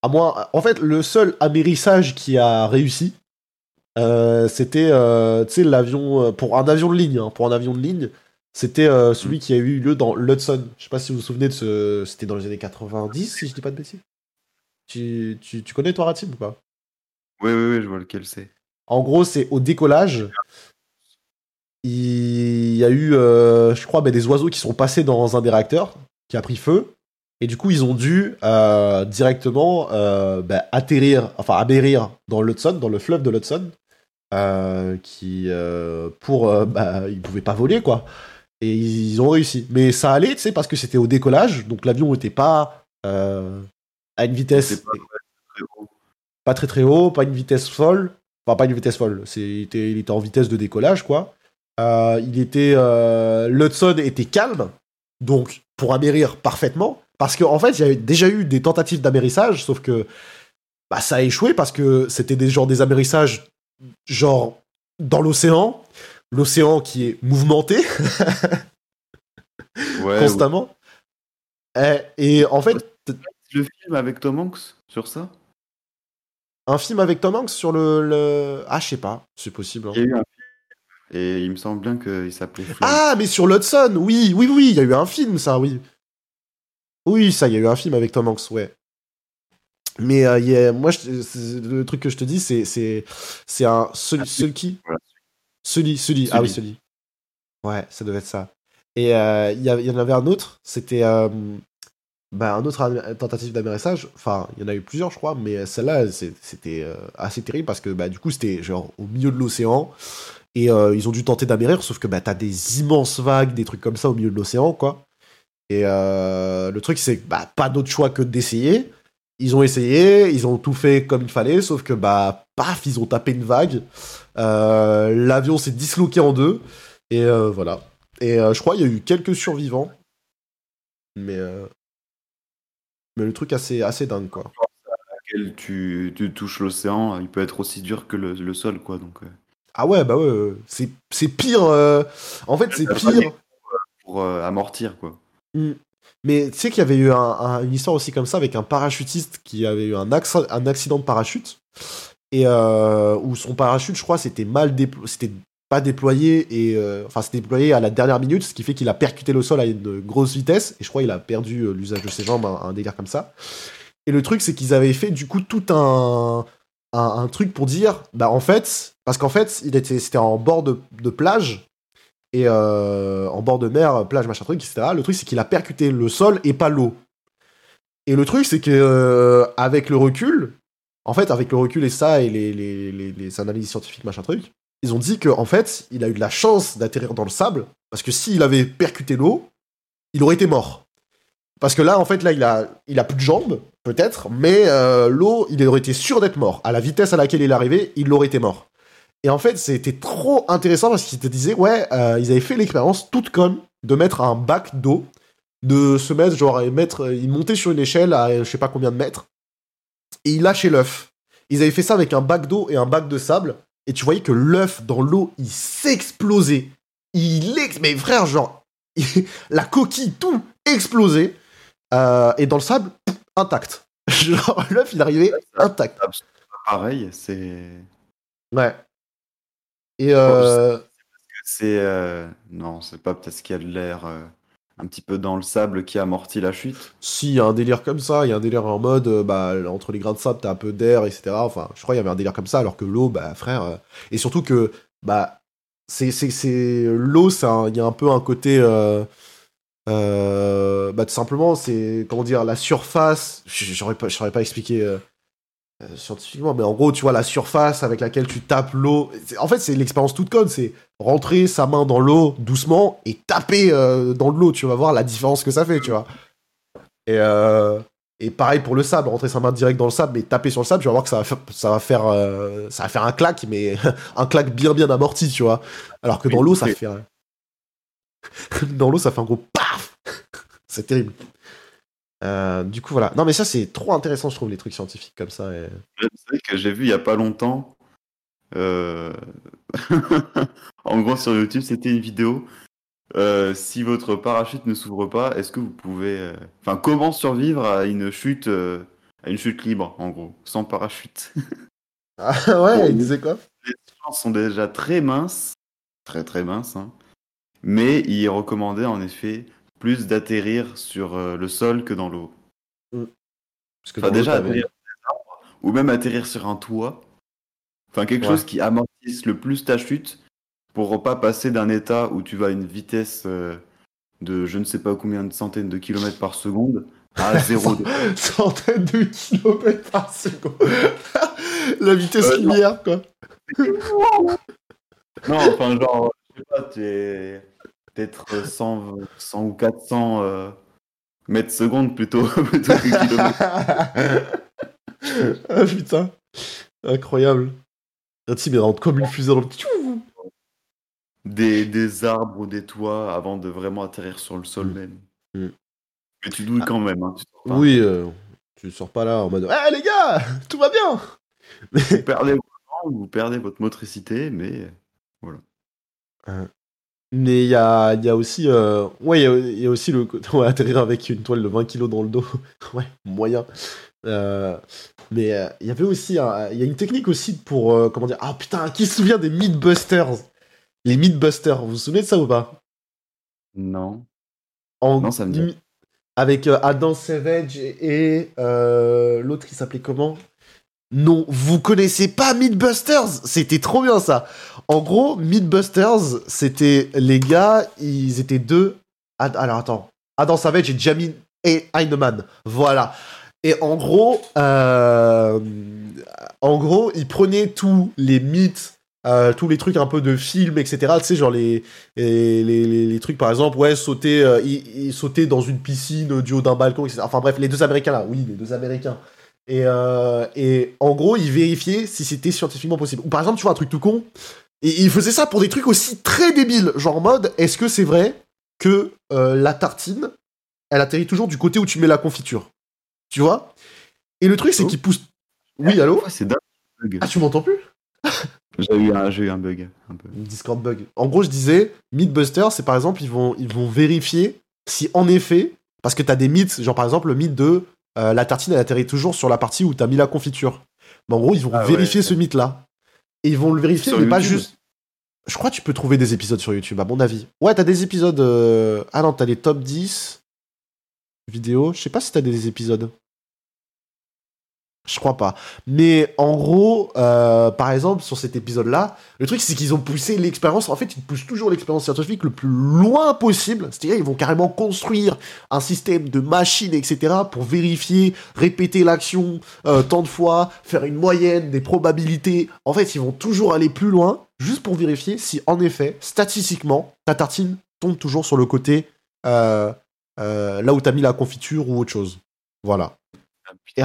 à moi, en fait, le seul amérissage qui a réussi, euh, c'était, euh, tu sais, l'avion, pour un avion de ligne, hein, pour un avion de ligne, C'était celui qui a eu lieu dans l'Hudson. Je sais pas si vous vous souvenez de ce. C'était dans les années 90, si je dis pas de bêtises. Tu, tu, tu connais toi, Ratim, ou pas? Oui, oui, oui, je vois lequel c'est. En gros, c'est au décollage. Il y a eu, euh, je crois, ben, des oiseaux qui sont passés dans un des réacteurs qui a pris feu. Et du coup, ils ont dû euh, directement euh, ben, atterrir, enfin amérir dans l'Hudson, dans le fleuve de l'Hudson, euh, qui euh, pour, bah, ils pouvaient pas voler quoi. Et ils, ils ont réussi. Mais ça allait, tu sais, parce que c'était au décollage, donc l'avion n'était pas à une vitesse pas très haut. pas très très haut, pas une vitesse folle. Enfin, pas une vitesse folle. C'est, il, était, il était en vitesse de décollage, quoi. Il était, l'Hudson était calme, donc pour amérir parfaitement. Parce qu'en en fait, il y avait déjà eu des tentatives d'amérissage, sauf que bah, ça a échoué parce que c'était des genres des amérissages genre dans l'océan, l'océan qui est mouvementé (laughs) Ouais, constamment. Et, et en fait. Le film avec Tom Hanks sur ça? Un film avec Tom Hanks sur le, le... ah je sais pas, c'est possible. hein. Il y a eu un film. Et il me semble bien qu'il s'appelait. Ah, mais sur l'Hudson, oui, oui, oui, il y a eu un film, ça, oui. Oui, ça, il y a eu un film avec Tom Hanks, ouais. Mais euh, y a- moi, je- le truc que je te dis, c'est c'est c'est un celui, celui qui celui, celui, ah oui, Celui. Ouais, ça devait être ça. Et euh, il y, en avait un autre, c'était euh, bah, un autre tentative d'amérissage. Enfin, il y en a eu plusieurs, je crois, mais celle-là, c'était assez terrible parce que bah, du coup, c'était genre au milieu de l'océan. Et ils ont dû tenter d'amérir, sauf que bah, t'as des immenses vagues, des trucs comme ça au milieu de l'océan, quoi. Et euh, le truc, c'est que bah, pas d'autre choix que d'essayer. Ils ont essayé, ils ont tout fait comme il fallait, sauf que bah, paf, ils ont tapé une vague. Euh, L'avion s'est disloqué en deux. Et euh, voilà. Et je crois qu'il y a eu quelques survivants. Mais, mais le truc assez, assez dingue, quoi. Tu, tu touches l'océan, il peut être aussi dur que le, le sol, quoi. Donc, euh, Ah ouais, bah ouais, c'est pire. euh, En fait, c'est pire. pour euh, amortir, quoi. Mm. Mais tu sais qu'il y avait eu un- un- une histoire aussi comme ça avec un parachutiste qui avait eu un, acc- un accident de parachute et euh, où son parachute, je crois, c'était mal c'était pas déployé et euh, enfin c'était déployé à la dernière minute, ce qui fait qu'il a percuté le sol à une grosse vitesse et je crois qu'il a perdu euh, l'usage de ses jambes, un, un délire comme ça. Et le truc, c'est qu'ils avaient fait du coup tout un, un, truc pour dire, bah en fait, parce qu'en fait, il était, c'était en bord de plage et euh, en bord de mer, plage, machin truc, etc. Le truc, c'est qu'il a percuté le sol et pas l'eau. Et le truc, c'est que euh, avec le recul, en fait, avec le recul et ça et les, analyses scientifiques, machin truc, ils ont dit que en fait, il a eu de la chance d'atterrir dans le sable parce que s'il avait percuté l'eau, il aurait été mort. Parce que là, en fait, là, il a, il a plus de jambes, peut-être, mais euh, l'eau, il aurait été sûr d'être mort. À la vitesse à laquelle il est arrivé, il aurait été mort. Et en fait, c'était trop intéressant parce qu'ils te disaient, ouais, euh, ils avaient fait l'expérience toute conne de mettre un bac d'eau, de se mettre, genre, et mettre, ils montaient sur une échelle à je sais pas combien de mètres, et ils lâchaient l'œuf. Ils avaient fait ça avec un bac d'eau et un bac de sable, et tu voyais que l'œuf dans l'eau, il s'explosait. Il ex... Mais frère, genre, (laughs) la coquille, tout explosait. Euh, et dans le sable, intact. (laughs) Genre, l'œuf, il arrivait intact. Pareil, c'est. Ouais. Et euh, C'est. euh, Non, c'est pas peut-être qu'il y a de l'air euh, un petit peu dans le sable qui amortit la chute. si, il y a un délire comme ça, il y a un délire en mode, euh, bah, entre les grains de sable, t'as un peu d'air, etc. Enfin, je crois qu'il y avait un délire comme ça, alors que l'eau, bah, frère. euh, Et surtout que, bah, c'est. c'est, c'est... L'eau, un- il y a un peu un côté. euh, euh, bah, tout simplement, c'est. Comment dire, la surface. J'aurais pas, j'aurais pas expliqué. Euh, scientifiquement, mais en gros, tu vois, la surface avec laquelle tu tapes l'eau. En fait, c'est l'expérience toute conne, c'est rentrer sa main dans l'eau doucement et taper euh, dans l'eau. Tu vas voir la différence que ça fait, tu vois. Et, euh, et pareil pour le sable, rentrer sa main direct dans le sable, mais taper sur le sable, tu vas voir que ça va faire, ça va faire, euh, ça va faire un claque, mais (laughs) un claque bien bien amorti, tu vois. Alors que dans l'eau, ça fait. (laughs) dans l'eau, ça fait un gros paf C'est terrible. Euh, du coup, voilà. Non, mais ça, c'est trop intéressant, je trouve, les trucs scientifiques comme ça. et- savez que j'ai vu il y a pas longtemps. euh, (laughs) en gros, sur YouTube, c'était une vidéo. Euh, si votre parachute ne s'ouvre pas, est-ce que vous pouvez. Enfin, comment survivre à une chute, à une chute libre, en gros, sans parachute? (laughs) Ah ouais, Bon. il disait quoi? Les chances sont déjà très minces, très très minces, hein, mais il recommandait en effet plus d'atterrir sur euh, le sol que dans l'eau. Parce que Enfin, dans l'eau, déjà t'avais- atterrir sur des arbres, ou même atterrir sur un toit. Enfin, quelque Ouais. chose qui amortisse le plus ta chute pour pas passer d'un état où tu vas à une vitesse euh, de je ne sais pas combien de centaines de kilomètres par seconde à (laughs) zéro. de- centaines de kilomètres par seconde. (laughs) La vitesse Euh, lumière, quoi. (laughs) non, enfin, genre, je sais pas, tu es peut-être 100, 100 ou 400 euh, mètres secondes plutôt, (laughs) plutôt que kilomètres. (laughs) ah putain. Incroyable. Un type, il rentre comme une fusée dans le. Des, des arbres ou des toits avant de vraiment atterrir sur le sol Mm. même. Mm. Mais tu douilles quand même. Hein, tu pas. Oui, euh, tu sors pas là en mode. Eh les gars, tout va bien Vous perdez votre temps, vous perdez votre motricité, mais Mais il y a, il y a aussi. euh, Ouais, il y a, il y a aussi le côté. (laughs) Ouais, atterrir avec une toile de 20 kilos dans le dos. (laughs) ouais, moyen. Euh, mais euh, il y avait aussi. Il y a une technique aussi pour. euh, comment dire Ah putain, qui se souvient des Mythbusters Les Mythbusters, vous vous souvenez de ça ou pas? Non. En- Non, ça me dit. Avec Adam Savage et, et, euh, l'autre qui s'appelait comment? Non, vous connaissez pas Mythbusters? C'était trop bien ça. En gros, Mythbusters, c'était les gars, ils étaient deux. Alors attends, Adam Savage et Jamie et Heinemann. Voilà. Et en gros, euh, en gros, ils prenaient tous les mythes, euh, tous les trucs un peu de films, etc. Tu sais, genre les, les, les, trucs, par exemple, ouais, sauter, euh, sautait dans une piscine du haut d'un balcon, etc. Enfin bref, les deux Américains là, oui, les deux Américains. Et, euh, et en gros, ils vérifiaient si c'était scientifiquement possible. Ou par exemple, tu vois, un truc tout con, et ils faisaient ça pour des trucs aussi très débiles, genre en mode, est-ce que c'est vrai que euh, la tartine, elle atterrit toujours du côté où tu mets la confiture? Tu vois? Et le truc, c'est qu'ils poussent... Oui, allô? Ouais, c'est dingue. Ah, tu m'entends plus? J'ai eu, un- j'ai eu un bug. Un peu. Discord bug. En gros, je disais, Mythbusters, c'est par exemple, ils vont, ils vont vérifier si en effet, parce que t'as des mythes, genre par exemple le mythe de euh, la tartine, elle atterrit toujours sur la partie où t'as mis la confiture. Mais en gros, ils vont Ah ouais. vérifier ce mythe-là. Et ils vont le vérifier, Sur mais pas juste. Je crois que tu peux trouver des épisodes sur YouTube, à mon avis. Ouais, t'as des épisodes. euh, Ah non, t'as les top 10 vidéos. Je sais pas si t'as des épisodes. Je crois pas. Mais en gros, euh, par exemple, sur cet épisode-là, le truc, c'est qu'ils ont poussé l'expérience. En fait, ils poussent toujours l'expérience scientifique le plus loin possible. C'est-à-dire, ils vont carrément construire un système de machines, etc., pour vérifier, répéter l'action euh, tant de fois, faire une moyenne des probabilités. En fait, ils vont toujours aller plus loin, juste pour vérifier si, en effet, statistiquement, ta tartine tombe toujours sur le côté euh, là où t'as mis la confiture ou autre chose. Voilà. Ah, Et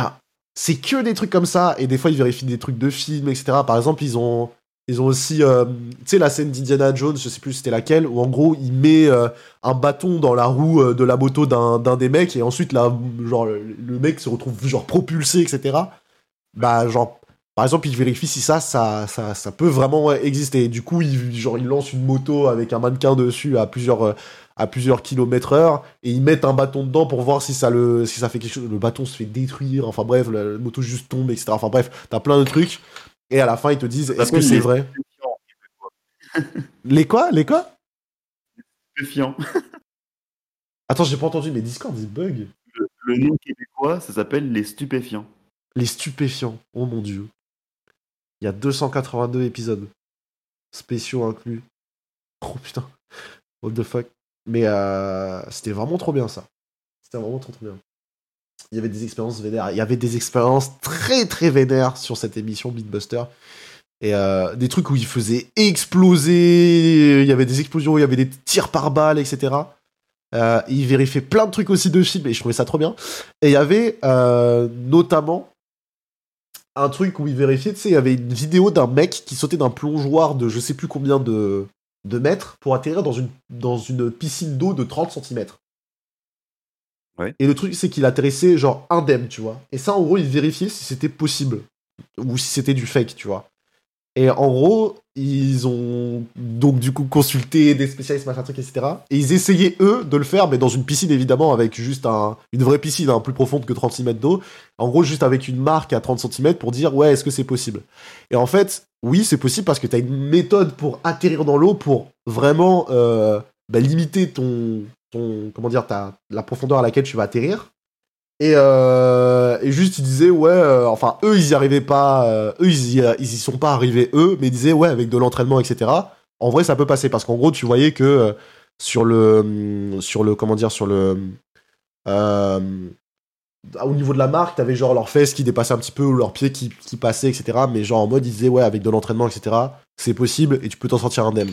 c'est que des trucs comme ça, et des fois ils vérifient des trucs de films, etc. Par exemple, ils ont, ils ont aussi, euh, tu sais, la scène d'Indiana Jones, je sais plus c'était laquelle, où en gros il met euh, un bâton dans la roue euh, de la moto d'un des mecs, et ensuite là, genre, le, mec se retrouve genre propulsé, etc. Bah, genre, par exemple, il vérifie si ça, ça, ça, ça peut vraiment exister. Et du coup, il, genre, il lance une moto avec un mannequin dessus à plusieurs, à plusieurs kilomètres heure et ils mettent un bâton dedans pour voir si ça le si ça fait quelque chose. Le bâton se fait détruire enfin bref la, la moto juste tombe etc enfin bref t'as plein de trucs. Et à la fin ils te disent est-ce que c'est vrai? les quoi? Les quoi? Stupéfiant. attends j'ai pas entendu mais Discord il bug. Le nom québécois, ça s'appelle les stupéfiants. les stupéfiants. Oh mon dieu. Il y a 282 épisodes spéciaux inclus. Oh putain. What the fuck? Mais euh, c'était vraiment trop bien ça c'était vraiment trop trop bien il y avait des expériences vénères. Il y avait des expériences très très vénères sur cette émission Beatbuster. Et euh, des trucs où il faisait exploser, il y avait des explosions, il y avait des tirs par balle, etc. Euh, il vérifiait plein de trucs aussi de films et je trouvais ça trop bien. Et il y avait notamment un truc où il vérifiait, tu sais, il y avait une vidéo d'un mec qui sautait d'un plongeoir de je sais plus combien de, de mètres pour atterrir dans une, dans une piscine d'eau de 30 cm. Ouais. Et le truc, c'est qu'il atterrissait genre indemne, tu vois. Et ça, en gros, il vérifiait si c'était possible. Ou si c'était du fake, tu vois. Et en gros, ils ont donc du coup consulté des spécialistes, machin truc, etc. Et ils essayaient, eux, de le faire, mais dans une piscine, évidemment, avec juste un, une vraie piscine, hein, plus profonde que 30 cm d'eau. En gros, juste avec une marque à 30 cm pour dire, ouais, est-ce que c'est possible? Et en fait, oui, c'est possible parce que tu as une méthode pour atterrir dans l'eau pour vraiment euh, bah, limiter ton, ton, comment dire, ta, la profondeur à laquelle tu vas atterrir. Et, euh, et juste, ils disaient, ouais, euh, enfin, eux, ils y arrivaient pas, euh, eux, ils y, sont pas arrivés, eux, mais ils disaient, ouais, avec de l'entraînement, etc. En vrai, ça peut passer, parce qu'en gros, tu voyais que sur le, hum, sur le, comment dire, sur le, euh, au niveau de la marque, t'avais genre leurs fesses qui dépassaient un petit peu, ou leurs pieds qui, qui passaient, etc. Mais genre en mode, ils disaient, ouais, avec de l'entraînement, etc., c'est possible, et tu peux t'en sortir indemne.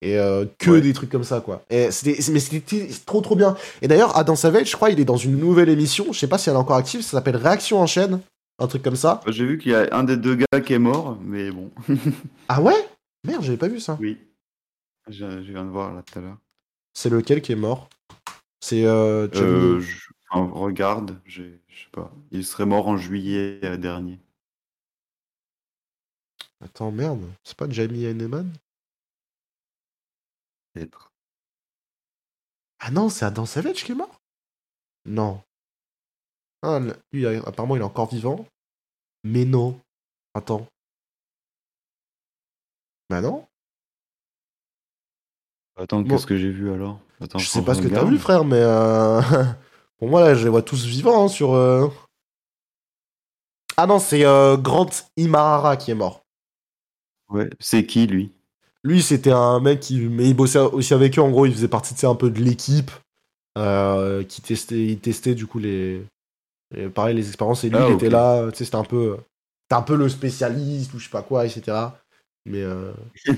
Et euh, que Ouais. des trucs comme ça, quoi. Et c'était, mais c'était trop trop bien. Et d'ailleurs, Adam Savage, je crois, il est dans une nouvelle émission. Je sais pas si elle est encore active. Ça s'appelle Réaction en chaîne, un truc comme ça. J'ai vu qu'il y a un des deux gars qui est mort, mais bon. (laughs) Ah ouais? Merde, j'avais pas vu ça. Oui. Je, je viens de voir là tout à l'heure. C'est lequel qui est mort? C'est euh, Euh, je- enfin, regarde, je sais pas. Il serait mort en juillet euh, dernier. Attends, merde. C'est pas Jamie Heineman Peut-être. Ah non, c'est Adam Savage qui est mort? Non. Ah, lui, apparemment, il est encore vivant. Mais non. Attends. Bah non. Attends, Bon. qu'est-ce que j'ai vu alors? Attends, je sais pas ce que t'as vu, frère, mais euh, (laughs) pour moi, là, je les vois tous vivants hein, sur. euh. Ah non, c'est euh, Grant Imahara qui est mort. Ouais, c'est qui lui? Lui, c'était un mec qui. Mais il bossait aussi avec eux, en gros, il faisait partie de un peu de l'équipe euh, qui testait, il testait du coup les. les- pareil, les expériences, et lui, Ah, il était là, tu sais, c'était un peu. Un peu le spécialiste ou je sais pas quoi, etc. Mais. euh, (laughs)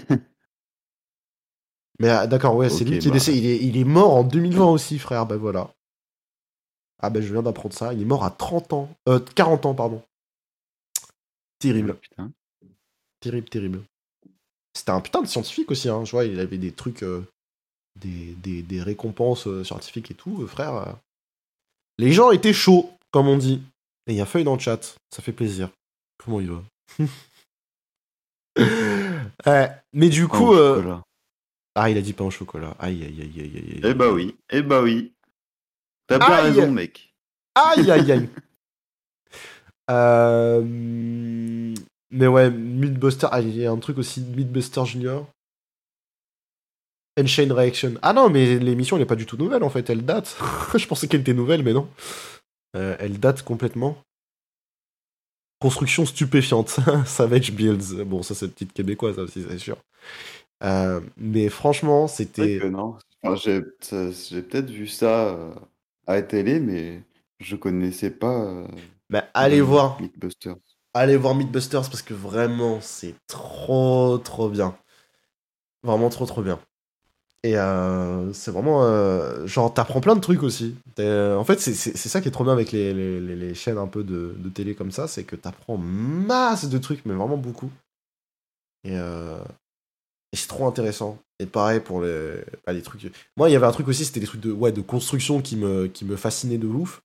Mais euh, d'accord, ouais, c'est lui qui est bah. décédé. Il est, il est mort en 2020 aussi, frère. Bah voilà. Ah bah je viens d'apprendre ça. Il est mort à 30 ans. Euh, 40 ans, pardon. Terrible, Putain. terrible, terrible. C'était un putain de scientifique aussi, hein. Je vois, il avait des trucs, euh, des, des, des récompenses euh, scientifiques et tout, euh, frère. Les gens étaient chauds, comme on dit. Et il y a Feuille dans le chat, ça fait plaisir. Comment il va? (laughs) Ouais, mais du coup, euh, ah, il a dit pain au chocolat. Aïe, aïe, aïe, aïe, aïe. aïe. Eh bah oui, eh bah oui. T'as bien raison, mec. Aïe, aïe, aïe. (laughs) Euh, Mais ouais, Mythbuster. Ah, il y a un truc aussi, Mythbuster Junior. Chain Reaction. Ah non, mais l'émission, elle est pas du tout nouvelle, en fait. Elle date. (laughs) Je pensais qu'elle était nouvelle, mais non. Euh, elle date complètement. Construction stupéfiante. (laughs) Savage Builds. Bon, ça, c'est petite québécoise, ça aussi, c'est sûr. Euh, mais franchement, c'était. non. Enfin, j'ai peut-être vu ça euh, à la télé, mais je connaissais pas. euh, Bah, allez le voir. Mythbusters. Allez voir Mythbusters parce que vraiment c'est trop trop bien. Vraiment trop trop bien. Et euh, c'est vraiment euh, genre t'apprends plein de trucs aussi. T'es- En fait c'est ça qui est trop bien avec les, les- chaînes un peu de, de télé comme ça, c'est que t'apprends masse de trucs mais vraiment beaucoup. Et, euh, et c'est trop intéressant. Et pareil pour les, bah, les trucs. Moi il y avait un truc aussi, c'était des trucs de, ouais, de construction qui me, qui me fascinaient de ouf.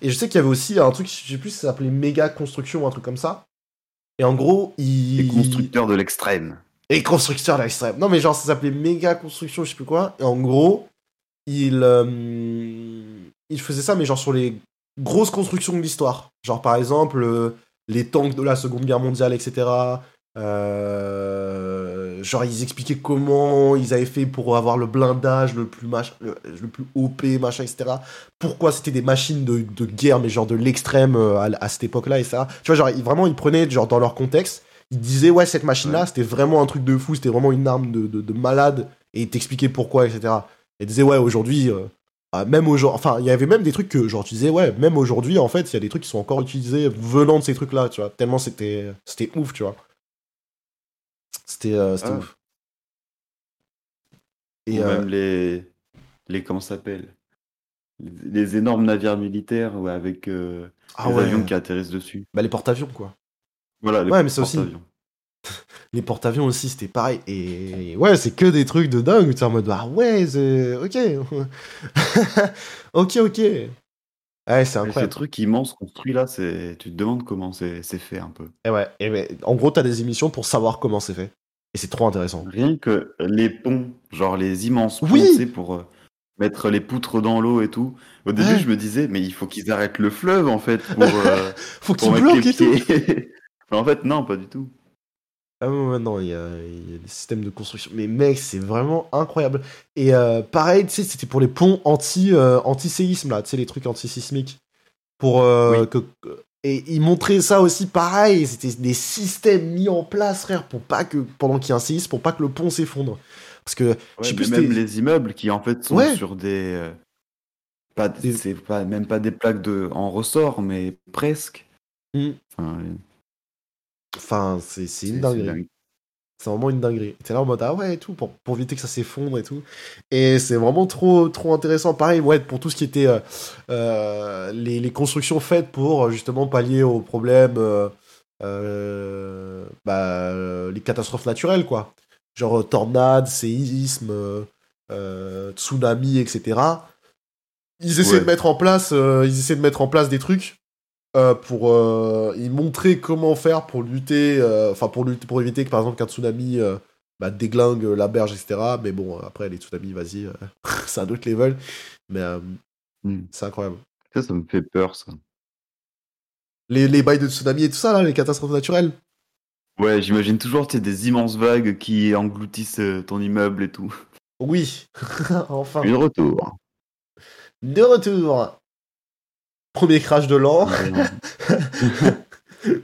Et je sais qu'il y avait aussi un truc, je sais plus si ça s'appelait méga construction ou un truc comme ça. Et en gros, il. Les constructeurs de l'extrême. Et constructeur à l'extrême. Non, mais genre, ça s'appelait méga construction, je sais plus quoi. Et en gros, il. euh, il faisait ça, mais genre sur les grosses constructions de l'histoire. Genre, par exemple, euh, les tanks de la Seconde Guerre mondiale, etc. Euh, genre, ils expliquaient comment ils avaient fait pour avoir le blindage le plus, mach... le, le plus OP, machin, etc. Pourquoi c'était des machines de, de guerre, mais genre de l'extrême euh, à, à cette époque-là, et ça. Tu vois, genre, ils- vraiment, ils prenaient, genre, dans leur contexte, ils disaient, ouais, cette machine-là, Ouais. c'était vraiment un truc de fou, c'était vraiment une arme de, de, de malade, et ils t'expliquaient pourquoi, etc. Et ils disaient, ouais, aujourd'hui. euh, ah, même aujourd'hui, enfin, il y avait même des trucs que, genre, tu disais, ouais, même aujourd'hui, en fait, il y a des trucs qui sont encore utilisés venant de ces trucs-là, tu vois, tellement c'était, c'était ouf, tu vois. C'était, euh, Ah. ouf. Ou Et, euh, même les, les comment ça s'appelle? Les, les énormes navires militaires ouais, avec euh, ah les ouais, avions qui atterrissent dessus. bah, les porte-avions, quoi. Voilà, les Ouais, mais aussi. porte-avions. (laughs) Les porte-avions aussi, c'était pareil. Et ouais, c'est que des trucs de dingue. Tu en mode, ah ouais, c'est. Ok. (laughs) ok, ok. Ouais, c'est Mais Ces incroyable. trucs immenses construits là, c'est tu te demandes comment c'est c'est fait un peu. Et ouais, et ouais. En gros, t'as des émissions pour savoir comment c'est fait. Et c'est trop intéressant. Rien que les ponts, genre les immenses ponts, Oui sais, pour euh, mettre les poutres dans l'eau et tout. Au début, Ouais. je me disais, mais il faut qu'ils arrêtent le fleuve en fait pour, euh, (laughs) Faut pour qu'ils mettre bloquent les et tout. (laughs) mais en fait, non, pas du tout. Ah ouais, non, il y, a, il y a des systèmes de construction. Mais mec, c'est vraiment incroyable. Et euh, pareil, tu sais, c'était pour les ponts anti, euh, anti-séisme, là, tu sais, les trucs anti-sismiques. Pour, euh, Oui. que, et ils montraient ça aussi pareil. C'était des systèmes mis en place, frère, pour pas que, pendant qu'il y ait un séisme, pour pas que le pont s'effondre. Parce que, je sais Ouais, plus, même les immeubles qui en fait sont Ouais. sur des. euh, pas, Des- c'est pas même pas des plaques de en ressort, mais presque. Enfin, enfin, c'est une dinguerie. c'est dingue. C'est vraiment une dinguerie. T'es là en mode, ah ouais, et tout, pour, pour éviter que ça s'effondre et tout. Et c'est vraiment trop, trop intéressant. Pareil, ouais, pour tout ce qui était euh, euh, les, les constructions faites pour euh, justement pallier aux problèmes, euh, bah, les catastrophes naturelles, quoi. Genre tornades, séismes, tsunamis, etc. Ils essaient Ouais. de mettre en place, ils essaient de mettre en place des trucs euh, pour euh, y montrer comment faire pour lutter, euh, enfin pour lutter, pour éviter que par exemple qu'un tsunami euh, bah, déglingue la berge, etc. Mais bon, après les tsunamis, vas-y, euh, (laughs) c'est un autre level. Mais euh, Hmm. c'est incroyable. Ça, ça me fait peur, ça. Les, les bails de tsunami et tout ça, là, les catastrophes naturelles. Ouais, j'imagine toujours des immenses vagues qui engloutissent euh, ton immeuble et tout. Oui, (laughs) enfin, Une retour. de retour. Premier crash de l'an. (laughs)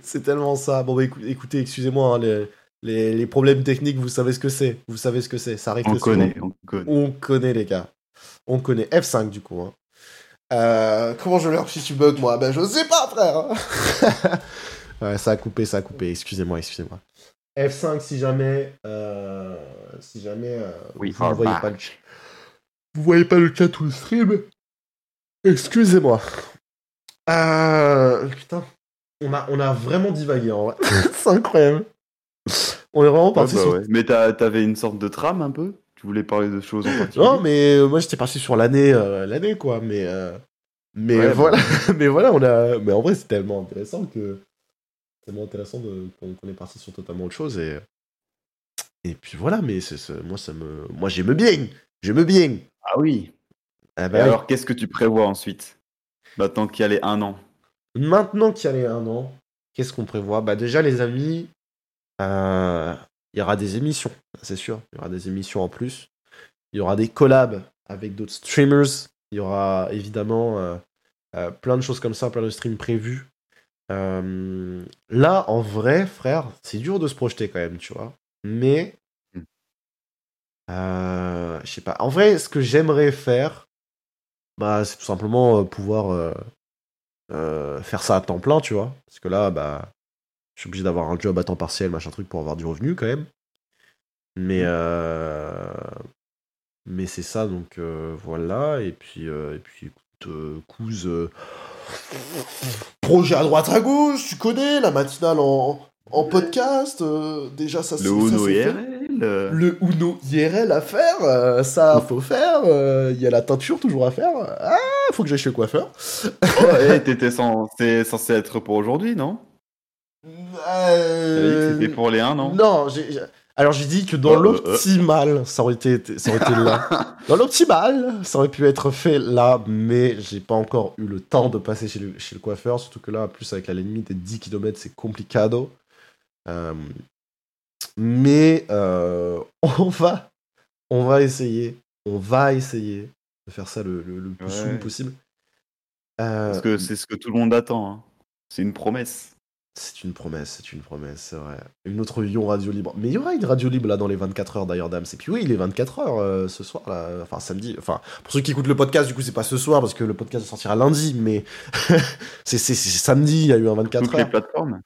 c'est tellement ça. Bon, bah, écou- écoutez, excusez-moi, hein, les, les, les problèmes techniques, vous savez ce que c'est. Vous savez ce que c'est. Ça arrive on connaît, on connaît. On connaît, les gars. On connaît. F5, du coup. hein. Euh, comment je leur si tu bugs, moi? Ben, je sais pas, frère. hein. (laughs) ouais, ça a coupé, ça a coupé. Excusez-moi, excusez-moi. F5, si jamais. euh, si jamais. euh, vous ne voyez back. pas le Vous voyez pas le chat ou le stream? Excusez-moi. Euh, putain. On a, on a vraiment divagué, en vrai. (laughs) C'est incroyable. On est vraiment Ouais, parti bah sur ouais. Mais t'avais une sorte de trame un peu? Tu voulais parler de choses en particulier? Non, mais euh, moi j'étais parti sur l'année, euh, l'année quoi. Mais euh, mais Ouais, bah. voilà, (laughs) mais voilà, on a. Mais en vrai, c'est tellement intéressant que tellement intéressant de qu'on est parti sur totalement autre chose et et puis voilà. Mais c'est c'est- moi ça me, moi j'aime bien, j'aime bien. Ah oui. Ah bah oui. alors, qu'est-ce que tu prévois ensuite? Maintenant qu'il y a les un an. Maintenant qu'il y a les un an, qu'est-ce qu'on prévoit? Bah déjà les amis, euh, il y aura des émissions, c'est sûr. Il y aura des émissions en plus. Il y aura des collabs avec d'autres streamers. Il y aura évidemment euh, euh, plein de choses comme ça, plein de streams prévus. Là, en vrai, frère, c'est dur de se projeter quand même, tu vois. Mais, Mm. euh, je sais pas. En vrai, ce que j'aimerais faire, bah, c'est tout simplement euh, pouvoir euh, euh, faire ça à temps plein, tu vois. Parce que là, bah, je suis obligé d'avoir un job à temps partiel, machin truc, pour avoir du revenu quand même. Mais, euh, mais c'est ça, donc euh, voilà. Et puis, et puis écoute, euh, projet à droite à gauche, tu connais, la matinale en, en podcast. euh, déjà, ça, c'est- Le ça, Uno c'est fait. Euh, Le Uno IRL à faire, euh, ça faut faire. euh, Il y a la teinture toujours à faire. Ah, faut que j'aille chez le coiffeur. Oh, hey, t'étais censé être pour aujourd'hui, non? Euh, c'était pour les 1 an Non, j'ai- j'ai- alors j'ai dit que dans Euh, euh, euh. l'optimal, ça aurait été, ça aurait été là. (laughs) Dans l'optimal, ça aurait pu être fait là, mais j'ai pas encore eu le temps de passer chez le, chez le coiffeur, surtout que là, en plus avec la limite des 10 km, c'est complicado. Euh, mais euh, (laughs) on va, on va essayer, on va essayer de faire ça le, le- le plus Ouais. soon possible. Euh, Parce que c'est ce que tout le monde attend. hein. C'est une promesse. C'est une promesse, c'est une promesse, c'est vrai. Une autre en radio libre. Mais il y aura une radio libre là dans les 24 heures d'ailleurs, Dams. Et puis oui, il est 24 heures euh, ce soir là, enfin samedi. Enfin, pour ceux qui écoutent le podcast, du coup, c'est pas ce soir parce que le podcast sortira lundi, mais (laughs) c'est samedi, il y a eu un 24 Toutes les heures. plateformes.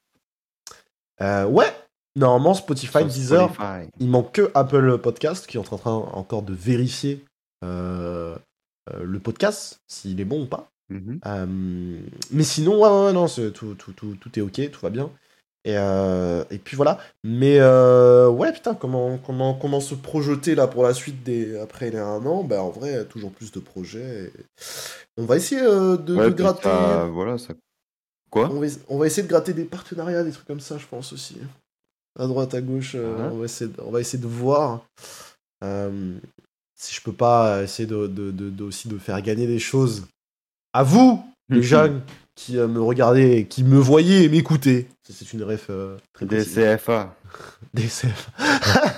Euh, ouais, normalement Spotify, Deezer, Spotify. il manque que Apple Podcast qui est en train encore de vérifier euh, euh, le podcast, s'il est bon ou pas. Mhm. Euh, mais sinon, ouais, ouais, non, tout, tout, tout, tout est ok, tout va bien. Et, et puis voilà. Mais euh, ouais, putain, comment, comment, comment se projeter là pour la suite des, après les un an? Ben en vrai, toujours plus de projets. et On va essayer de, Ouais, de gratter. Voilà, ça. Quoi? On va, on va essayer de gratter des partenariats, des trucs comme ça, je pense aussi. À droite, à gauche, euh, on, va essayer de, on va essayer de voir euh, si je peux pas essayer de, de, de- de- aussi de faire gagner des choses à vous, les Mhm. jeunes qui euh, me regardaient, et qui me voyaient et m'écoutaient. Ça, C'est une ref euh, très Des. CFA. (laughs) Des CF.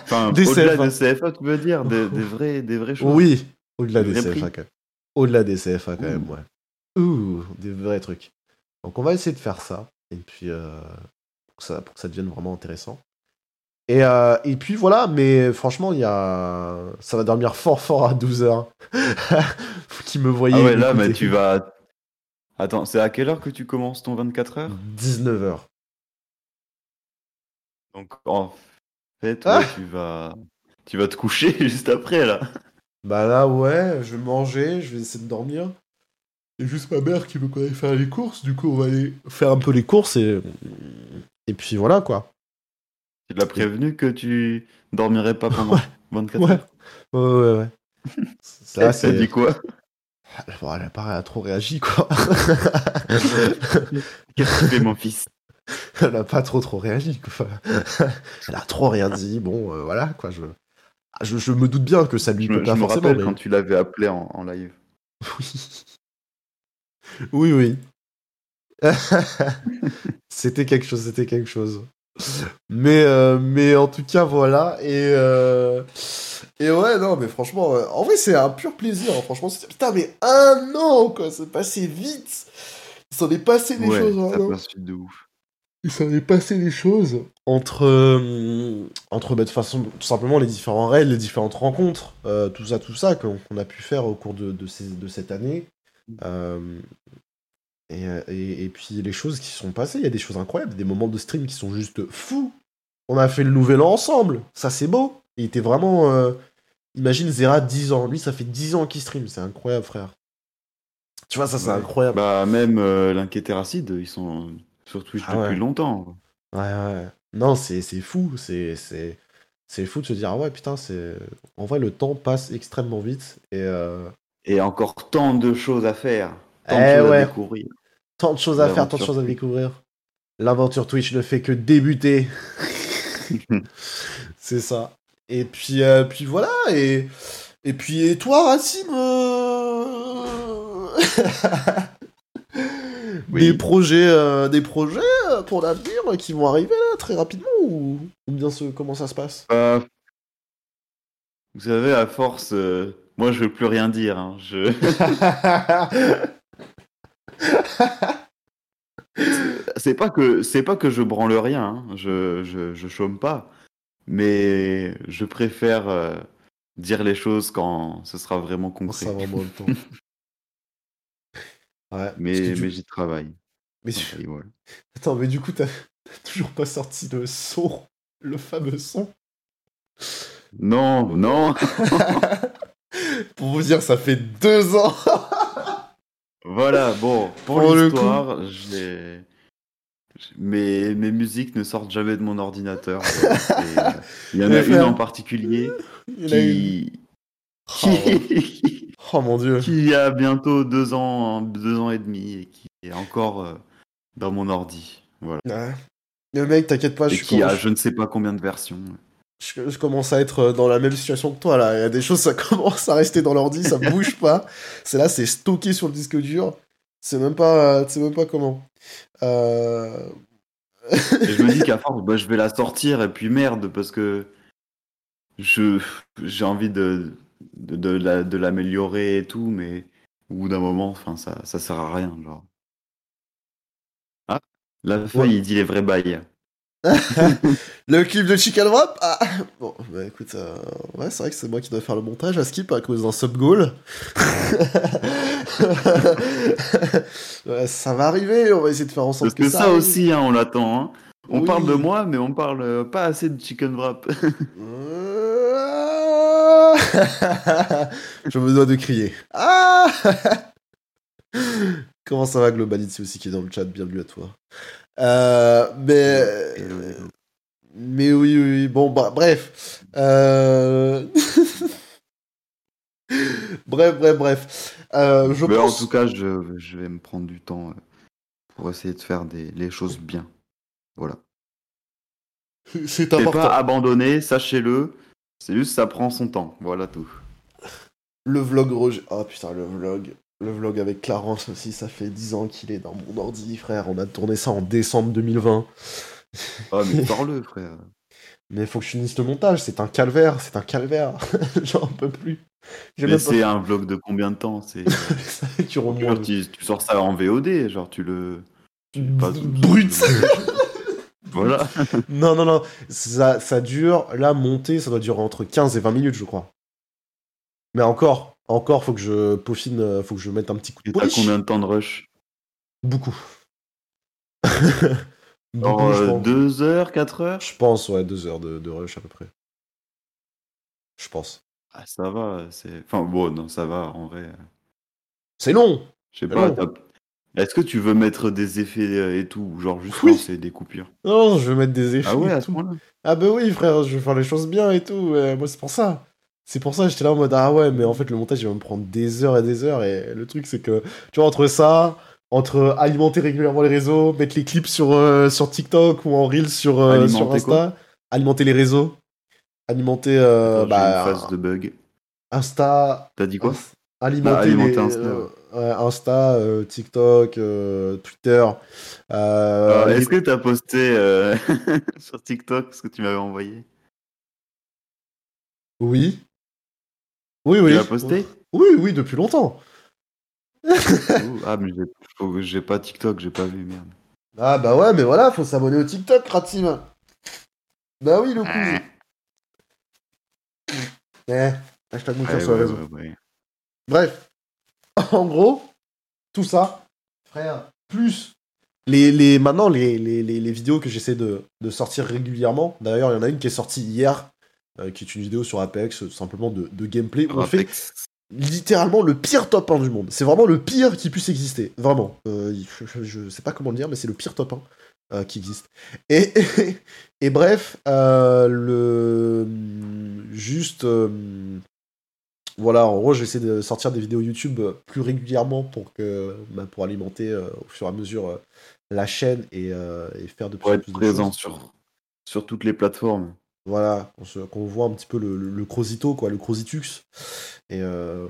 Enfin, Des au-delà CFA. de CFA, tu veux dire des, des vrais, des vraies choses. Oui, au-delà Des des CFA prix. quand même. Au-delà des CFA quand Ouh. même, ouais. Ouh, des vrais trucs. Donc on va essayer de faire ça. Et puis, euh, pour, que ça, pour que ça devienne vraiment intéressant. Et, euh, et puis voilà, mais franchement, il y a... ça va dormir fort fort à 12h. (laughs) Faut qu'il me voyait. Ah ouais, là, mais tu vas. Attends, c'est à quelle heure que tu commences ton 24 heures? 19h. Donc, en fait, Ah ouais, tu vas. Tu vas te coucher (laughs) juste après, là. Bah là, ouais, je vais manger, je vais essayer de dormir. C'est juste ma mère qui veut qu'on aille faire les courses, du coup on va aller faire un peu les courses et... Et puis voilà quoi. Tu l'as prévenu que tu dormirais pas pendant (laughs) 24 Ouais. heures Ouais, ouais, ouais. (laughs) Ça, c'est... dit quoi? Bon, elle a pas trop réagi quoi. (laughs) Qu'est-ce que mon fils? Elle a pas trop trop réagi quoi. elle a trop rien dit, bon euh, voilà quoi. Je... Ah, je... je me doute bien que ça lui Je peut me, pas je me forcément. rappelle mais- quand tu l'avais appelé en, en live. Oui. Oui, oui. (laughs) c'était quelque chose, c'était quelque chose. Mais, euh, mais en tout cas, voilà. Et, euh, et ouais, non, mais franchement, euh, en vrai, c'est un pur plaisir. hein. Franchement, putain, mais un an, quoi. C'est passé vite. Il s'en est passé des ouais, choses en ça an. passe vite de ouf. Il s'en est passé des choses entre, euh, entre bah, de façon, tout simplement les différents raids, les différentes rencontres, tout ça, tout ça qu'on qu'on a pu faire au cours de, de, ces- de cette année. Euh, et, euh, et, et puis les choses qui sont passées, il y a des choses incroyables, des moments de stream qui sont juste fous. On a fait le nouvel an ensemble, ça c'est beau. Il était vraiment. euh, Imagine Zera 10 ans, lui ça fait 10 ans qu'il stream, c'est incroyable frère. Tu vois, ça c'est Ouais. incroyable. Bah, même euh, l'inquiétéracide, ils sont sur Twitch Ah depuis ouais. longtemps. Ouais, ouais. Non, c'est fou. C'est c'est c'est fou de se dire, ah ouais, putain, c'est. En vrai, le temps passe extrêmement vite. Et euh, Et encore tant de choses à faire. Tant Eh de choses ouais. à découvrir. Tant de choses à faire, tant de choses à découvrir. L'aventure Twitch ne fait que débuter. (laughs) c'est ça. Et puis, euh, puis voilà. Et, et puis, et toi, Racine euh, (laughs) Des projets, euh, des projets pour l'avenir qui vont arriver là très rapidement ou, ou bien ce, comment ça se passe? Euh, vous savez, à force, moi je veux plus rien dire. hein. Je... (laughs) (laughs) c'est pas que c'est pas que je branle rien. hein. Je, je je chôme pas, mais je préfère euh, dire les choses quand ce sera vraiment concret. Ça vraiment le (laughs) temps. Ouais, Mais du- mais j'y travaille. mais tu-. Attends, mais du coup, t'as (laughs) toujours pas sorti le son, le fameux son? Non, non. Pour vous dire, ça fait deux ans. Voilà, bon, pour l'histoire, mes, mes musiques ne sortent jamais de mon ordinateur. (laughs) euh, Il y en a une en particulier une. qui... Oh, qui... (laughs) oh mon dieu. qui a bientôt deux ans, deux ans et demi et qui est encore euh, dans mon ordi. Voilà. Ouais. Le mec, t'inquiète pas, Et je, qui a je ne sais pas combien de versions. Je- je commence à être euh, dans la même situation que toi là. Il y a des choses, ça (laughs) commence à rester dans l'ordi, ça bouge pas. C'est là, c'est stocké sur le disque dur. C'est même pas, c'est même pas comment. Euh... Et je me dis (laughs) qu'à force, bah, je vais la sortir et puis merde, parce que je j'ai envie de, de, de la- de l'améliorer et tout, mais au bout d'un moment, enfin, ça, ça sert à rien. Genre. Ah, la feuille, il dit les vrais bails. (laughs) Le clip de Chicken Wrap ah. Bon, bah écoute, euh, ouais, c'est vrai que c'est moi qui dois faire le montage à Skip à cause d'un sub goal. (laughs) Ouais, ça va arriver, on va essayer de faire en sorte Parce que ça arrive. aussi, hein, on l'attend. hein. On Oui. parle de moi, mais on parle euh, pas assez de chicken wrap. (laughs) Je me dois de crier. Ah Comment ça va, Globality aussi qui est dans le chat? Bienvenue à toi. Euh, mais. Mais oui, oui. Bon, bah, bref. Euh... (laughs) bref, bref, bref. Euh, je Mais en pense. tout cas, je, je vais me prendre du temps euh, pour essayer de faire des, les choses bien. Voilà. C'est C'est important. pas abandonné, sachez-le. C'est juste ça prend son temps. Voilà tout. Le vlog Roger. Oh putain, le vlog. Le vlog avec Clarence aussi, ça fait 10 ans qu'il est dans mon ordi, frère. On a tourné ça en décembre 2020. Ah, mais sors-le, frère. Mais faut que je finisse le montage, c'est un calvaire, c'est un calvaire. (laughs) J'en peux plus. Mais c'est un vlog de combien de temps C'est (laughs) Genre, remonte. tu, tu sors ça en VOD, genre tu le. pas Brut. (laughs) Voilà. Non, non, non. Ça, ça dure, là, monter, ça doit durer entre 15 et 20 minutes, je crois. Mais encore, encore, faut que je peaufine, euh, faut que je mette un petit coup de t'as combien de temps de rush? Beaucoup. (laughs) Beaucoup, je euh, pense. deux heures, quatre heures? Je pense, ouais, deux heures de, de rush à peu près. Je pense. Ah, ça va, c'est. Enfin, bon, non, ça va, en vrai. C'est long Je sais pas. Est-ce que tu veux mettre des effets euh, et tout, ou genre juste Oui. lancer des coupures? Non, je vais mettre des effets. Ah ouais, à ce point-là? Ah bah oui, frère, je vais faire les choses bien et tout. euh, moi, c'est pour ça. C'est pour ça, j'étais là en mode ah ouais, mais en fait, le montage, il va me prendre des heures et des heures. Et le truc, c'est que, tu vois, entre ça, entre alimenter régulièrement les réseaux, mettre les clips sur, euh, sur TikTok ou en Reels sur, euh, sur Insta, alimenter les réseaux, alimenter euh, bah, une phase de bug. Insta, T'as dit quoi alimenter, Bah, alimenter les, Insta, ouais, Insta, TikTok, Twitter. les- Est-ce que t'as posté euh, (laughs) sur TikTok ce que tu m'avais envoyé? Oui. Oui, oui. Tu l'as posté Oui, oui, depuis longtemps. Ah, mais j'ai pas TikTok, j'ai pas vu, merde. Ah bah ouais, mais voilà, faut s'abonner au TikTok, Kratim. Bah oui, le coup. Eh, hashtag Ouais, sur ouais, ouais. Bref, (laughs) en gros, tout ça, frère, plus les, les maintenant les, les, les, les vidéos que j'essaie de, de sortir régulièrement. D'ailleurs, il y en a une qui est sortie hier, qui est une vidéo sur Apex, tout simplement de, de gameplay. où on fait littéralement le pire top 1 du monde. C'est vraiment le pire qui puisse exister. Vraiment. Euh, je, je sais pas comment le dire, mais c'est le pire top 1 euh, qui existe. Et, (laughs) et, bref, euh, le. Juste. euh, voilà, en gros, j'essaie de sortir des vidéos YouTube plus régulièrement pour, que, bah, pour alimenter euh, au fur et à mesure euh, la chaîne et, euh, et faire de plus en plus de présent choses. sur, sur toutes les plateformes. Voilà, qu'on voit un petit peu le, le, le Crosito, quoi, le Crositux. Et, euh,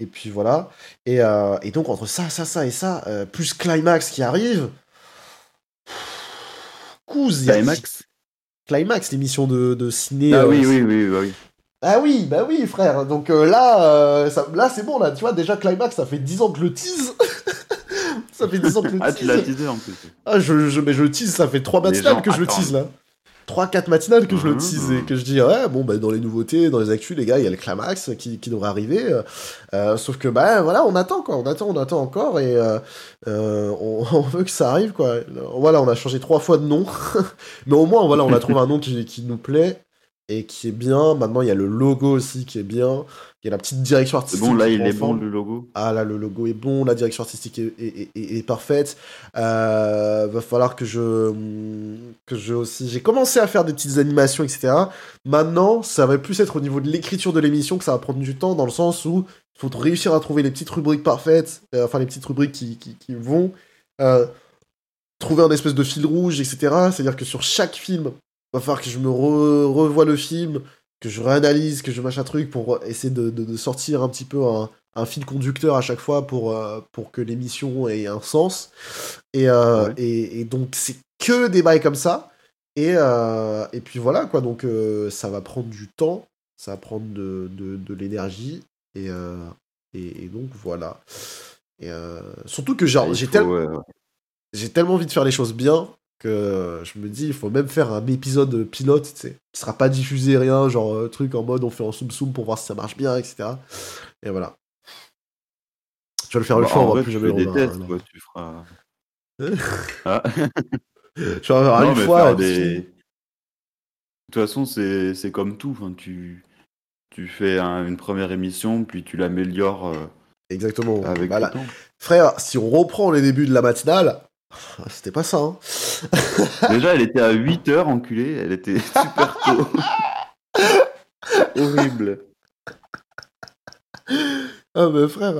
et puis voilà. Et, euh, et donc, entre ça, ça, ça et ça, euh, plus Climax qui arrive. Couz, il y a- Climax Climax, l'émission de, de ciné. Ah euh, oui, oui, oui, bah oui. Ah oui, bah oui, frère. Donc là, ça- là c'est bon, là, tu vois, déjà Climax, ça fait 10 ans que je le tease. (laughs) ça fait 10 ans que je le Ah, tease. tu l'as teasé en plus. Ah, je, je, mais je tease, ça fait 3 Les matinales gens que je le tease là. 3-4 matinales que je le Mhm. tease et que je dis, ouais, bon, bah, dans les nouveautés, dans les actus, les gars, il y a le climax qui, qui devrait arriver. euh, euh, sauf que, bah, voilà, on attend, quoi. On attend, on attend encore et euh, on, (laughs) on veut que ça arrive, quoi. Voilà, on a changé trois fois de nom. (laughs) mais au moins, voilà, on a trouvé un nom qui, qui nous plaît et qui est bien. Maintenant, il y a le logo aussi qui est bien. Il y a la petite direction artistique. bon, là, il est bon le logo. Ah là, le logo est bon, la direction artistique est, est- est- est parfaite. Euh, va falloir que je que je aussi. J'ai commencé à faire des petites animations, etc. Maintenant, ça va plus être au niveau de l'écriture de l'émission que ça va prendre du temps, dans le sens où il faut réussir à trouver les petites rubriques parfaites, euh, enfin les petites rubriques qui, qui, qui vont euh, trouver un espèce de fil rouge, etc. C'est-à-dire que sur chaque film, va falloir que je me re- revoie le film, que je réanalyse, que je machin truc pour essayer de, de- de sortir un petit peu un, un fil conducteur à chaque fois pour, euh, pour que l'émission ait un sens. Et, euh, Ouais. et, et donc, c'est que des bails comme ça. Et, euh, et puis voilà, quoi. Donc, ça va prendre du temps, ça va prendre de, de, l'énergie. Et, et, donc, voilà. Et, surtout que genre, j'ai tel- ouais, ouais. j'ai tellement envie de faire les choses bien que je me dis, il faut même faire un épisode pilote, tu sais, qui sera pas diffusé, rien, genre euh, truc en mode on fait un soum soum pour voir si ça marche bien, etc. Et voilà. Tu vas le faire une Bah, fois, en on va plus jamais le hein, quoi, tu feras. (laughs) Ah. (laughs) Je vais le faire non, une fois. des... De toute façon, c'est comme tout. Enfin, tu, tu fais un- une première émission, puis tu l'améliores euh, Exactement. avec Bah, le là-. Frère, si on reprend les débuts de la matinale, c'était pas ça, hein. (laughs) Déjà, elle était à 8h, enculée. Elle était super tôt. (laughs) Horrible. Ah, mais frère.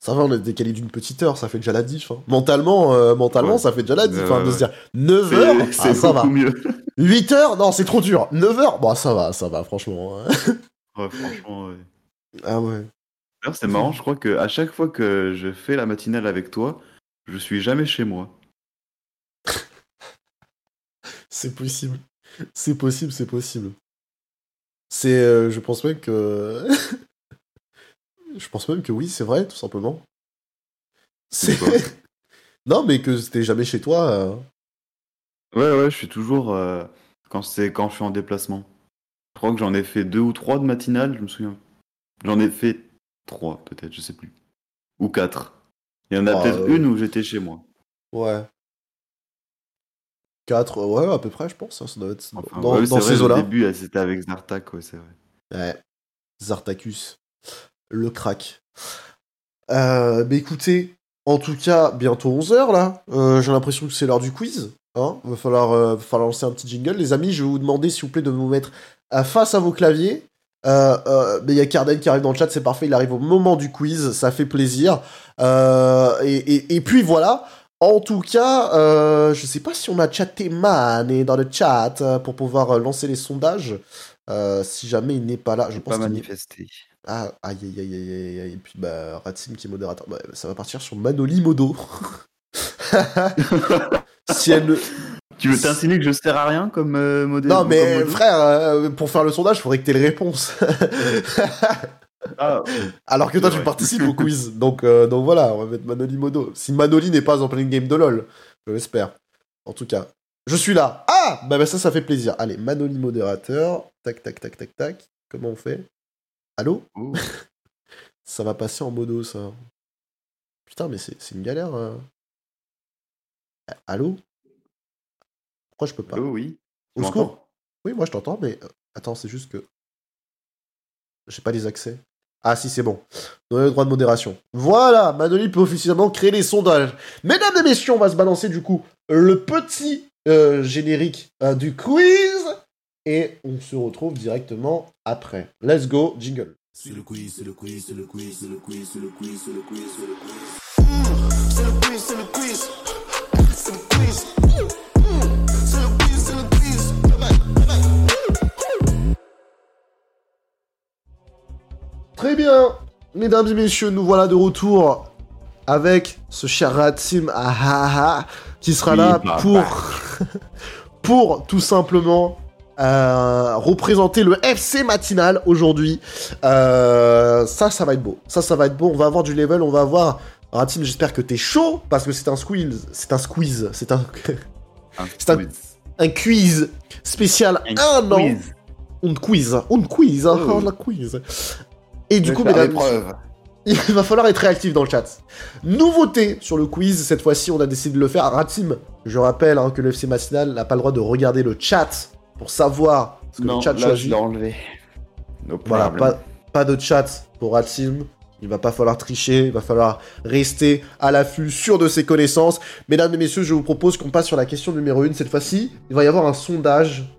Ça va, on est décalé d'une petite heure, ça fait déjà la diff. hein. Mentalement, euh, mentalement Ouais. ça fait déjà la diff. Hein, de ouais. se dire 9 C'est heures, ah, ça va. mieux. 8 heures, non, c'est trop dur. 9 heures, bon, ça va, ça va, franchement. hein. Ouais, franchement, ouais. Ah ouais. D'ailleurs, c'est marrant, je crois que à chaque fois que je fais la matinale avec toi, je suis jamais chez moi. (laughs) C'est possible. C'est possible, c'est possible. C'est. euh, je pense même que. (laughs) je pense même que oui, c'est vrai, tout simplement. C'est. (laughs) non, mais que c'était jamais chez toi. euh. Ouais, ouais, je suis toujours euh, quand c'est quand je suis en déplacement. Je crois que j'en ai fait deux ou trois de matinale, je me souviens. J'en ai fait trois, peut-être, je sais plus. Ou quatre. Il y en a Ah, peut-être euh. une où j'étais chez moi. Ouais. 4, ouais, à peu près, je pense. hein, ça doit être Enfin, dans, ouais, ces au début, c'était avec Zartak, ouais, c'est vrai. Ouais. Zartacus. Le crack. Euh, mais écoutez, en tout cas, bientôt 11h là. Euh, J'ai l'impression que c'est l'heure du quiz. Hein va, falloir, euh, va falloir lancer un petit jingle. Les amis, je vais vous demander s'il vous plaît de vous mettre à face à vos claviers. Euh, euh, mais il y a Carden qui arrive dans le chat, c'est parfait, il arrive au moment du quiz, ça fait plaisir. Euh, et, et- et puis voilà. En tout cas, euh, je sais pas si on a chatté Man et dans le chat pour pouvoir lancer les sondages. Si jamais il n'est pas là, je pense Pas manifesté. ah, aïe, aïe, aïe, aïe, aïe, aïe. Et puis, bah, Ratsim qui est modérateur. Bah, ça va partir sur Manoli Modo. (laughs) si elle ne... Tu veux t'insinuer que je sers à rien comme euh, modèle Non, mais modèle frère, euh, pour faire le sondage, il faudrait que tu aies les réponses. Ah, (laughs) Alors que toi, tu participes au (laughs) quiz. Donc, euh, donc voilà, on va mettre Manoli Modo. Si Manoli n'est pas en plein game de LoL, je l'espère. En tout cas, je suis là. Ah Bah, bah, ça, ça fait plaisir. Allez, Manoli modérateur. Tac, tac, tac, tac, tac. Comment on fait? Allô? Oh. (laughs) Ça va passer en modo, ça. Putain, mais c'est une galère. Euh, Allô? Pourquoi je peux pas Oh, oui. Au secours Oui, moi je t'entends, mais euh, attends, c'est juste que. J'ai pas les accès. Ah, si, c'est bon. Donnez le droit de modération. Voilà, Manoli peut officiellement créer les sondages. Mesdames et messieurs, on va se balancer du coup le petit euh, générique euh, du quiz. Et on se retrouve directement après. Let's go, jingle. C'est le quiz, c'est le quiz, c'est le quiz, c'est le quiz, c'est le quiz, c'est le quiz, c'est le quiz. C'est le quiz, c'est le quiz. Très bien, mesdames et messieurs, nous voilà de retour avec ce cher Ratsim Ahaha qui sera Oui, là pour, (laughs) pour tout simplement euh, représenter le FC matinal aujourd'hui. Euh, ça, ça va être beau. Ça, ça va être beau. On va avoir du level, on va avoir. Ratim, j'espère que t'es chaud parce que c'est un squeeze. C'est un squeeze. C'est un, Un (laughs) C'est un- quiz. un quiz spécial Un un an. quiz. Un quiz. Un quiz. Oh. la quiz. Et du Je coup, mesdames, (laughs) il va falloir être réactif dans le chat. Nouveauté sur le quiz, cette fois-ci on a décidé de le faire. Ratim, je rappelle hein, que le FC Matinal n'a pas le droit de regarder le chat pour savoir ce que Non, le chat là, je choisit. l'ai enlevé. No Voilà, pas, pas de chat pour Ratim. Il va pas falloir tricher, il va falloir rester à l'affût, sûr de ses connaissances. Mesdames et messieurs, je vous propose qu'on passe sur la question numéro 1. Cette fois-ci, il va y avoir un sondage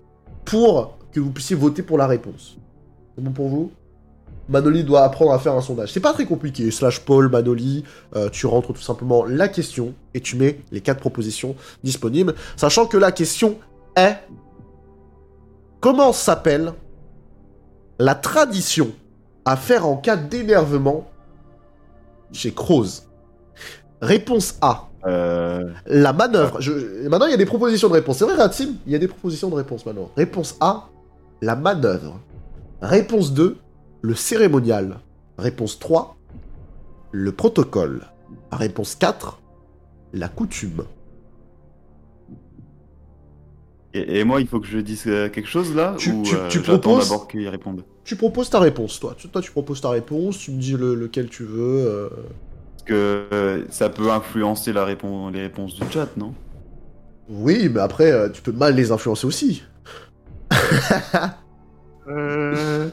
pour que vous puissiez voter pour la réponse. C'est bon pour vous? Manoli doit apprendre à faire un sondage. C'est pas très compliqué. Slash Paul, Manoli, euh, tu rentres tout simplement la question et tu mets les quatre propositions disponibles. Sachant que la question est Comment s'appelle la tradition à faire en cas d'énervement chez Croze? Réponse A. Euh, La manœuvre. Je- Maintenant, il y a des propositions de réponse. C'est vrai, Ratsim Il y a des propositions de réponse maintenant. Réponse A. La manœuvre. Réponse 2. Le cérémonial. Réponse 3. Le protocole. Réponse 4. La coutume. et, et moi, il faut que je dise euh, quelque chose là Tu- ou tu- euh, tu proposes d'abord qu'il réponde Tu proposes ta réponse, toi. Tu- Toi, tu proposes ta réponse. Tu me dis le- lequel tu veux. euh. Parce que euh, ça peut influencer la répon- les réponses du chat, non? Oui, mais après, euh, tu peux mal les influencer aussi. Euh,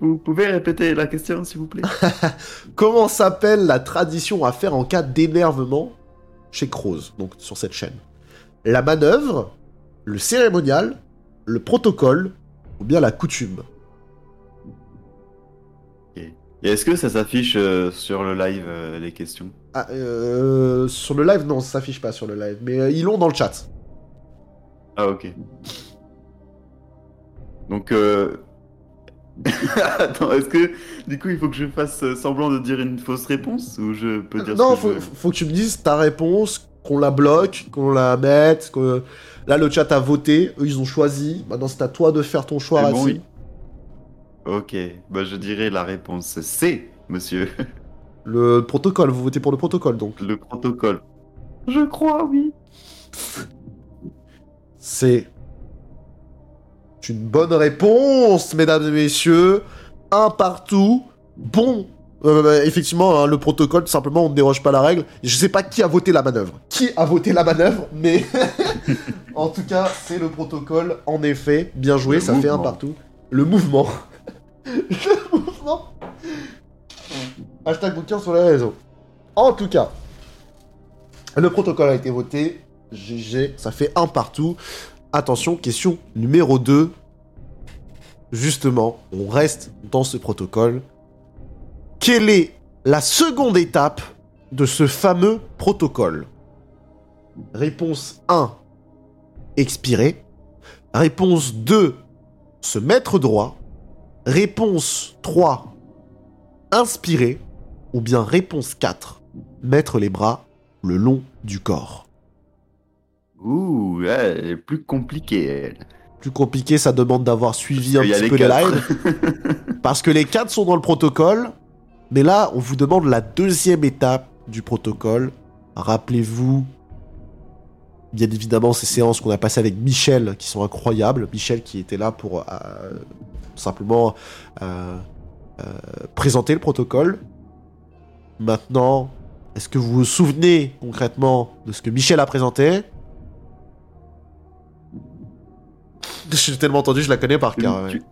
Vous pouvez répéter la question, s'il vous plaît. (laughs) Comment s'appelle la tradition à faire en cas d'énervement chez Croze, donc sur cette chaîne? La manœuvre, le cérémonial, le protocole ou bien la coutume? Et est-ce que ça s'affiche euh, sur le live, euh, les questions? Ah, euh, Sur le live, non, ça s'affiche pas sur le live, mais euh, ils l'ont dans le chat. Ah, ok. Donc, euh, (laughs) Attends, est-ce que du coup il faut que je fasse euh, semblant de dire une fausse réponse ou je peux dire Non, ce que faut, je veux? faut que tu me dises ta réponse, qu'on la bloque, qu'on la mette, que... Là, le chat a voté, eux, ils ont choisi. Maintenant, c'est à toi de faire ton choix, C'est bon, oui. Ok, bah je dirais la réponse C, monsieur. (laughs) Le protocole, vous votez pour le protocole, donc. Le protocole. Je crois, oui. C'est une bonne réponse, mesdames et messieurs. Un partout. Bon. Euh, bah, effectivement, hein, le protocole, tout simplement, on ne déroge pas la règle. Je sais pas qui a voté la manœuvre. Qui a voté la manœuvre, mais (laughs) en tout cas, c'est le protocole. En effet, bien joué, Le ça fait un partout. Le mouvement. (laughs) le mouvement. Hashtag bouquin sur les réseaux. En tout cas, le protocole a été voté. GG, ça fait un partout. Attention, question numéro 2. Justement, on reste dans ce protocole. Quelle est la seconde étape de ce fameux protocole? Réponse 1, expirer. Réponse 2, se mettre droit. Réponse 3, inspirer. Ou bien réponse 4, mettre les bras le long du corps. Ouh, elle est plus compliquée, elle. Plus compliqué, ça demande d'avoir suivi un petit les peu les lives. (laughs) Parce que les quatre sont dans le protocole. Mais là, on vous demande la deuxième étape du protocole. Rappelez-vous, bien évidemment, ces séances qu'on a passées avec Michel, qui sont incroyables. Michel qui était là pour euh, simplement euh, euh, présenter le protocole. Maintenant, est-ce que vous vous souvenez concrètement de ce que Michel a présenté? (laughs) J'ai tellement entendu, je la connais par Tu, cœur. ouais.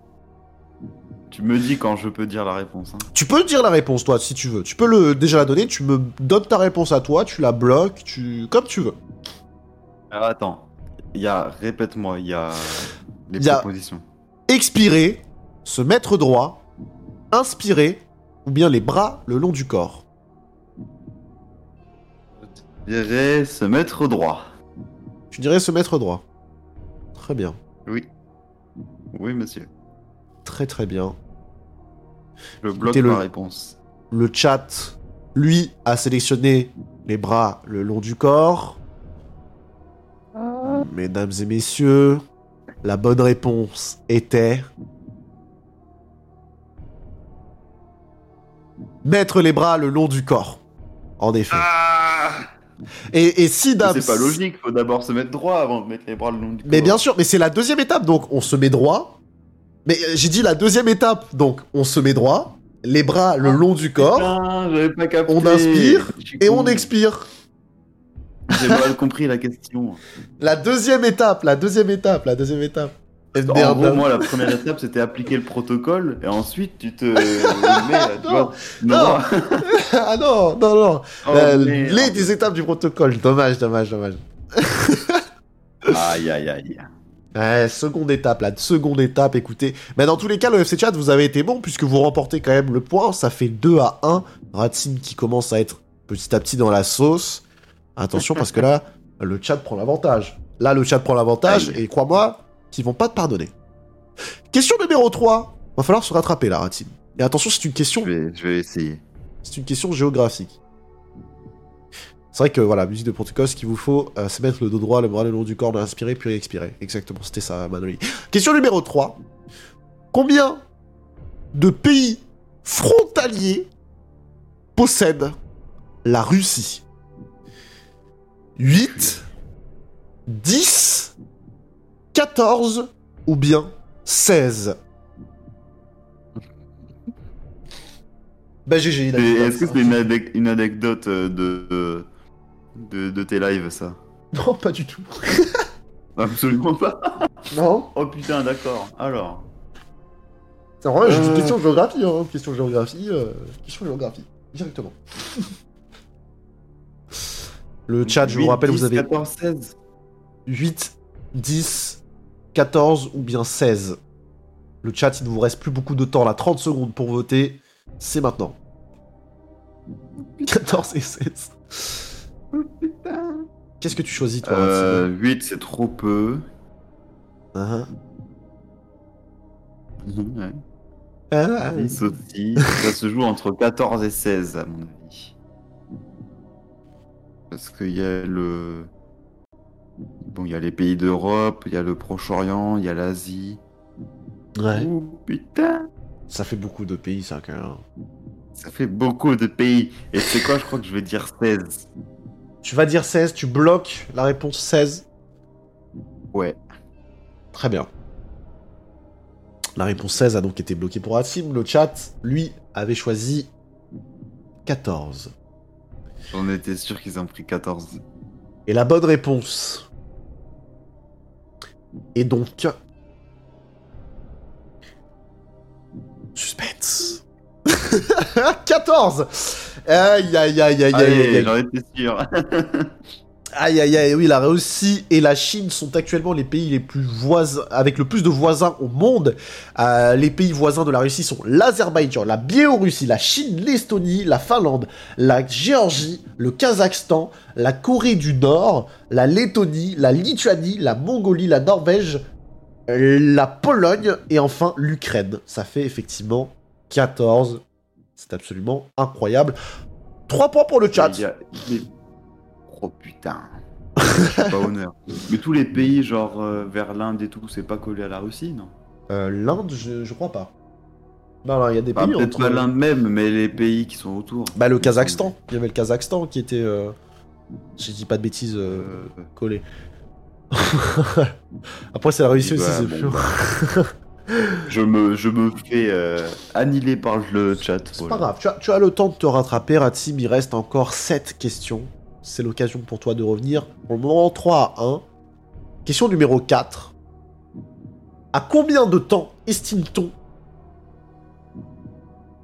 tu- me dis quand je peux dire la réponse. hein. Tu peux dire la réponse, toi, si tu veux. Tu peux le, déjà la donner, tu me donnes ta réponse à toi, tu la bloques, tu... comme tu veux. Alors attends, il y a, répète-moi, il y a les y a- propositions. Expirer, se mettre droit, inspirer, ou bien les bras le long du corps. Je dirais se mettre droit. Tu dirais se mettre droit. Très bien, Oui. Oui, monsieur. très très bien. Je bloque le- ma réponse. Le chat, lui, a sélectionné les bras le long du corps. Mesdames et messieurs, la bonne réponse était... Mettre les bras le long du corps. En effet. Ah Et, et si Dams... C'est pas logique, faut d'abord se mettre droit avant de mettre les bras le long du corps. Mais bien sûr, mais c'est la deuxième étape, donc on se met droit. Mais euh, j'ai dit la deuxième étape, donc on se met droit, les bras le long du corps, Putain, j'avais pas capté. on inspire et con. on expire. J'ai mal compris la question. (laughs) La deuxième étape, la deuxième étape, la deuxième étape. En gros, moi, la première étape, c'était appliquer le protocole, et ensuite, tu te (laughs) mets, tu vois, non. (laughs) ah non, non, non. Oh, les étapes du protocole. Dommage, dommage, dommage. Aïe, aïe, aïe. Ouais, seconde étape, la seconde étape, écoutez. Mais dans tous les cas, le FC Chat, vous avez été bon puisque vous remportez quand même le point. Ça fait 2 à 1. Ratsin qui commence à être petit à petit dans la sauce. Attention parce que là, le chat prend l'avantage. Là, le chat prend l'avantage et crois-moi qu'ils vont pas te pardonner. Question numéro 3. Va falloir se rattraper là, Ratsin. Et attention, c'est une question Je vais, je vais essayer. c'est une question géographique. C'est vrai que voilà, musique de protocole, ce qu'il vous faut, euh, c'est mettre le dos droit, le bras le long du corps, inspirer puis expirer. Exactement, c'était ça, Manoli. Question numéro 3. Combien de pays frontaliers possède la Russie? 8, 10, 14 ou bien 16 Bah GG, il a Est-ce que c'est une, anec- une anecdote euh, de, de, de tes lives, ça? Non, pas du tout. (laughs) Absolument pas. Non Oh putain, d'accord. Alors. C'est vrai, j'ai Euh. question de géographie, hein. Question de géographie, euh, question de géographie, directement. (laughs) Le chat, je vous 8, rappelle, 10, vous avez 14, 16. 8, 10, 14 ou bien 16. Le chat, il ne vous reste plus beaucoup de temps là, 30 secondes pour voter. C'est maintenant. 14 et 16. Oh putain. Qu'est-ce que tu choisis, toi Euh, 8, c'est trop peu. Ouais. Ah, aussi. Ça se joue entre 14 et 16, à mon avis. Parce qu'il y a le. Bon, il y a les pays d'Europe, il y a le Proche-Orient, il y a l'Asie. ouais. Oh putain! Ça fait beaucoup de pays, ça, quand même. Ça fait beaucoup de pays. Et c'est quoi, je crois que je vais dire 16. Tu vas dire 16, tu bloques la réponse 16. Ouais. Très bien. La réponse 16 a donc été bloquée pour Racim. Le chat, lui, avait choisi 14. J'en étais sûr qu'ils ont pris 14. Et la bonne réponse est donc... Suspense. (laughs) 14 Aïe, aïe, aïe, aïe, aïe. j'en étais sûr. (laughs) Aïe aïe aïe, oui, la Russie et la Chine sont actuellement les pays les plus voisins, avec le plus de voisins au monde. Euh, les pays voisins de la Russie sont l'Azerbaïdjan, la Biélorussie, la Chine, l'Estonie, la Finlande, la Géorgie, le Kazakhstan, la Corée du Nord, la Lettonie, la Lituanie, la Mongolie, la Norvège, euh, la Pologne et enfin l'Ukraine. Ça fait effectivement 14. C'est absolument incroyable. 3 points pour le chat. Oh putain. Pas honneur. (laughs) Mais tous les pays, genre euh, vers l'Inde et tout, c'est pas collé à la Russie, non? Euh, L'Inde, je, je crois pas. Non, non, il y a des Enfin, pays Peut-être entre... pas l'Inde même, mais les pays qui sont autour. Bah, le Kazakhstan. Il y avait le Kazakhstan qui était... Euh... Si je dis pas de bêtises, euh, Euh, collé. (laughs) Après, c'est la Russie aussi, bah, c'est bon, plus... bah. (laughs) je, me, je me fais euh, annihiler par le chat. C'est pas grave, tu as, tu as le temps de te rattraper, Ratsim, il reste encore 7 questions. C'est l'occasion pour toi de revenir. Pour le moment, 3 à 1. Question numéro 4. À combien de temps estime-t-on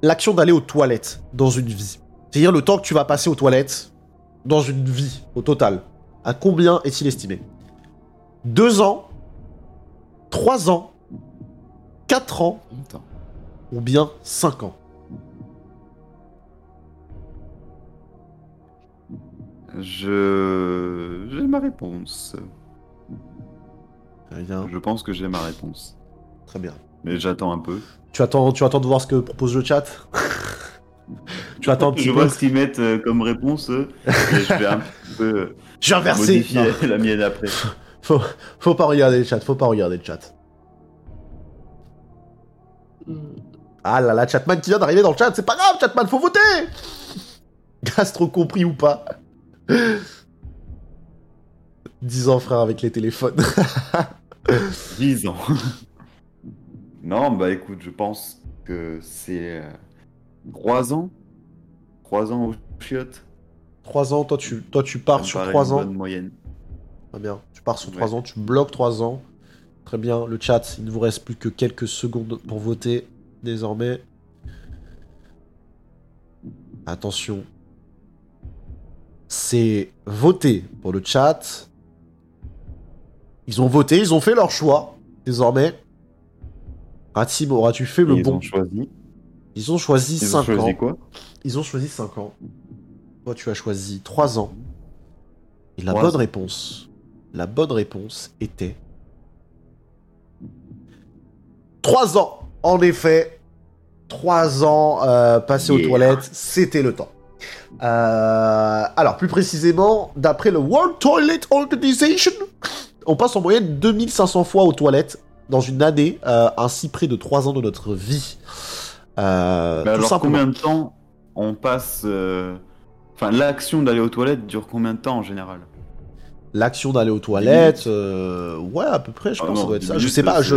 l'action d'aller aux toilettes dans une vie? C'est-à-dire le temps que tu vas passer aux toilettes dans une vie, au total. À combien est-il estimé? 2 ans 3 ans 4 ans ou bien 5 ans? Je. J'ai ma réponse. Très bien. Je pense que j'ai ma réponse. Très bien. Mais j'attends un peu. Tu attends, tu attends de voir ce que propose le chat (laughs) Tu attends un petit Je peu vois ce qu'ils mettent euh, comme réponse eux, et je vais un (laughs) petit peu euh, Je vais inverser modifier Non, la mienne après. (laughs) faut, faut pas regarder le chat, faut pas regarder le chat. Ah là là, Chatman qui vient d'arriver dans le chat, c'est pas grave, Chatman, faut voter Gastro compris ou pas? 10 ans, frère, avec les téléphones. (laughs) 10 ans. non, bah écoute, je pense que c'est 3 ans. 3 ans au chiottes. 3 ans, toi tu, toi, tu Ça pars sur paraît 3 une ans. bonne moyenne. Très bien. Tu pars sur Ouais. 3 ans, tu bloques 3 ans. Très bien. Le chat, il ne vous reste plus que quelques secondes pour voter désormais. Attention. C'est voté pour le chat. Ils ont voté, ils ont fait leur choix. Désormais. Ratim, auras-tu fait le Ils bon ont choisi. Ils ont choisi Ils 5 ont choisi ans. quoi Ils ont choisi 5 ans. Toi, tu as choisi 3 ans. Et la bonne réponse, la bonne réponse était 3 ans. En effet, 3 ans euh, passés aux toilettes, c'était le temps. Euh, alors, plus précisément, d'après le World Toilet Organization, on passe en moyenne 2500 fois aux toilettes dans une année, euh, ainsi près de 3 ans de notre vie. Euh, tout alors simplement. combien de temps on passe Enfin, l'action d'aller aux toilettes dure combien de temps en général? L'action d'aller aux toilettes, ouais, à peu près, je Ah pense que ça non, doit être ça. Je sais pas, je.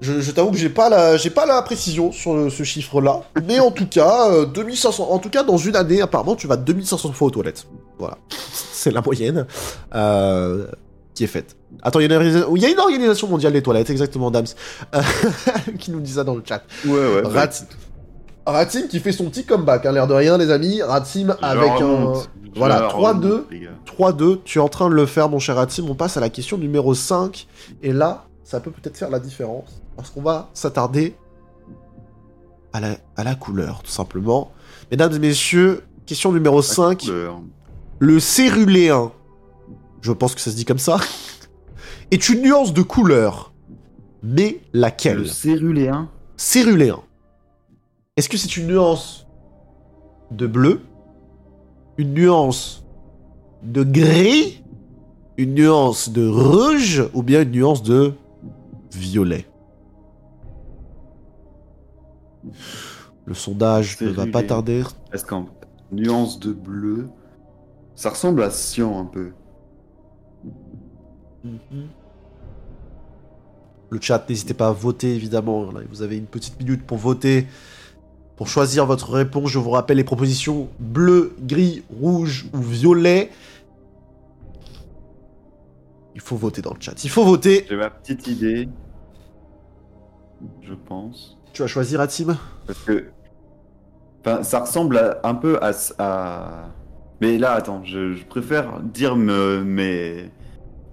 Je, je t'avoue que j'ai pas la, j'ai pas la précision sur le- ce chiffre-là. Mais en tout cas, euh, 2500, en tout cas, dans une année, apparemment, tu vas 2500 fois aux toilettes. Voilà. (laughs) C'est la moyenne, euh, qui est faite. Attends, il y, y a une organisation mondiale des toilettes, exactement, Dams, euh, (laughs) qui nous dit ça dans le chat. Ouais, ouais. Rat- Ratim qui fait son petit comeback, hein, l'air de rien, les amis. Ratim avec un. voilà, remonte, 3-2. les gars. 3-2, tu es en train de le faire, mon cher Atim. On passe à la question numéro 5. Et là, ça peut peut-être faire la différence. Parce qu'on va s'attarder à la, à la couleur, tout simplement. Mesdames et messieurs, question numéro La 5. couleur. Le céruléen, je pense que ça se dit comme ça, (laughs) est une nuance de couleur. Mais laquelle? Le céruléen. céruléen. Est-ce que c'est une nuance de bleu, une nuance de gris, une nuance de rouge? Ou bien une nuance de violet? Le sondage ne va pas tarder. Est-ce qu'en nuance de bleu, ça ressemble à cyan un peu? Le chat, n'hésitez pas à voter évidemment. Là, vous avez une petite minute pour voter, pour choisir votre réponse. Je vous rappelle les propositions bleu, gris, rouge ou violet. Il faut voter dans le chat. Il faut voter. J'ai ma petite idée, je pense. Tu vas choisir Atim Parce que. Enfin, ça ressemble à- un peu à, Mais là, attends, je, je préfère dire me, mes...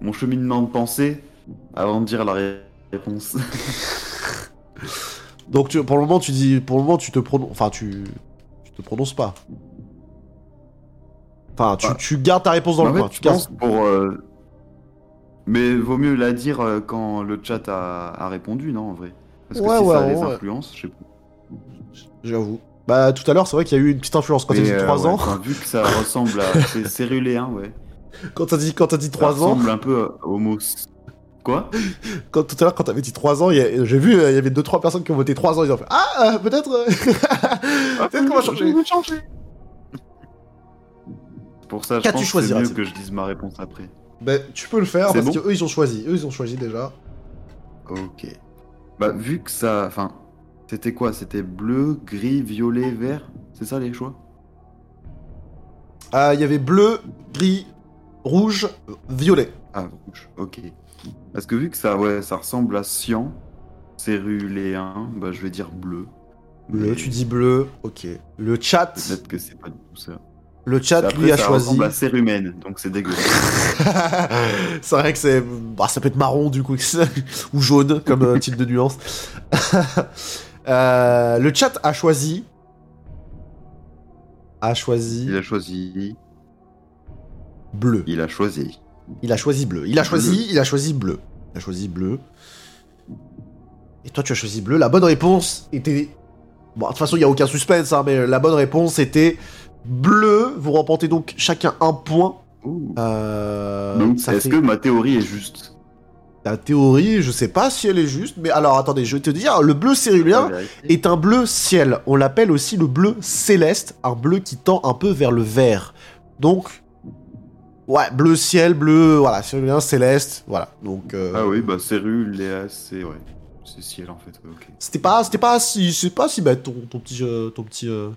mon cheminement de pensée avant de dire la ré- réponse. (laughs) Donc tu- pour le moment tu dis, pour le moment tu te prononces, enfin tu, tu te prononces pas. Enfin tu, Bah, tu gardes ta réponse dans en le coin. Tu gardes- pour. euh, Mais vaut mieux la dire euh, quand le chat a, a répondu, non, en vrai Parce que Ouais, si ouais, ça les ouais. influence, je sais pas. J'avoue. Bah tout à l'heure c'est vrai qu'il y a eu une petite influence quand t'as dit euh, 3 ouais, ans. enfin, vu que ça (laughs) ressemble à. C'est céruléen, ouais. Quand t'as dit quand dit Ça 3 ans. ressemble un peu au mot. Quoi (laughs) Quand, tout à l'heure, quand t'avais dit 3 ans, a- j'ai vu, euh, il y avait 2-3 personnes qui ont voté 3 ans, ils ont fait Ah, euh, peut-être. euh, (laughs) peut-être qu'on va changer. Pour ça, je pense que c'est mieux que je dise ma réponse après. Ben, tu peux le faire parce bon que eux ils ont choisi. Eux ils ont choisi déjà. Ok. Bah, vu que ça. Enfin, c'était quoi? C'était bleu, gris, violet, vert? C'est ça les choix? Euh, Il y avait bleu, gris, rouge, violet. Ah, rouge, ok. Parce que vu que ça, ouais, ça ressemble à cyan, céruléen, bah, je vais dire bleu. Bleu, tu dis bleu, ok. Le chat, Peut-être que c'est pas du tout ça. Le chat Après, lui a ça choisi. à cérumen, donc c'est dégueulasse. (laughs) c'est vrai que c'est. Bah, ça peut être marron du coup, (laughs) ou jaune comme euh, type de nuance. (laughs) Euh, le chat a choisi. A choisi Il a choisi. bleu. Il a choisi. Il a choisi bleu. Il a choisi, il a choisi bleu. Il a choisi bleu. Et toi, tu as choisi bleu. La bonne réponse était. Bon, de toute façon, il n'y a aucun suspense, hein, mais la bonne réponse était bleu. Vous remportez donc chacun un point. Euh, donc, est-ce fait- que ma théorie est juste? La théorie, je sais pas si elle est juste, mais alors attendez, je vais te dire, le bleu cérulien est un bleu ciel. On l'appelle aussi le bleu céleste, un bleu qui tend un peu vers le vert. Donc, ouais, bleu ciel, bleu, voilà, cérulien, céleste, voilà. Donc, euh, Ah oui, bah c'est ouais. C'est ciel en fait, ok. c'était pas, c'était pas si, c'est pas si bête ton, ton petit, euh, ton petit euh,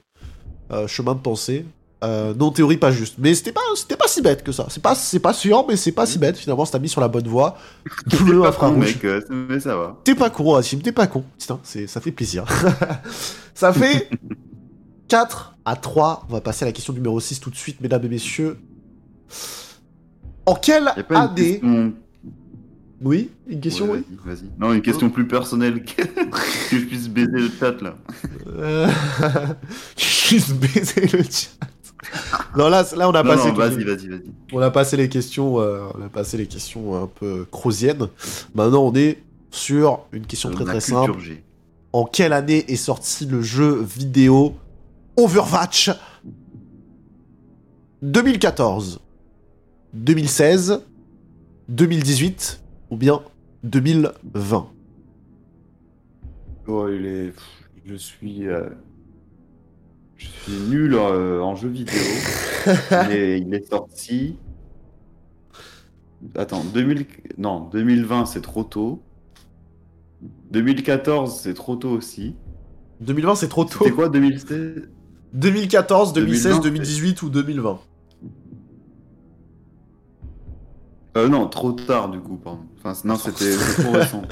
euh, chemin de pensée. Euh, non, théorie pas juste, mais c'était pas, c'était pas si bête que ça. C'est pas, c'est pas sûr, mais c'est pas si bête. Finalement, ça t'a mis sur la bonne voie. (laughs) Bleu Pas con, infrarouge. mec, euh, mais ça va. T'es pas con, Hachim, t'es pas con. Putain, c'est, ça fait plaisir. (laughs) ça fait 4 à 3. On va passer à la question numéro 6 tout de suite, mesdames et messieurs. En quelle année question... Oui, une question, Ouais, oui. Vas-y. Non, une question plus personnelle que, (laughs) que je puisse baiser le chat là. Euh... (laughs) Juste baiser le chat. Non, là, là on a Non, passé. non, toutes vas-y, les- vas-y, vas-y. On a passé les questions, euh, on a passé les questions un peu crosiennes. Maintenant, on est sur une question très On très simple. G. En quelle année est sorti le jeu vidéo Overwatch? 2014, 2016, 2018 ou bien 2020 Oh, il est... Je suis... euh, Je suis nul euh, en jeux vidéo. mais il est sorti... Attends, 2000... Non, 2020 c'est trop tôt. 2014 c'est trop tôt aussi. 2020 c'est trop tôt. C'était quoi 2016 2014, 2016, 2020, 2018 ou 2020 Euh, non, trop tard du coup, pardon. Enfin, non, c'était trop récent.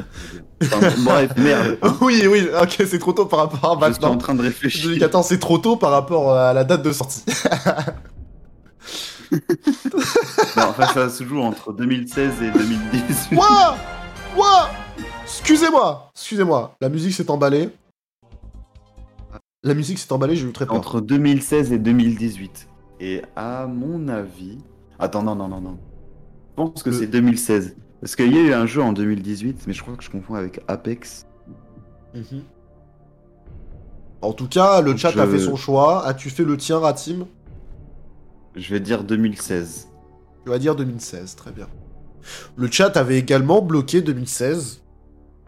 Enfin, bref, merde. (laughs) Oui, oui, ok, c'est trop tôt par rapport à Je suis en maintenant. train de réfléchir. 2014 c'est trop tôt par rapport à la date de sortie. (laughs) Non, enfin, ça se joue entre 2016 et 2018. Ouah Ouah Excusez-moi Excusez-moi, la musique s'est emballée. La musique s'est emballée, j'ai eu très peur. Entre 2016 et 2018. Et à mon avis. Attends, non, non, non, non. Je pense que Le- c'est 2016. Parce qu'il y a eu un jeu en 2018, mais je crois que je confonds avec Apex. Mhm. En tout cas, le chat a fait son choix. As-tu fait le tien, Ratim? Je vais dire 2016. Tu vas dire 2016, très bien. Le chat avait également bloqué 2016.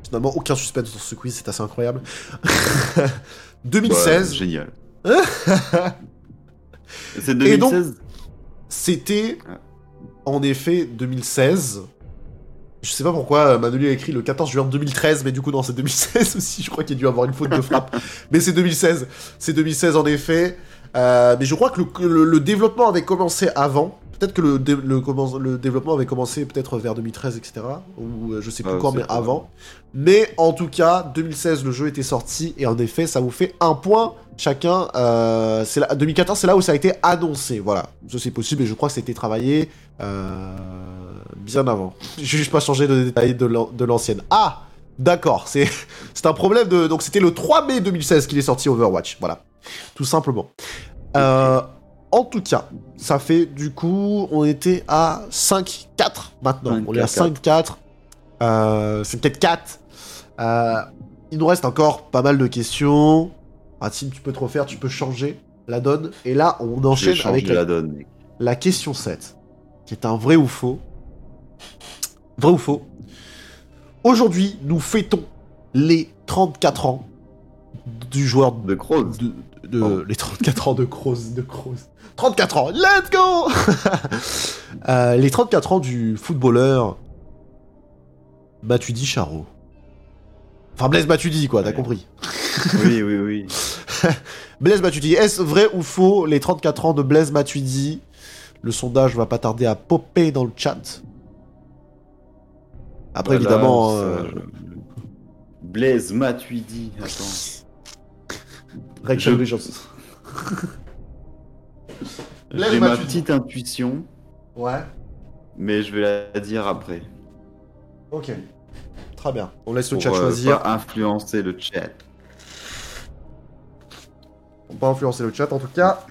Finalement, aucun suspense dans ce quiz, c'est assez incroyable. (laughs) 2016, Ouais, génial. (laughs) C'est Et donc- 2016 c'était Ah. En effet 2016. Je sais pas pourquoi euh, Manoli a écrit le 14 juin 2013, mais du coup, non, c'est 2016 (laughs) aussi. Je crois qu'il y a dû avoir une faute de frappe. (laughs) mais c'est 2016. C'est 2016 en effet. Euh, mais je crois que le, que le- le développement avait commencé avant. Peut-être que le, dé- le, commence- le développement avait commencé peut-être vers 2013, etc. Ou euh, je sais plus Ah, quand, mais avant. Mais en tout cas, 2016, le jeu était sorti. Et en effet, ça vous fait un point chacun. Euh, c'est là- 2014, c'est là où ça a été annoncé. Voilà. Ça, c'est possible et je crois que c'était travaillé euh, bien avant. J'ai juste pas changé de détail de l'an- de l'ancienne. Ah D'accord, c'est (laughs) c'est un problème de... Donc c'était le 3 mai 2016 qu'il est sorti Overwatch, voilà. Tout simplement. Euh, en tout cas, ça fait du coup, on était à 5-4 maintenant. 5-4. on est à 5-4. Euh, c'est peut-être 4. Euh, il nous reste encore pas mal de questions. Ratim, tu peux te refaire, tu peux changer la donne. Et là, on enchaîne avec la, la donne. mec. la question 7, qui est un vrai ou faux. Vrai ou faux Aujourd'hui, nous fêtons les 34 ans du joueur De de- Oh. les 34 ans de Kroos, de Kroos. 34 ans, let's go (laughs) Euh, Les 34 ans du footballeur Matuidi Charo. Enfin, Blaise Matuidi, quoi, t'as Ouais. compris. Oui, oui, oui. (laughs) Blaise Matuidi, est-ce vrai ou faux les 34 ans de Blaise Matuidi? Le sondage va pas tarder à popper dans le chat. Après, Voilà, évidemment, euh, Blaise Matuidi. Attends. Je- (laughs) J'ai ma petite intuition, Ouais, mais je vais la dire après. ok. Très bien. On laisse le Pour chat euh, choisir. pas influencer le chat. On peut influencer le chat en tout cas.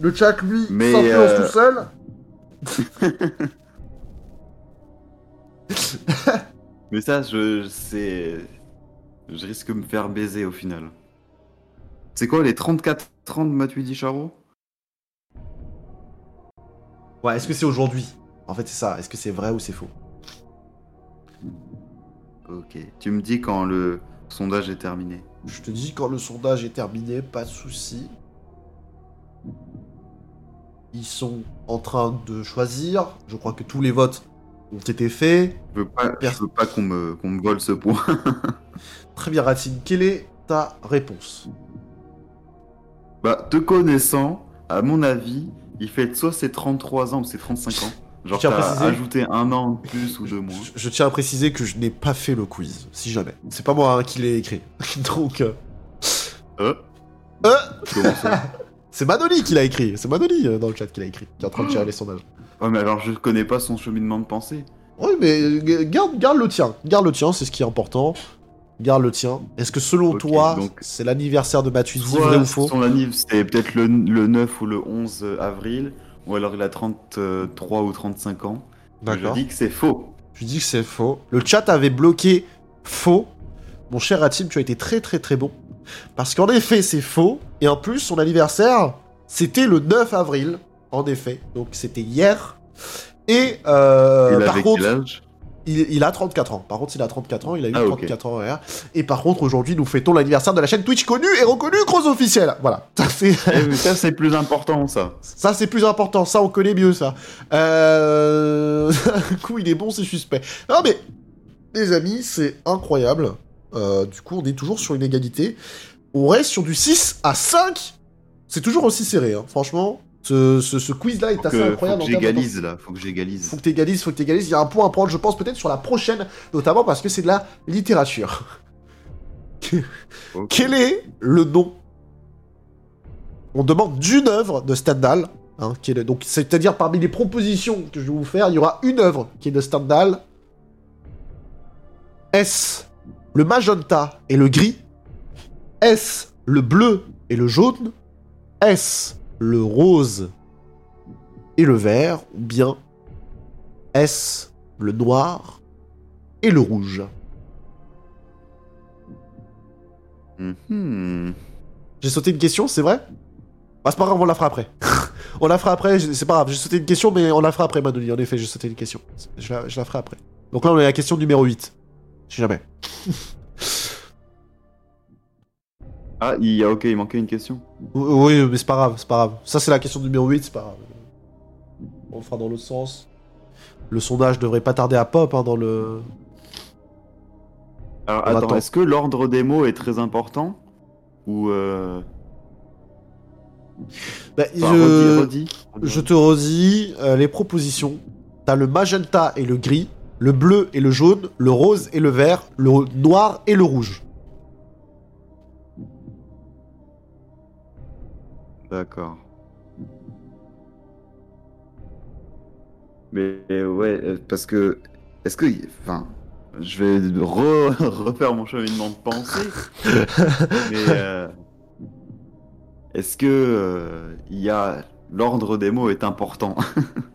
Le chat, lui, Mais, s'influence euh, tout seul. (laughs) (laughs) Mais ça, je c'est. Je risque de me faire baiser au final. C'est quoi les 34 ans de Matuidi Charo? Ouais, est-ce que c'est aujourd'hui? En fait, c'est ça. Est-ce que c'est vrai ou c'est faux? Ok. Tu me dis quand le sondage est terminé. Je te dis quand le sondage est terminé, pas de souci. Ils sont en train de choisir. Je crois que tous les votes ont été faits. Je veux pas, je veux pas qu'on me, qu'on me vole ce point. (laughs) Très bien, Ratine. Quelle est ta réponse? Bah, te connaissant, à mon avis, il fait soit ses 33 ans ou ses 35 ans. Genre, t'as préciser- ajouté un an de plus ou deux moins. je, je tiens à préciser que je n'ai pas fait le quiz, si jamais. C'est pas moi hein, qui l'ai écrit. (laughs) Donc, euh, Euh euh, Comment ça? (laughs) C'est Manoli qui l'a écrit. C'est Manoli euh, dans le chat qui l'a écrit, qui est en train de tirer les sondages. (gasps) Ouais, mais alors je connais pas son cheminement de pensée. Oui, mais euh, garde, garde le tien. Garde le tien, c'est ce qui est important. Garde le tien. Est-ce que selon toi, c'est l'anniversaire de Matuidi, vrai ou faux son c'était peut-être le, le 9 ou le 11 avril, ou alors il a 33 ou 35 ans. Je dis que c'est faux. Tu dis que c'est faux. Le chat avait bloqué faux. Mon cher Atim, tu as été très très très bon. Parce qu'en effet, c'est faux. Et en plus, son anniversaire, c'était le 9 avril. En effet. Donc c'était hier. Et euh, il par avait contre, quel âge? Il, il a 34 ans. Par contre, il a 34 ans. Il a eu Ah, ok. 34 ans hier. Et par contre, aujourd'hui, nous fêtons l'anniversaire de la chaîne Twitch connue et reconnue Cross officielle. Voilà. (laughs) Ça, c'est. Eh, Ça, c'est plus important, ça. Ça, c'est plus important. Ça, on connaît mieux, ça. Euh... du (laughs) coup, il est bon, c'est suspect. Non, mais, les amis, c'est incroyable. Euh, du coup, on est toujours sur une égalité. On reste sur du 6 à 5. C'est toujours aussi serré, hein. franchement. Ce, ce- ce quiz-là est Faut assez que, faut incroyable. que en termes j'égalise, là. Faut que j'égalise. faut que t'égalises, faut que t'égalises. Il y a un point à prendre, je pense, peut-être sur la prochaine, notamment parce que c'est de la littérature. (laughs) Quel est le nom? On demande d'une œuvre de Stendhal. hein, qui est le- donc, c'est-à-dire parmi les propositions que je vais vous faire, il y aura une œuvre qui est de Stendhal. Est-ce le magenta et le gris Est-ce le bleu et le jaune Est-ce le rose et le vert Ou bien est-ce le noir et le rouge Mhm. J'ai sauté une question, c'est vrai Bah, c'est pas grave, on la fera après. (laughs) on la fera après, c'est pas grave, j'ai sauté une question, mais on la fera après, Manoli. En effet, j'ai sauté une question. Je la, je la ferai après. Donc là, on est à la question numéro 8. Si jamais. Ah, il y a ok, il manquait une question. Oui, mais c'est pas grave, c'est pas grave. Ça, c'est la question numéro 8, c'est pas grave. On le fera dans l'autre sens. Le sondage devrait pas tarder à pop hein, dans le. Alors On attends, attend. est-ce que l'ordre des mots est très important Ou euh... Bah, enfin, je... redis, redis. je te redis euh, les propositions. T'as le magenta et le gris, le bleu et le jaune, le rose et le vert, le noir et le rouge. D'accord. Mais euh, ouais, euh, parce que est-ce que, enfin, je vais re- (laughs) refaire mon cheminement de pensée. (laughs) mais euh, est-ce que euh, il y a l'ordre des mots est important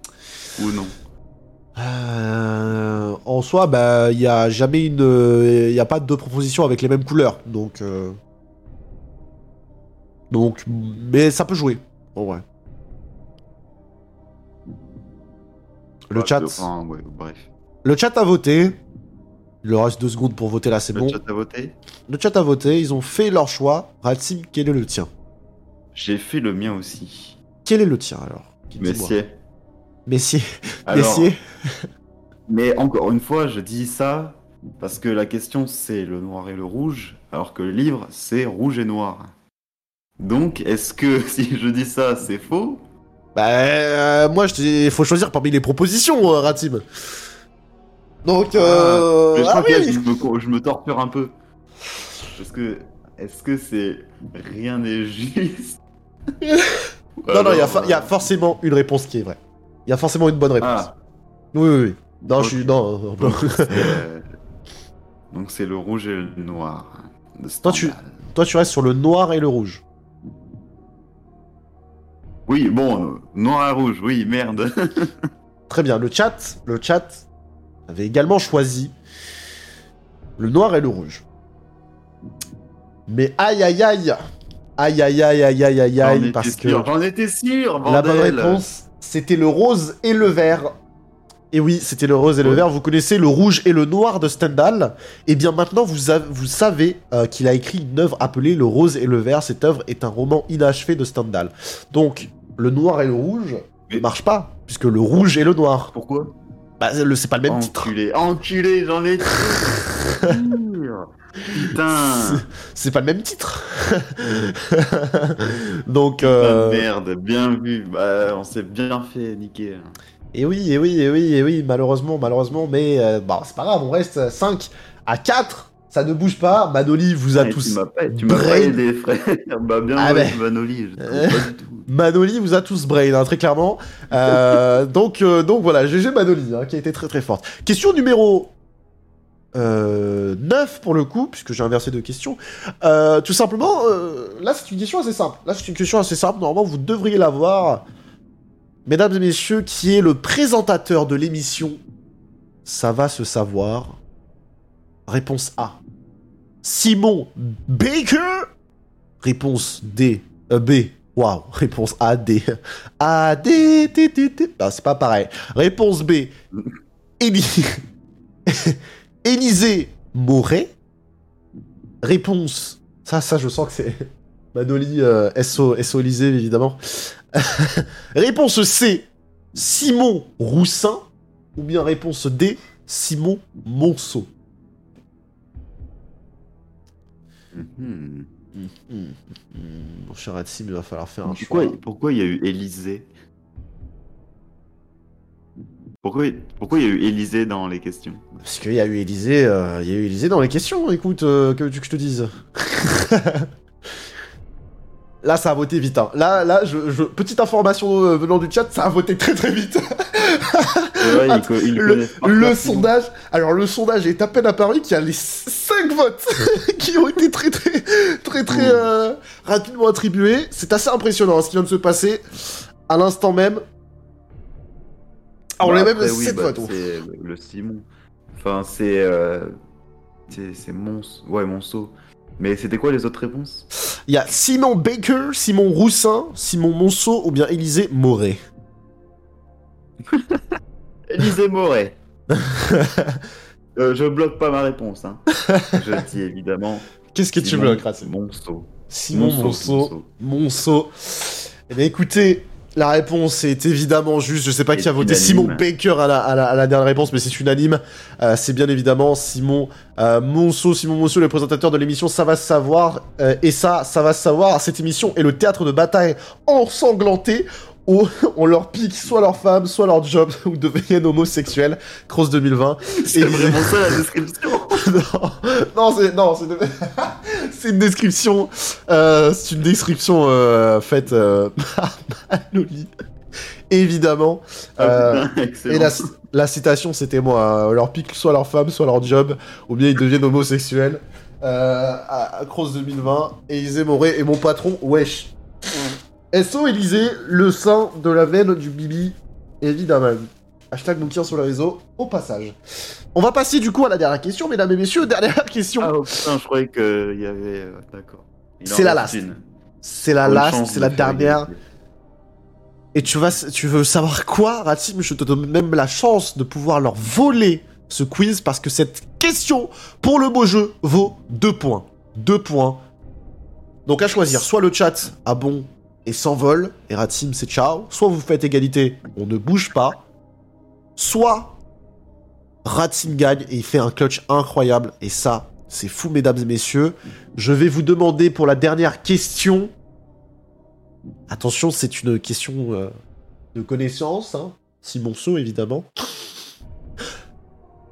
(laughs) ou non? Euh, en soi, bah, il y a jamais une, il y a pas deux propositions avec les mêmes couleurs, donc, euh, donc, mais ça peut jouer, en vrai. Le chat, enfin, ouais, bref. le chat a voté. Il leur reste deux secondes pour voter là, c'est Le bon. chat a voté Le chat a voté, ils ont fait leur choix. Ratsim, quel est le tien? J'ai fait le mien aussi. Quel est le tien alors? Messieurs. (laughs) Alors, Messieurs. Mais encore une fois, je dis ça parce que la question c'est le noir et le rouge, alors que le livre c'est rouge et noir. Donc, est-ce que (laughs) si je dis ça, c'est faux? Bah, euh, moi, je dis, faut choisir parmi les propositions, euh, Ratim. Donc, euh... Je ah crois que là, oui je me, je me torture un peu. Parce que, est-ce que c'est rien n'est juste? (laughs) Non, non, il y, a y forcément une réponse qui est vraie. Il y a forcément une bonne réponse. Ah, Oui, oui, oui. Non, je suis... Non, (laughs) donc c'est le rouge et le noir. de Toi, tu-. Toi, tu restes sur le noir et le rouge. Oui, bon, noir et rouge, oui, merde. (laughs) Très bien. Le chat, le chat avait également choisi le noir et le rouge. Mais aïe, aïe, aïe. Aïe, aïe, aïe, aïe, aïe, aïe, aïe, parce que... J'en étais sûr, La bonne bordel. réponse, c'était le rose et le vert. Et oui, c'était le rose et le vert. Vous connaissez le rouge et le noir de Stendhal. Et bien maintenant, vous, avez- vous savez euh, qu'il a écrit une œuvre appelée Le rose et le vert. Cette œuvre est un roman inachevé de Stendhal. Donc, le noir et le rouge ne Mais- marche pas, puisque le rouge et le noir, Pourquoi? Bah, le- c'est pas le même titre. Enculé, enculé, j'en sûr. Putain. C'est pas le même titre. (laughs) Donc, Ah, euh, merde, bien vu. Bah, on s'est bien fait niquer. Et oui, et oui, et oui, et oui, malheureusement, malheureusement, mais euh, bah, c'est pas grave, on reste 5 à 4, ça ne bouge pas, Manoli vous a Ouais, tous... Tu m'as brain. aidé, frère. (laughs) Bah, bien Ah ben. Je Euh. pas du tout. (laughs) Manoli vous a tous brain, hein, très clairement. Euh, (laughs) donc, euh, donc voilà, GG Manoli, hein, qui a été très très forte. Question numéro euh, 9 pour le coup, puisque j'ai inversé deux questions. Tout simplement, là c'est une question assez simple. Là c'est une question assez simple, normalement vous devriez l'avoir. Mesdames et messieurs, qui est le présentateur de l'émission Ça va se savoir. Réponse A. Simon Baker. Réponse D. Euh, B. Waouh. Réponse A, D. A, D, D, D, D. Non, c'est pas pareil. Réponse B. Élisée (laughs) Moret. Réponse. Ça, ça, je sens que c'est. Manoli, euh, SO, SO Élysée, évidemment. (laughs) réponse C. Simon Roussin. Ou bien réponse D. Simon Monceau. Mhm. Mon cher Hatsim, il va falloir faire un choix. Pourquoi, il y a eu Élysée? Pourquoi, pourquoi il y a eu Élysée dans les questions? Parce qu'il y a eu Élysée, euh, il y a eu Élysée dans les questions, écoute, euh, que veux-tu que je te dise? (laughs) Là, ça a voté vite. Hein. Là, là, je, je- petite information euh, venant du chat, ça a voté très très vite. (laughs) Le, sondage, alors le sondage est à peine apparu qu'il y a les 5 votes (laughs) qui ont été très très très très euh, rapidement attribués. C'est assez impressionnant hein, ce qui vient de se passer à l'instant même. Ah, on Bah, a même après, oui, 7 bah, votes. C'est le Simon. Enfin, c'est. euh, c'est c'est Mons. Ouais, Monceau. Mais c'était quoi les autres réponses? Il y a Simon Baker, Simon Roussin, Simon Monceau ou bien Élisée Moret. (laughs) Élisée Moret. (laughs) Euh, je bloque pas ma réponse. Hein. Je dis évidemment. (laughs) Qu'est-ce que tu bloques, Racine? Monceau. Simon Monceau, Monceau. Monceau. Monceau. Eh bien, écoutez, la réponse est évidemment juste. Je sais pas qui a voté. Simon Baker à la, à la- à la dernière réponse, mais c'est unanime. Euh, c'est bien évidemment Simon euh, Monceau. Simon Monceau, le présentateur de l'émission Ça va se savoir. Euh, et ça, ça va se savoir. Cette émission est le théâtre de bataille ensanglanté où (laughs) on leur pique soit leur femme, soit leur job, (laughs) ou deviennent homosexuels. Cross 2020. C'est Et- vraiment ça la description. (laughs) non, non, c'est non, c'est une... (laughs) c'est une description. euh, c'est une description euh, faite euh. (laughs) Évidemment. Euh, Ah, (laughs) putain, excellent. et la, la citation, c'était moi. hein. leur pique soit leur femme, soit leur job, ou bien ils deviennent homosexuels. À, à Cross 2020, Élisée Moret et mon patron, wesh. SO Élysée, le sein de la veine du Bibi, évidemment. Hashtag bouquin sur le réseau, au passage. On va passer du coup à la dernière question, mesdames et messieurs. Dernière (laughs) question. Ah oh, putain, je croyais qu'il y avait. euh, D'accord. C'est la last. c'est la last, c'est la dernière. Et tu, vas, tu veux savoir quoi, Ratim? Je te donne même la chance de pouvoir leur voler ce quiz parce que cette question pour le beau jeu vaut 2 points. 2 points. Donc à choisir, soit le chat a bon et s'envole, et Ratim c'est ciao, soit vous faites égalité, on ne bouge pas, soit Ratim gagne et il fait un clutch incroyable, et ça, c'est fou mesdames et messieurs. Je vais vous demander pour la dernière question Attention, c'est une question euh, de connaissance, hein. Simonceau évidemment.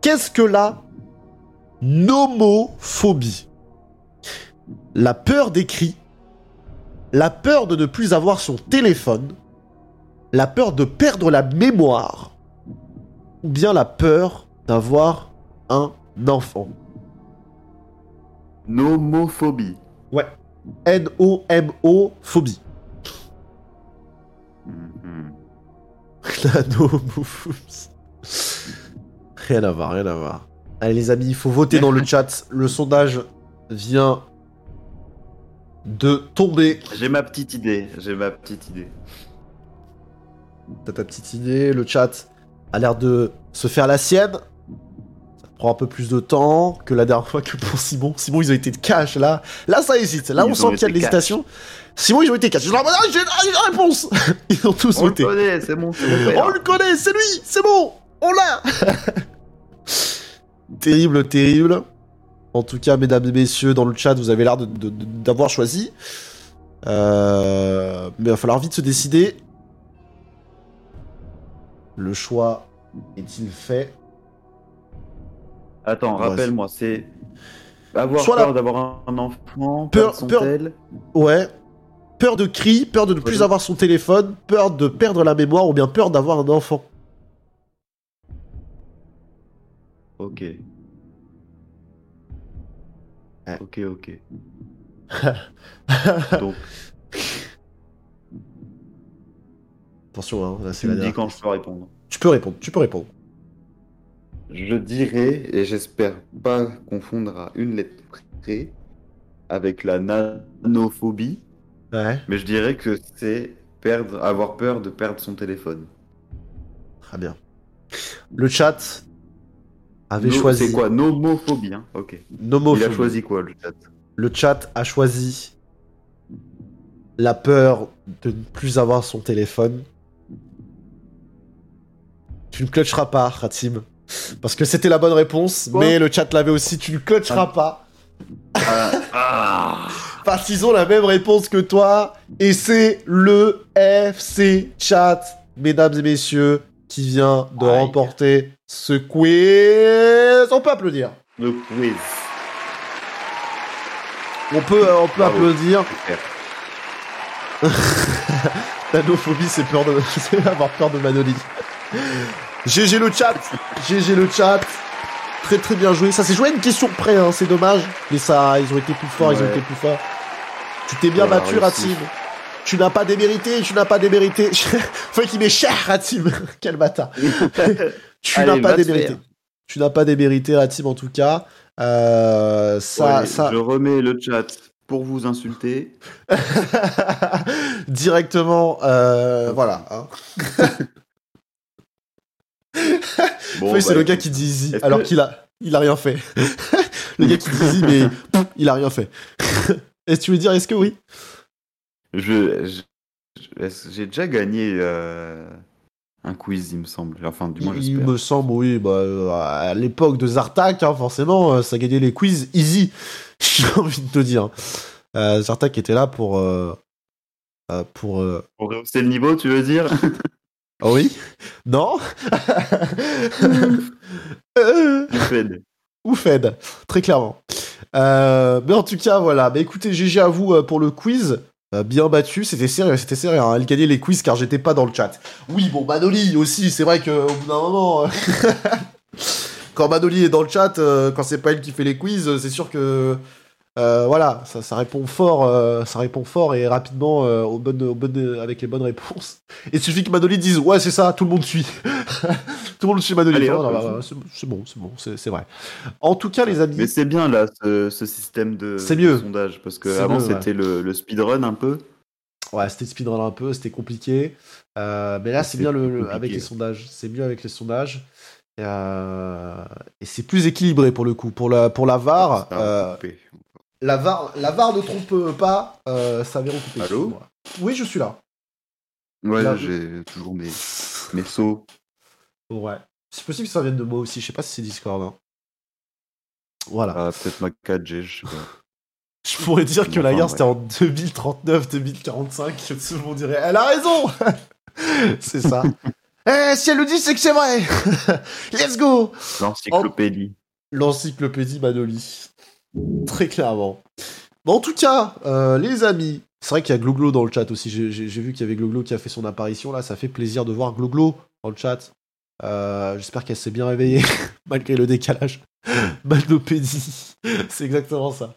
Qu'est-ce que la nomophobie? La peur des cris, la peur de ne plus avoir son téléphone, la peur de perdre la mémoire, ou bien la peur d'avoir un enfant. Nomophobie. N-O-M-O phobie. Mhm. (laughs) La nomophobie. Rien à voir, rien à voir. Allez les amis, il faut voter dans le chat. Le sondage vient de tomber. J'ai ma petite idée. J'ai ma petite idée. T'as ta petite idée, le chat a l'air de se faire la sienne. Ça prend un peu plus de temps que la dernière fois que pour Simon. Simon, ils ont été de cash là. Là, ça hésite. Là, Ils on sent qu'il y a de été l'hésitation. Simon, ils ont été cash. Ah, j'ai ah, j'ai la réponse. (laughs) Ils ont tous On le voté. connaît, c'est mon On le connaît, c'est lui, c'est bon, on l'a (laughs) Terrible, terrible. En tout cas, mesdames et messieurs, dans le chat, vous avez l'air de- de- de- d'avoir choisi. Euh, mais il va falloir vite se décider. Le choix est-il fait? Attends, rappelle-moi, c'est avoir Soit peur la- d'avoir un enfant, Peur- peur, son peur- tel. Ouais. Peur de cri, peur de ne plus avoir son téléphone, peur de perdre la mémoire ou bien peur d'avoir un enfant. Ok. Ouais. Ok, ok. (laughs) Donc, Attention, hein, là c'est la me dis quand je peux répondre. Tu peux répondre, tu peux répondre. Je dirais, et j'espère pas confondre à une lettre près, avec la nanophobie, Ouais, mais je dirais que c'est perdre, avoir peur de perdre son téléphone. très bien. Le chat avait No- choisi C'est quoi? Nomophobie, hein? Ok. Il nomophobie. a choisi quoi, le chat? Le chat a choisi la peur de ne plus avoir son téléphone. Tu ne clutcheras pas, Ratim. Parce que c'était la bonne réponse, mais le chat l'avait aussi. Tu ne clutcheras pas. Ah, ah. (laughs) Parce qu'ils ont la même réponse que toi. Et c'est le FC Chat, mesdames et messieurs, qui vient de Aïe. remporter ce quiz. On peut applaudir. Le quiz. On peut, euh, on peut Bravo. applaudir. Super. (laughs) Nanophobie, c'est peur de, (laughs) c'est avoir peur de Manoli. GG le chat, GG le chat. Très très bien joué. Ça s'est joué à une question près, hein, c'est dommage. Mais ça, ils ont été plus forts, ils ont été plus forts. Tu t'es bien Ouais, battu. Ratim. Tu n'as pas démérité, tu n'as pas démérité. (laughs) Faut qu'il m'est cher, Ratim. (laughs) Quel bâtard. (laughs) Tu n'as pas démérité. Tu n'as pas démérité, Ratim, en tout cas. Euh, ça, Ouais, ça Je remets le chat pour vous insulter. directement, euh, voilà. hein. Bon, c'est bah, le gars qui dit easy, alors que- qu'il a, il a rien fait. (laughs) le gars qui dit easy, mais il a rien fait. (laughs) Est-ce que tu veux dire, est-ce que oui? Je, j'ai déjà gagné euh, un quiz, il me semble. Enfin, du moins, Il me semble, oui, bah, euh, à l'époque de Zartak, hein, forcément, euh, ça gagnait les quiz easy. (laughs) J'ai envie de te dire. Euh, Zartak était là pour. euh, pour. Pour rehausser le niveau, tu veux dire? Oui Non (laughs) Fed. Ou Fed, très clairement. Euh, mais en tout cas, voilà. Bah, écoutez, GG à vous euh, pour le quiz. Euh, bien battu, c'était sérieux, c'était sérieux. Hein. Elle gagnait les quiz car j'étais pas dans le chat. Oui, bon, Manoli aussi, c'est vrai qu'au bout d'un moment, (laughs) quand Manoli est dans le chat, euh, quand c'est pas elle qui fait les quiz, c'est sûr que euh, voilà, ça, ça répond fort, euh, ça répond fort et rapidement euh, aux bonnes, aux bonnes- avec les bonnes réponses. Et il suffit que Manoli dise ouais, c'est ça, tout le monde suit, (laughs) tout le monde suit Manoli. Bah, bah, c'est bon, c'est bon, c'est c'est vrai. En tout cas, les amis. Mais c'est bien là ce, ce système de, C'est mieux. de sondage parce que C'est avant mieux, ouais. c'était le, le speedrun un peu. Ouais, c'était speedrun un peu, c'était compliqué. Euh, mais là, c'est C'est bien le, avec les sondages. C'est mieux avec les sondages. Et, euh, et c'est plus équilibré pour le coup. Pour la, pour la VAR, euh. La VAR, la VAR ne trompe pas. Euh, ça vient recouper. Allô. Oui, je suis là. Ouais, là, j'ai toujours mes, mes sauts. Ouais. C'est possible que ça vienne de moi aussi. Je sais pas si c'est Discord. hein. Voilà. Ah, peut-être ma 4G, je sais pas. (laughs) Je pourrais dire que la guerre c'était en 2039, 2045, que tout le monde dirait Elle a raison (laughs) C'est ça. (laughs) Eh, si elle le dit, c'est que c'est vrai Let's go L'encyclopédie. L'encyclopédie Manoli. Très clairement. Bon, en tout cas, euh, les amis, c'est vrai qu'il y a Gloglo dans le chat aussi. J'ai vu qu'il y avait Gloglo qui a fait son apparition là. Ça fait plaisir de voir Gloglo dans le chat. Euh, J'espère qu'elle s'est bien réveillée, (laughs) malgré le décalage. (laughs) Malnopédie. c'est exactement ça.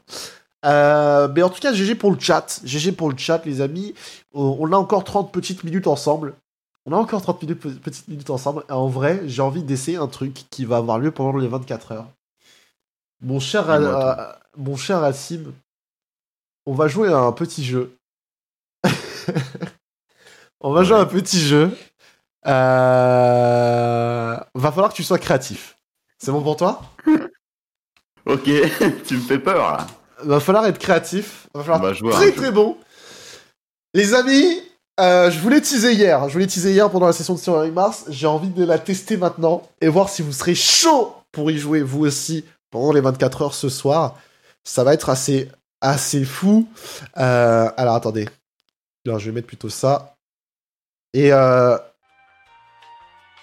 Euh, mais en tout cas, GG pour le chat. GG pour le chat, les amis. On a encore 30 petites minutes ensemble. On a encore 30 minutes, pe- petites minutes ensemble. Et en vrai, j'ai envie d'essayer un truc qui va avoir lieu pendant les 24 heures. Mon cher, mon cher Assim, on va jouer à un petit jeu. (laughs) on va jouer à un petit jeu. Euh, Va falloir que tu sois créatif. C'est bon pour toi? (laughs) Ok, (laughs) tu me fais peur là. Va falloir être créatif. Va falloir à un très très bon. Les amis, euh, je voulais teaser hier. Je voulais teaser hier pendant la session de Surviving Mars. J'ai envie de la tester maintenant et voir si vous serez chaud pour y jouer vous aussi pendant les 24 heures ce soir. Ça va être assez assez fou. Euh, alors attendez. Alors je vais mettre plutôt ça. Et euh,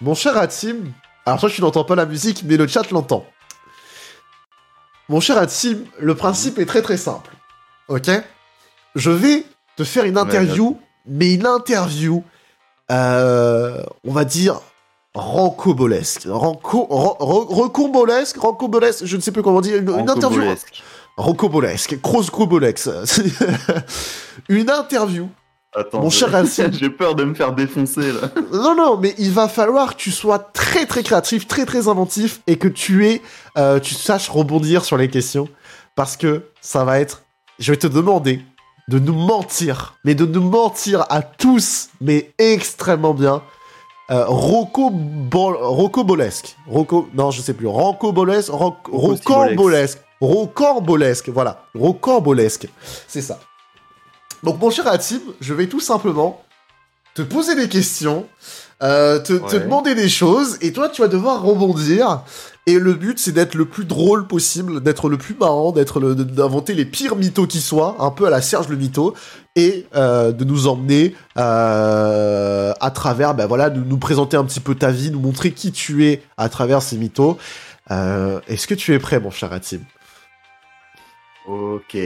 mon cher Atim, alors toi tu n'entends pas la musique, mais le chat l'entend. Mon cher Atim, le principe est très très simple. Ok? Je vais te faire une interview, mais une interview, euh, on va dire, rancobolesque. Ranco, ran- je ne sais plus comment dire, une, une interview. Rancobolesque. Cross-cobolex. (laughs) une interview. Attends, Mon cher (laughs) j'ai peur de me faire défoncer là. Non, non, mais il va falloir que tu sois très très créatif, très très inventif et que tu aies, euh, tu saches rebondir sur les questions parce que ça va être. Je vais te demander de nous mentir, mais de nous mentir à tous, mais extrêmement bien. Euh. Roco, non, je sais plus. Rancobolesque. Roc, Rocambolesque. Rocambolesque. Voilà. Rocambolesque. C'est ça. Donc, mon cher Atim, je vais tout simplement te poser des questions, euh, te, te demander des choses, et toi, tu vas devoir rebondir. Et le but, c'est d'être le plus drôle possible, d'être le plus marrant, d'être le- d'inventer les pires mythos qui soient, un peu à la Serge le mytho, et euh, de nous emmener euh, à travers, ben voilà, de nous présenter un petit peu ta vie, nous montrer qui tu es à travers ces mythos. Euh, Est-ce que tu es prêt, mon cher Atim? Ok.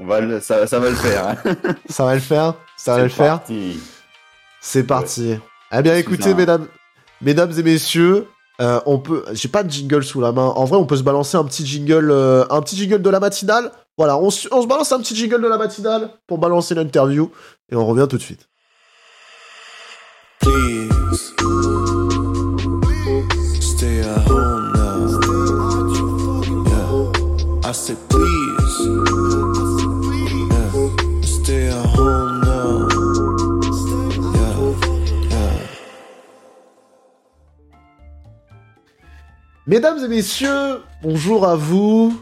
On va le, ça, ça va le faire. hein. (laughs) Ça va le faire? Ça va C'est le faire? parti. C'est parti. Eh bien, écoutez, mesdames, mesdames et messieurs, euh, on peut. J'ai pas de jingle sous la main. En vrai, on peut se balancer un petit jingle, euh, un petit jingle de la matinale. Voilà, on, se- balance un petit jingle de la matinale pour balancer l'interview et on revient tout de suite. Please stay at home now. Yeah. say please. Mesdames et messieurs, bonjour à vous.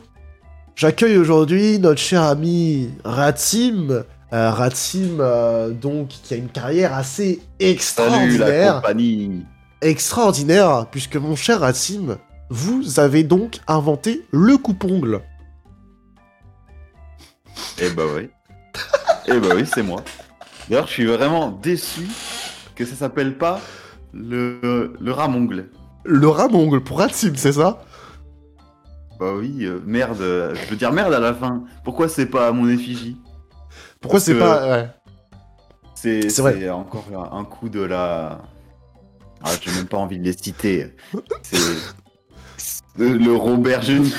J'accueille aujourd'hui notre cher ami Ratim. Euh, Ratim, euh, donc, qui a une carrière assez Salut la extraordinaire. compagnie. extraordinaire, puisque mon cher Ratim, vous avez donc inventé le coupongle. Eh bah oui. eh bah oui, c'est moi. D'ailleurs, je suis vraiment déçu que ça s'appelle pas le, le ramongle. Le ramongle pour Ratim, c'est ça? Bah oui, euh, merde. euh, Je veux dire merde à la fin. Pourquoi c'est pas à mon effigie? Pourquoi Parce c'est que- pas... ouais. C'est C'est vrai. c'est encore un un coup de la. Ah, j'ai même pas envie de les citer. C'est le le Robert Junior.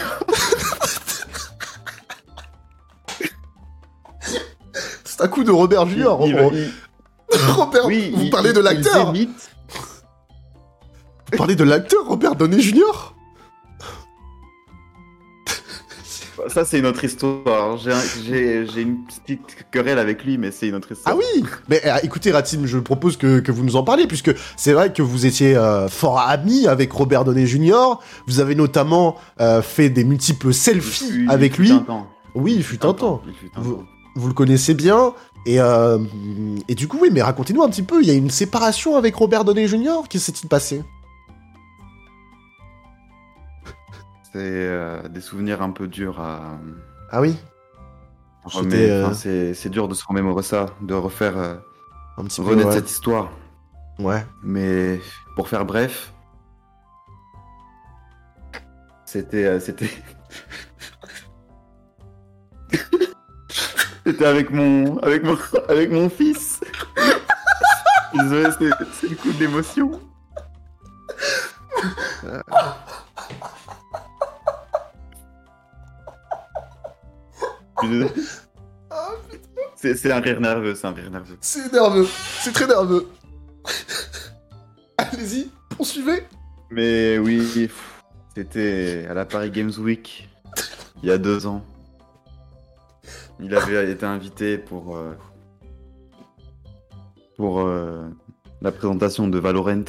C'est un coup de Robert Junior. Ro- il- (laughs) Robert, oui, vous il- parlez de il- l'acteur. Vous parlez de l'acteur Robert Downey Jr. Ça, c'est une autre histoire. J'ai un- J'ai j'ai une petite querelle avec lui, mais c'est une autre histoire. Ah oui Mais euh, écoutez Ratim, je propose que, que vous nous en parliez, puisque c'est vrai que vous étiez euh, fort amis avec Robert Downey Jr. Vous avez notamment euh, fait des multiples selfies il avec lui. un temps. Oui, il fut un temps. Il fut un Vous- temps. Vous le connaissez bien. Et, euh, et du coup, oui, mais racontez-nous un petit peu. Il y a une séparation avec Robert Downey Jr. Qu'est-ce qui s'est-il passé? C'est euh, des souvenirs un peu durs à Ah oui. C'était, euh, c'est dur de se remémorer ça, de refaire, euh, Un petit peu. ouais. cette histoire. Ouais. Mais pour faire bref, c'était c'était (laughs) c'était avec mon avec mon avec mon fils. Désolé, c'est c'est le coup de l'émotion. (laughs) (laughs) C'est c'est un rire nerveux, c'est un rire nerveux. C'est nerveux. C'est très nerveux. Allez-y, poursuivez. Mais oui, c'était à la Paris Games Week, il y a deux ans. Il avait été invité pour, euh, pour euh, la présentation de Valorant.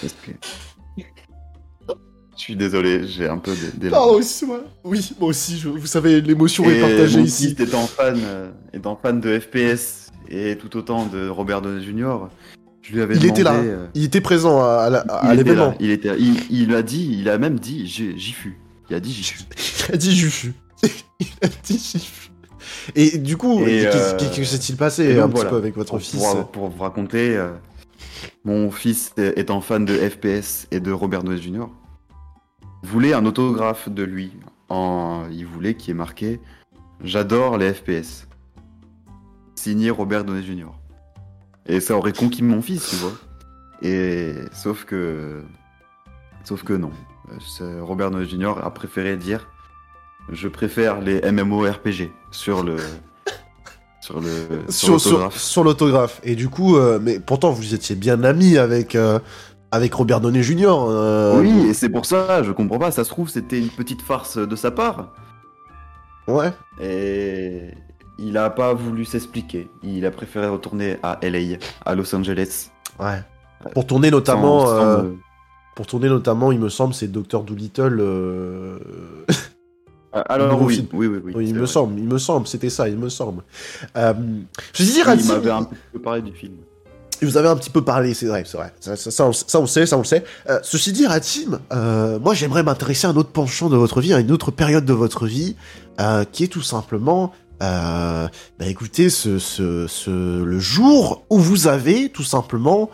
Que- Je suis désolé, j'ai un peu des. Pardon, c'est moi. Oui, moi aussi, je- vous savez, l'émotion est partagée mon ici. fils étant fan, euh, étant fan de FPS et tout autant de Robert Downey Jr., je lui avais Il était là. euh, Il était présent à, l'événement. il était là. Il, il a dit, il a même dit, j'y fus. Il a dit j'y fus. (laughs) Il a dit Jufu. (laughs) il a dit Jufu. Et du coup, qu'est-ce euh, qu'est-ce qui s'est-il passé donc, un petit peu avec votre Pour, fils pour, pour vous raconter, euh, mon fils étant fan de FPS et de Robert Downey Jr. voulait un autographe de lui. En, il voulait qu'il y ait marqué J'adore les FPS. Signé Robert Downey Jr. Et ça aurait conquis mon fils, tu vois. Et sauf que, sauf que non. Robert Downey Jr. a préféré dire Je préfère les MMORPG sur le, (laughs) sur le, sur sur, sur, l'autographe. sur l'autographe. Et du coup, euh, mais pourtant, vous étiez bien amis avec, euh, avec Robert Downey Jr. euh, Oui, et c'est pour ça, je comprends pas. Ça se trouve, c'était une petite farce de sa part. Ouais. Et il a pas voulu s'expliquer. Il a préféré retourner à LA, à Los Angeles. Ouais. Pour tourner notamment, Sans- sans euh, pour tourner notamment, il me semble, c'est Dr Doolittle. euh, Ah, (laughs) Alors oui, film. oui, oui, oui. oui, il me vrai. semble, il me semble, c'était ça, il me semble. Euh, je Oui, Ratim, il m'avait un peu parlé du film. Vous avez un petit peu parlé, c'est vrai, c'est vrai. Ça, ça, ça, on, ça, on sait, ça on le sait. Euh, ceci dit, Ratim, euh, moi j'aimerais m'intéresser à un autre penchant de votre vie, à une autre période de votre vie, euh, qui est tout simplement, euh, bah écoutez, ce, ce, ce, le jour où vous avez tout simplement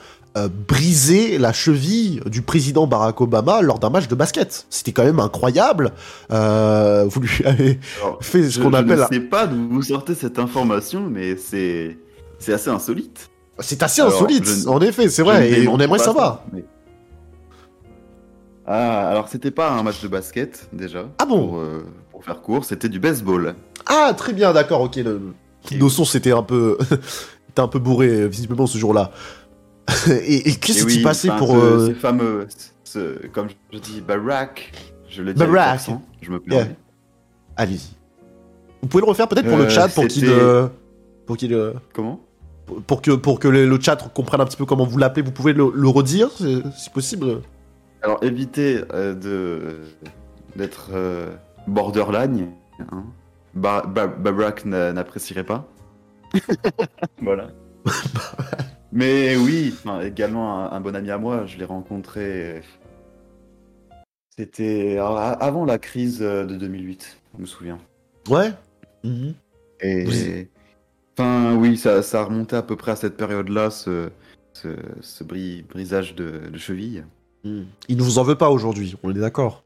brisé la cheville du président Barack Obama lors d'un match de basket. C'était quand même incroyable. Vous lui avez Alors, fait ce je, qu'on je appelle... ne sais pas d'où vous sortez cette information, mais c'est c'est assez insolite. C'est assez Alors, insolite, je en effet, c'est vrai, et on aimerait pas savoir. ça, mais- Ah, alors c'était pas un match de basket déjà. Ah bon pour, euh, pour faire court, c'était du baseball. Ah, très bien, d'accord, ok. Le... Et- Nos sons, c'était un peu... (laughs) un peu bourré, euh, visiblement, ce jour-là. (laughs) et et qu'est-ce qui s'est oui, passé enfin, pour... ce, euh, ce fameux, ce- comme je dis, Barack, Je le dis Barack. accent, je me permets. Yeah. Allez-y. Vous pouvez le refaire peut-être pour le Euh, chat pour qu'il euh, pour qu'il euh, Comment? Pour que pour que le, le chat comprenne un petit peu comment vous l'appelez. Vous pouvez le, le redire, c'est- si possible. Alors évitez euh, de d'être euh, borderline. Hein. Ba- Ba- Babrak n'a- n'apprécierait pas. (laughs) voilà. (laughs) Mais oui, également un, un bon ami à moi, je l'ai rencontré. C'était avant la crise euh, de 2008, je me souviens. Ouais. Mhm. Et Vous- enfin oui, ça, ça remontait à peu près à cette période-là, ce, ce, ce bri- brisage de, de cheville. Mhm. Il ne vous en veut pas aujourd'hui, on est d'accord.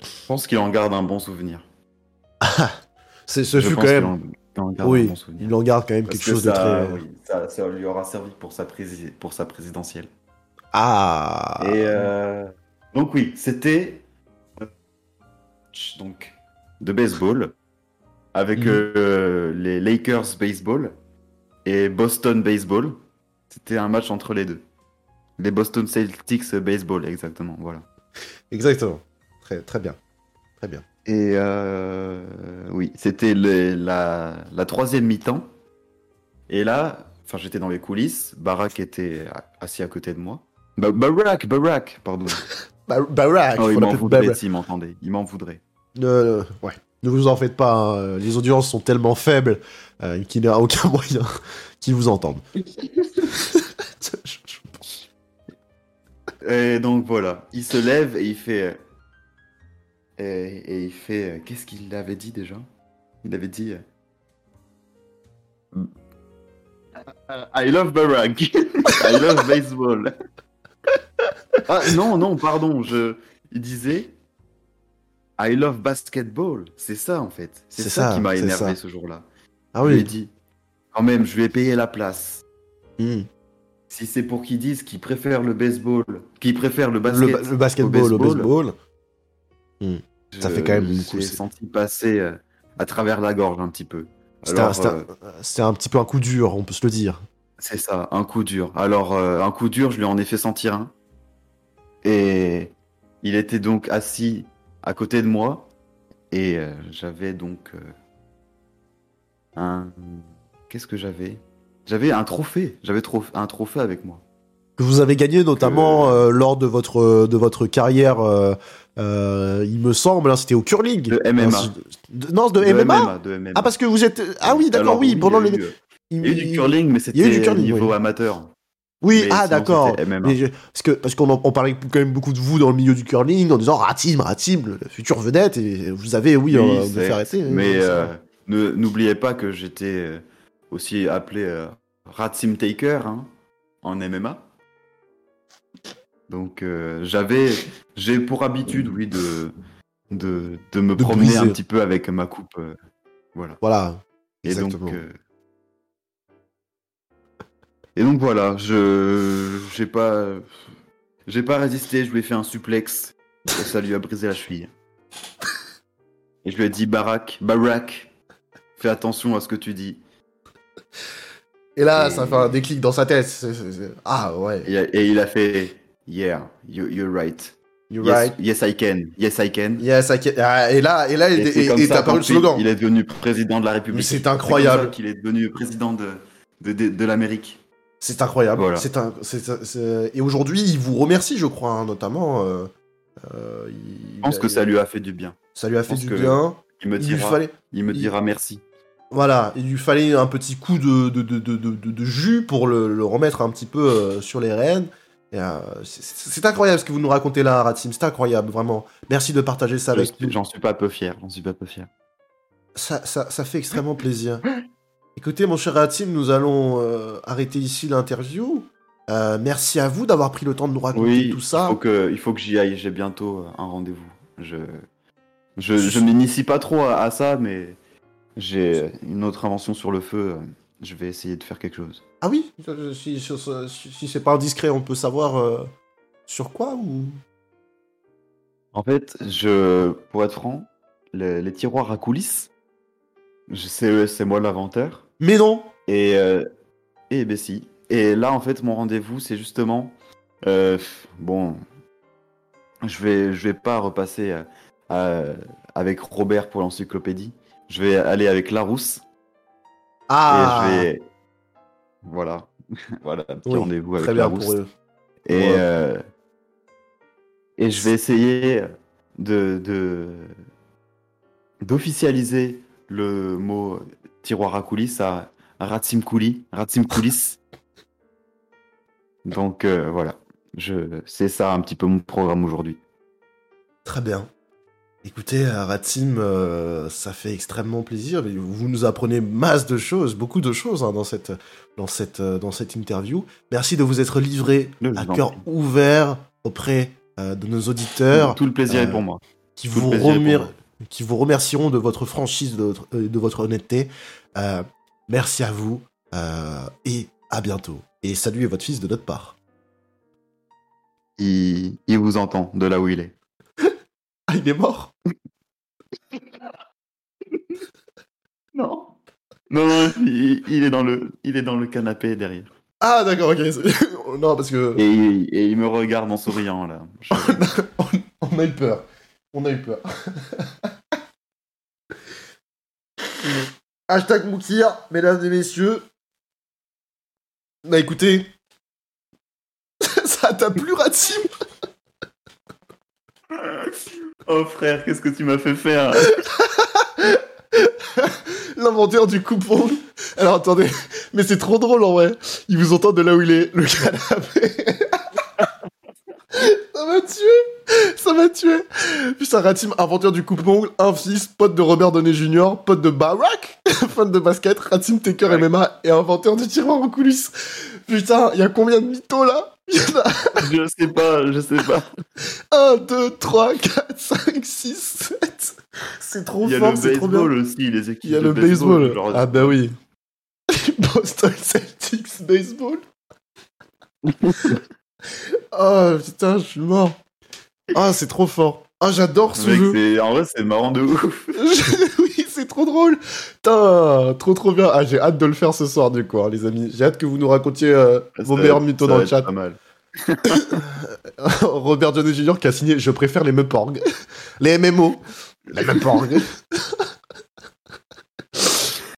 Je pense qu'il en garde un bon souvenir. (laughs) C'est ce Je fut quand même. en- qu'il en garde un Oui, bon souvenir. il en garde quand même Parce quelque que chose ça, de très. oui, ça, ça lui aura servi pour sa, prési- pour sa présidentielle. Ah. Et euh, donc oui, c'était donc de baseball avec Mhm. euh, les Lakers baseball et Boston baseball. C'était un match entre les deux. Les Boston Celtics baseball, exactement. Voilà. Exactement. Très très bien. Très bien. Et euh, oui, c'était la, la troisième mi-temps. Et là, enfin, j'étais dans les coulisses. Barack était assis à côté de moi. Ba- Barack, Barack, pardon. (laughs) Ba- Barack. Oh, il m'en voudrait s'il m'entendait. Il m'en voudrait. Euh, ouais. Ne vous en faites pas, hein. les audiences sont tellement faibles euh, qu'il n'y a aucun (laughs) moyen qu'ils vous entendent. (laughs) Et donc voilà, il se lève et il fait. Et, et il fait. Qu'est-ce qu'il avait dit déjà? Il avait dit. euh, I love Barack. (laughs) I love baseball. ah non, non, pardon. Je... Il disait. I love basketball. C'est ça en fait. C'est ça, ça, qui m'a énervé ce jour-là. Ah Je lui ai oui. dit. Quand même, je ai payé la place. Hmm. Si c'est pour qu'ils disent qu'ils préfèrent le baseball, qu'ils préfèrent le Le, basket, ba- le basketball au baseball. ça fait quand même beaucoup, J'ai senti passer euh, à travers la gorge un petit peu. C'était un, euh, un petit peu un coup dur, on peut se le dire. c'est ça, un coup dur. Alors, euh, un coup dur, je lui en ai fait sentir un. Et il était donc assis à côté de moi. Et euh, j'avais donc euh, un. Qu'est-ce que j'avais? J'avais un trophée. J'avais un trophée avec moi. Que vous avez gagné notamment Que- euh, lors de votre, de votre carrière, il me semble, hein, c'était au curling. De MMA. De- non, de, MMA, de MMA. Ah, parce que vous êtes. Ah oui, d'accord, oui, pendant les. eu, Il y a eu du curling, mais c'était niveau oui. amateur. Oui, Mais ah d'accord. je- Parce que parce qu'on en- on parlait quand même beaucoup de vous dans le milieu du curling en disant Ratim, Ratim, le futur vedette, et vous avez oui, Oui, euh, arrêter. Mais euh, n'oubliez pas que j'étais euh, aussi appelé euh, Rat Sim Taker hein, en MMA. Donc euh, j'avais, j'ai pour habitude, oui, de, de, de me De promener un petit peu avec ma coupe. voilà. Voilà. Et Exactement. donc, et donc voilà, je, j'ai pas, j'ai pas résisté. Je lui ai fait un suplex et ça lui a brisé la cheville. Et je lui ai dit Barack, Barack, fais attention à ce que tu dis. Et là, Et- ça fait un déclic dans sa tête. Ah ouais. Et, et il a fait Yeah, you, you're right. You're yes, right. yes, I can. Yes, I can. Yes, I can- Ah, Et là, et là, Et et t'as paru le slogan. Il est devenu président de la République. Mais c'est incroyable. qu'il est devenu président de, de, de, de l'Amérique. C'est incroyable. Voilà. C'est un, c'est- Et aujourd'hui, il vous remercie, je crois, hein, notamment. euh, euh, il- Je pense que ça lui a fait du bien. ça lui a fait du bien. Il me Il dira, fallait, il me il- dira merci. voilà, il lui fallait un petit coup de, de, de, de, jus pour le, le remettre un petit peu euh, sur les rênes. Et, euh, c'est- incroyable ce que vous nous racontez là, Ratim. C'est incroyable, vraiment. Merci de partager ça Je avec suis- nous. J'en suis pas peu fier. J'en suis pas peu fier. Ça, ça, ça fait extrêmement plaisir. (laughs) Écoutez, mon cher Ratim, nous allons euh, arrêter ici l'interview. Euh, merci à vous d'avoir pris le temps de nous raconter Oui, tout ça. il faut que, il faut que j'y aille. J'ai bientôt euh, un rendez-vous. Je, je, je m'initie pas trop à, à ça, mais j'ai une autre invention sur le feu. Je vais essayer de faire quelque chose. Ah oui? Si, si, si- si c'est pas indiscret, on peut savoir euh, sur quoi ou... En fait, je, pour être franc, les, les tiroirs à coulisses, je sais, c'est moi l'inventeur. Mais non Et, euh, et ben si. Et là, en fait, mon rendez-vous, c'est justement. euh, bon. je vais, je vais pas repasser euh, euh, avec Robert pour l'encyclopédie. Je vais aller avec Larousse. Ah, Et je vais. Voilà. (laughs) voilà, un petit Oui, rendez-vous avec très bien Larousse. pour eux. Et, Ouais. euh, et je vais essayer de, de- d'officialiser le mot tiroir à coulisses à Ratsim Kouli, Ratsim Coulis. (laughs) Donc euh, voilà, je, c'est ça un petit peu mon programme aujourd'hui. Très bien. Écoutez, Ratim, euh, ça fait extrêmement plaisir. Vous nous apprenez masse de choses, beaucoup de choses hein, dans, cette, dans, cette, euh, dans cette interview. Merci de vous être livré à cœur ouvert auprès euh, de nos auditeurs Tout le plaisir est pour moi. qui tout vous, remer-. Qui vous remercieront de votre franchise, de votre, euh, de votre honnêteté. Euh, merci à vous euh, et à bientôt. Et saluez votre fils de notre part. Il, il vous entend de là où il est. (laughs) Ah, il est mort (laughs) Non. Non, non, il, il est dans le, il est dans le canapé derrière. Ah, d'accord, ok. (laughs) non, parce que... Et, il- et il me regarde en souriant là. Je- on, on a eu peur. On a eu peur. Hashtag Moukir, mesdames et messieurs. Bah écoutez. (laughs) Ça t'a plu, Ratim? Oh frère, qu'est-ce que tu m'as fait faire? L'inventeur du coupon. Alors attendez, mais c'est trop drôle en vrai. Il vous entend de là où il est, le canapé. Ça m'a tué Ça m'a tué Putain, Ratim, inventeur du coupe-ongle, un fils, pote de Robert Downey Jr., pote de Barack, (laughs) fan de basket, Ratim Taker Ouais. MMA et inventeur du tiroir en coulisses. Putain, il y a combien de mythos là? (laughs) Je sais pas, je sais pas. 1, 2, 3, 4, 5, 6, 7. C'est trop Il y a fort, le c'est trop bien. baseball aussi, les équipes Il y a de le baseball. genre- Ah bah oui. (laughs) Boston Celtics baseball. Oh (laughs) putain, je suis mort. Ah, c'est trop fort. Ah, j'adore ce Mec, jeu. en vrai, c'est marrant de ouf. (laughs) oui, c'est trop drôle. Putain, trop trop bien. Ah, j'ai hâte de le faire ce soir du coup, hein, les amis. J'ai hâte que vous nous racontiez euh, vos meilleurs mythos dans le chat. Pas mal. (laughs) Robert Downey Jr. qui a signé Je préfère les Meporg. Les MMO. Les Meporg.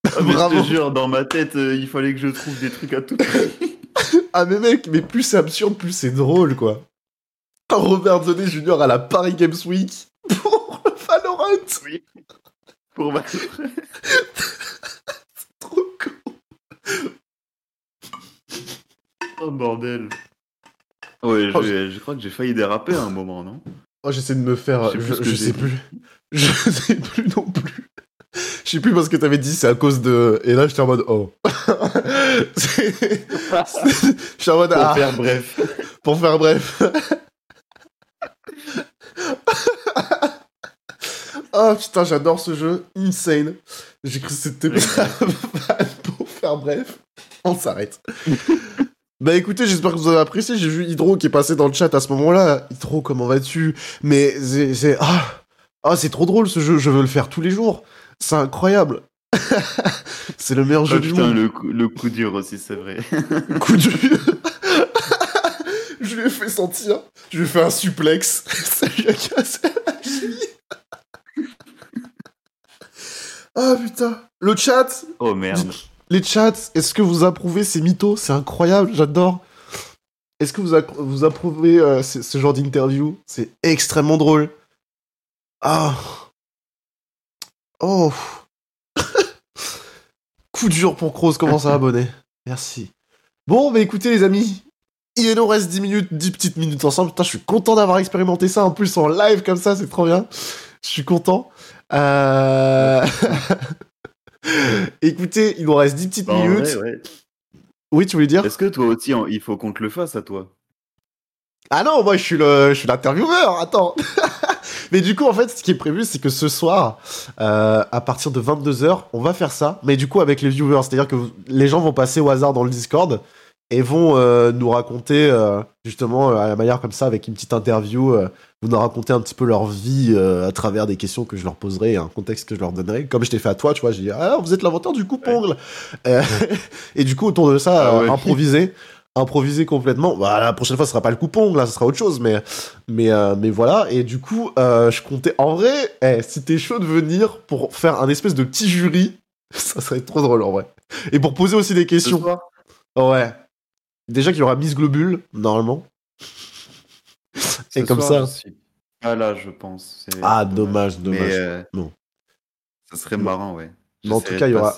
Ah, Bravo. je te jure, dans ma tête, euh, il fallait que je trouve des trucs à tout prix. Ah mais mec, mais plus c'est absurde, plus c'est drôle quoi. Robert Downey Jr. à la Paris Games Week pour le Valorant. Pour ma... (laughs) Trop cool. Oh bordel. Ouais, Oh, je, je crois que j'ai failli déraper à un moment, non? Oh, j'essaie de me faire. Je sais Je, plus. (laughs) Je sais plus non plus. Sais plus parce que t'avais dit c'est à cause de. Et là j'étais en mode oh. (laughs) Suis en mode Pour ah. faire bref. Pour faire bref. (laughs) oh putain, j'adore ce jeu. Insane. J'ai cru que c'était (laughs) pour faire bref. On s'arrête. Bah écoutez, j'espère que vous avez apprécié. J'ai vu Hydro qui est passé dans le chat à ce moment-là. Hydro, comment vas-tu? Mais c'est. c'est- Ah, ah c'est trop drôle ce jeu. Je veux le faire tous les jours. C'est incroyable. (laughs) c'est le meilleur jeu Oh, du putain, monde. le coup, le coup dur aussi, c'est vrai. (laughs) Coup dur. (laughs) je lui ai fait sentir. Je lui ai fait un suplex. Ça lui a cassé la cheville. Ah putain. Le chat. Oh merde. Les chats, est-ce que vous approuvez ces mythos? C'est incroyable, j'adore. Est-ce que vous, approuvez euh, ce, ce genre d'interview? C'est extrêmement drôle. Ah. Oh. (laughs) Coup dur pour Kroos, comment ça va, bonnet? Merci. Bon, bah écoutez, les amis, il nous reste 10 minutes, 10 petites minutes ensemble. Putain, je suis content d'avoir expérimenté ça en plus en live comme ça, c'est trop bien. Je suis content. Euh... (laughs) Écoutez, il nous reste 10 petites Bah, minutes. vrai, ouais. Oui, tu voulais dire? Est-ce que toi aussi, il faut qu'on te le fasse à toi? Ah non, moi je suis le, je suis l'intervieweur. Attends. (laughs) mais du coup, en fait, ce qui est prévu, c'est que ce soir, euh, à partir de 22h, on va faire ça. Mais du coup, avec les viewers, c'est-à-dire que les gens vont passer au hasard dans le Discord et vont euh, nous raconter euh, justement à la manière comme ça, avec une petite interview, vous nous raconter un petit peu leur vie à travers des questions que je leur poserai et un contexte que je leur donnerai. Comme je t'ai fait à toi, tu vois, j'ai dit ah vous êtes l'inventeur du coupe-ongle. Euh, (laughs) et du coup, autour de ça, Ah ouais. improviser. Improvisé complètement. Bah, la prochaine fois, ce sera pas le coupon, là, ce sera autre chose, mais, mais, euh, mais voilà. Et du coup, euh, je comptais. En vrai, eh, si t'es chaud de venir pour faire un espèce de petit jury, (laughs) ça serait trop drôle en vrai. Et pour poser aussi des questions. Ouais. Déjà qu'il y aura Miss Globule, normalement. Ce Et comme soir, ça. pas là, je pense. Ah, dommage, dommage. Euh, Non. Ça serait marrant, ouais. Mais en tout cas, il y aura-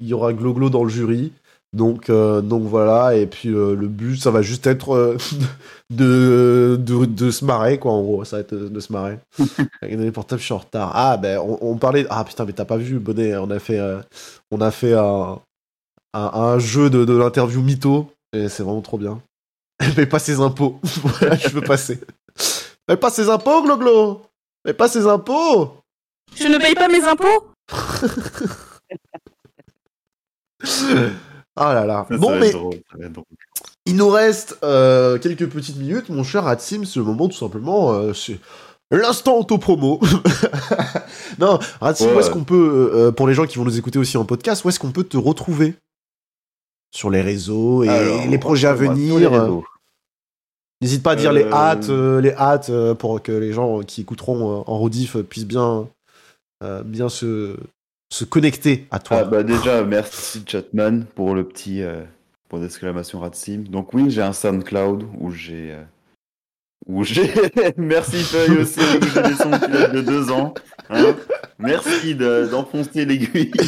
il y aura Gloglo dans le jury. Donc, euh, donc voilà, et puis euh, le but, ça va juste être euh, (laughs) de, de, de se marrer, quoi, en gros, ça va être de, de se marrer. (laughs) Avec les portables, je suis en retard. Ah, ben, on, on parlait... Ah, putain, mais t'as pas vu, Bonnet, on a fait, euh, on a fait un, un, un jeu de, de l'interview mytho, et c'est vraiment trop bien. (laughs) Elle paye pas ses impôts. voilà, je veux passer. Elle paye pas ses impôts, Gloglo Elle paye pas ses impôts Je ne paye pas mes impôts? Ah là là. ça, bon, ça mais... drôle. Il nous reste euh, quelques petites minutes, mon cher Hatsim, c'est le moment tout simplement, euh, l'instant auto-promo. (laughs) non, Ouais. où est-ce qu'on peut, euh, pour les gens qui vont nous écouter aussi en podcast, où est-ce qu'on peut te retrouver? Sur les réseaux et Alors, les projets à venir. N'hésite pas à dire les hâtes, les hâtes pour que les gens qui écouteront en rediff puissent bien, bien se, se connecter à toi. Ah, bah déjà, merci Chatman pour le petit euh, point d'exclamation Ratsim. Donc oui, j'ai un SoundCloud où j'ai... euh, où j'ai... (laughs) merci Feuille aussi, où j'ai des sons qui de deux ans. hein. merci de- d'enfoncer l'aiguille. (laughs)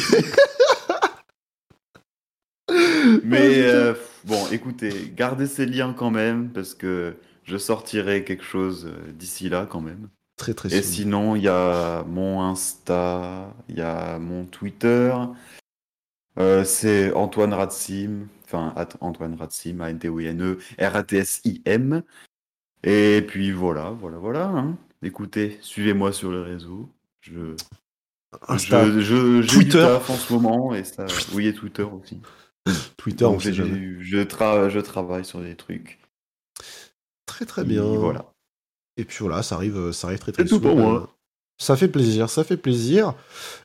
Mais euh, bon, écoutez, gardez ces liens quand même, parce que je sortirai quelque chose euh, d'ici là quand même. Très très Et sinon, il y a mon Insta, il y a mon Twitter. Euh, c'est Antoine Ratsim, enfin Antoine Ratsim, A-N-T-O-I-N-E, R-A-T-S-I-M. Et puis voilà, voilà, voilà. hein. Écoutez, suivez-moi sur le réseau. Je, Insta, je, je, j'ai Twitter. du taf en ce moment et ça. Oui, et Twitter aussi. Twitter, on Donc, sait j'ai- jamais. je, tra- je travaille sur des trucs. Très très bien. Et Voilà. Et puis voilà, ça arrive, euh, ça arrive très très C'est tout soon. pour moi. Ça fait plaisir, ça fait plaisir.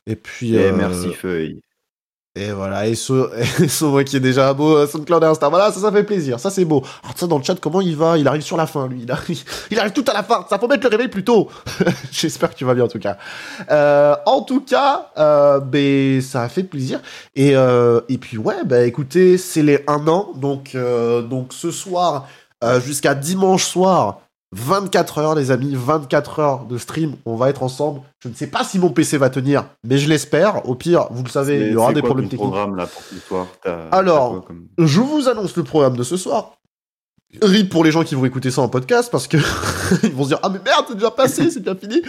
Et puis. Et euh, merci Feuille. Et voilà, et so, (laughs) qui est déjà beau, euh, SoundCloud et Insta. Voilà, ça, ça fait plaisir, ça c'est beau. Alors, ça, dans le chat, comment il va? Il arrive sur la fin, lui. Il arrive, (laughs) il arrive tout à la fin. Ça faut mettre le réveil plus tôt. (laughs) J'espère que tu vas bien, en tout cas. Euh, en tout cas, euh, ben, ça a fait plaisir. Et, euh, et puis, ouais, bah écoutez, c'est les 1 an. Donc, euh, donc ce soir, euh, jusqu'à dimanche soir, 24 heures, les amis, 24 heures de stream. On va être ensemble. Je ne sais pas si mon PC va tenir, mais je l'espère. Au pire, vous le savez, il y aura des quoi problèmes techniques. programme là pour ce soir? T'as- Alors, t'as quoi comme- Je vous annonce le programme de ce soir. RIP pour les gens qui vont écouter ça en podcast parce que (laughs) ils vont se dire Ah, mais merde, c'est déjà passé, c'est déjà fini.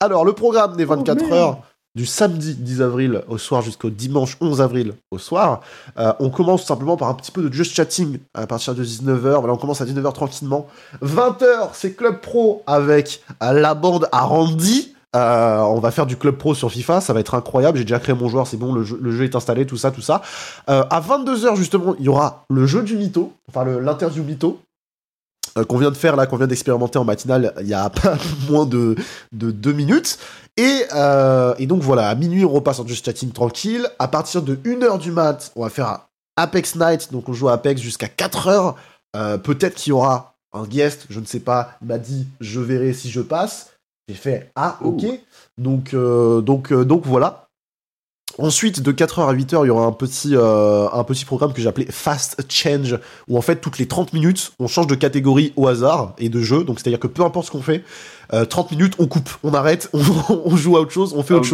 Alors, le programme des 24 merde. heures du samedi 10 avril au soir jusqu'au dimanche 11 avril au soir. Euh, on commence tout simplement par un petit peu de just chatting à partir de 19h. Voilà, on commence à 19h tranquillement. 20h, c'est Club Pro avec la bande à Randy. Euh, on va faire du club pro sur FIFA, ça va être incroyable. J'ai déjà créé mon joueur, c'est bon, le jeu, est installé, tout ça, tout ça. Euh, à 22h, justement, il y aura le jeu du mytho, enfin l'interview mytho, qu'on vient de faire là, qu'on vient d'expérimenter en matinale il y a (laughs) pas moins de, de deux minutes. Et, euh, et donc voilà, à minuit, on repasse en just chatting tranquille. À partir de 1h du mat, on va faire Apex Night, donc on joue à Apex jusqu'à 4h. Euh, Peut-être qu'il y aura un guest, je ne sais pas, il m'a dit je verrai si je passe. J'ai fait ah ok. Donc, euh, donc, euh, donc voilà. Ensuite, de 4h à 8h, il y aura un petit, euh, un petit programme que j'ai appelé Fast Change, où en fait, toutes les 30 minutes, on change de catégorie au hasard et de jeu. Donc, c'est-à-dire que peu importe ce qu'on fait, euh, 30 minutes, on coupe, on arrête, (laughs) on, on joue à autre chose, on fait Ah autre oui,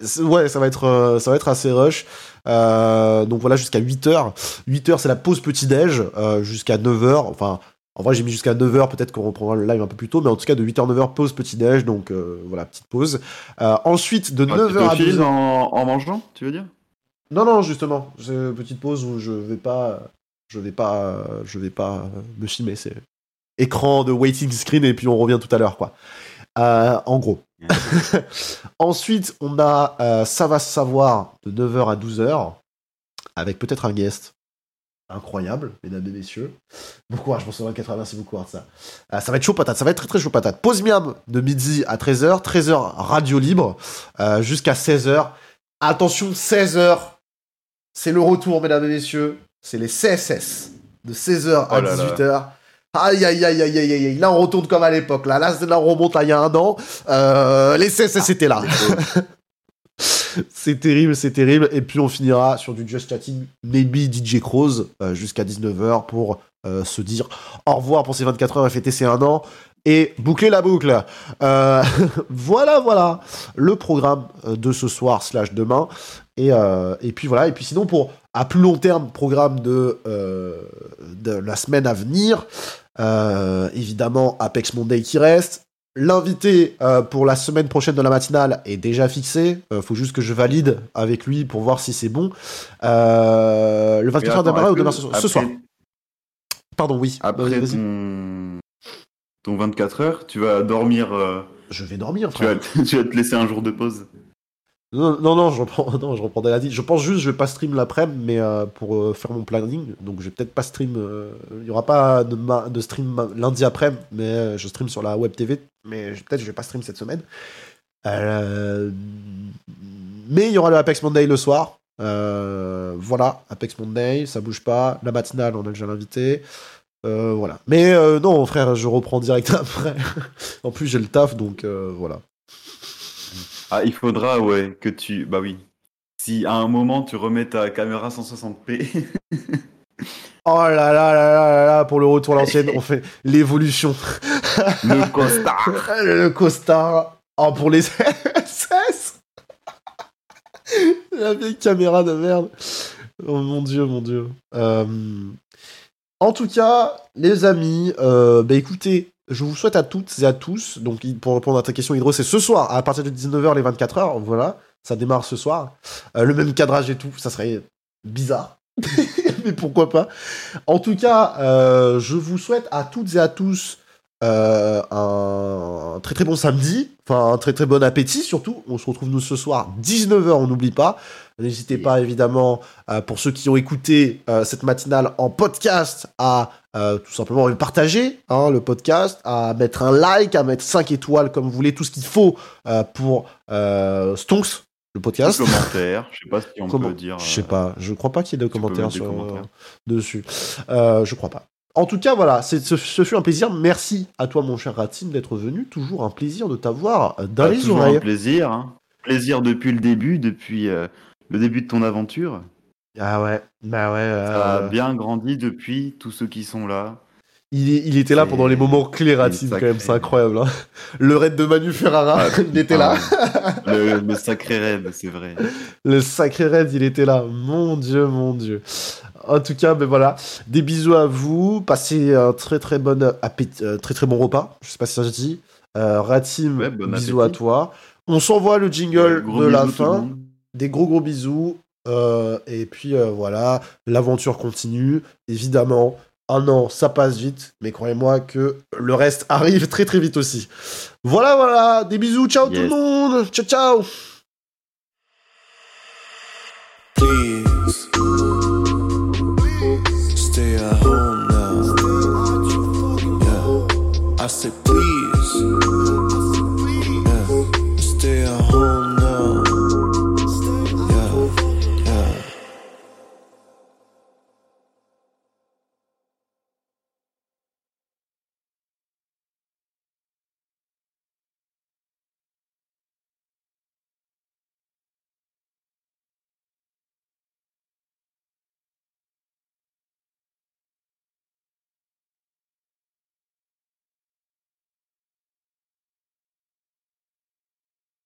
chose. Ouais, ça va être, euh, ça va être assez rush. Euh, donc voilà, jusqu'à 8h. 8h, c'est la pause petit-déj, euh, jusqu'à 9h. Enfin, en vrai, j'ai mis jusqu'à 9h, peut-être qu'on reprendra le live un peu plus tôt, mais en tout cas, de 8h à 9h, pause petit-déj, donc euh, voilà, petite pause. Euh, ensuite, de Ah, 9h à tu te 12h. files en, en mangeant, tu veux dire? Non, non, justement, une petite pause où je vais pas, je vais pas, je vais pas me filmer. C'est écran de waiting screen et puis on revient tout à l'heure, quoi. Euh, en gros. (laughs) Ensuite, on a Ça va se savoir de 9h à 12h avec peut-être un guest. Incroyable, mesdames et messieurs. Bon courage pour ce 24 heures, merci beaucoup ça. Euh, ça va être chaud patate, ça va être très très chaud patate. Pause miam de midi à 13h, 13h radio libre, euh, jusqu'à 16h. Attention, 16h, c'est le retour, mesdames et messieurs. C'est les CSS. de 16h à Oh là là. 18h. Aïe, aïe, aïe, aïe, aïe, aïe, aïe. Là, on retourne comme à l'époque. Là, là, là, on remonte à il y a un an. Euh, les CSS, c'était là. (laughs) (laughs) c'est terrible, c'est terrible. Et puis, on finira sur du Just Chatting, maybe DJ Crows, euh, jusqu'à 19h pour euh, se dire au revoir pour ces 24 heures et fêter ces un an. Et boucler la boucle. Euh, (laughs) voilà, voilà le programme de ce soir slash demain. Et, puis voilà. Et puis sinon, pour à plus long terme, programme de, de la semaine à venir, évidemment Apex Monday qui reste. L'invité euh, pour la semaine prochaine de la matinale est déjà fixé. Euh, faut juste que je valide avec lui pour voir si c'est bon. Euh, le 24 Mais heures attends, demain est-ce ou demain ce soir, ce après- soir. Pardon, oui. Après ton... ton 24 heures, tu vas dormir. euh, Je vais dormir, Tu vas, frère. (laughs) tu vas te laisser un jour de pause. Non, non, je reprends, (laughs) non, je reprends. Je pense juste, je vais pas stream l'après-midi, mais euh, pour euh, faire mon planning, donc je vais peut-être pas stream. euh, Il y aura pas de, stream lundi après, mais euh, je stream sur la web TV, mais peut-être je vais pas stream cette semaine. Euh, mais il y aura le Apex Monday le soir. Euh, voilà, Apex Monday, ça bouge pas. La matinale, on a déjà l'invité. Euh, voilà. Mais euh, non, frère, je reprends direct (laughs) après. en plus, j'ai le taf, donc euh, voilà. Ah, il faudra, ouais, que tu. Bah oui. Si à un moment tu remets ta caméra 160p, (laughs) Oh là là là là là là, pour le retour à l'ancienne, on fait l'évolution. le costard. (laughs) le costard. Oh, pour les SS. (laughs) La vieille caméra de merde. Oh mon dieu, mon dieu. Euh, En tout cas, les amis, euh, bah écoutez, je vous souhaite à toutes et à tous, donc pour répondre à ta question Hydro, c'est ce soir, à partir de 19h, les 24h, voilà, ça démarre ce soir. Euh, le même cadrage et tout, ça serait bizarre. (laughs) Mais pourquoi pas. En tout cas, euh, je vous souhaite à toutes et à tous euh, un très très bon samedi, enfin un très très bon appétit surtout. On se retrouve nous ce soir 19h, on n'oublie pas. N'hésitez pas évidemment pour ceux qui ont écouté cette matinale en podcast à euh, tout simplement le partager hein, le podcast, à mettre un like, à mettre 5 étoiles comme vous voulez, tout ce qu'il faut euh, pour euh, Stonks, le podcast. commentaire. Je sais pas si on Comment- peut dire. Je sais euh, pas, je crois pas qu'il y ait de commentaires, sur, dessus. Je crois pas. En tout cas, voilà, c'est- ce, ce fut un plaisir. Merci à toi, mon cher Ratim, d'être venu. Toujours un plaisir de t'avoir dans bah, les toujours oreilles. un plaisir. hein. Plaisir depuis le début, depuis le début de ton aventure. Ah ouais, bah ouais. Ça a euh, bien grandi depuis tous ceux qui sont là. il, est- il était là pendant les moments clés, Ratim, quand même, c'est incroyable. hein. Le raid de Manu Ferrara, Ah, (laughs) il était là. Le, le sacré raid, c'est vrai. Le sacré raid, il était là. Mon dieu, mon dieu. En tout cas, ben voilà. Des bisous à vous. Passez un très très bon appétit, euh, très très bon repas. Je sais pas si ça se dit. Euh, Ratim, Ouais, bon bisous à toi. On s'envoie le jingle de la fin. Des gros gros bisous. Euh, et puis euh, voilà, l'aventure continue. Évidemment, un an, ça passe vite. Mais croyez-moi que le reste (laughs) arrive très très vite aussi. Voilà, voilà. Des bisous. Ciao tout le monde. Ciao, ciao. Please stay at home now. Yeah, I said please.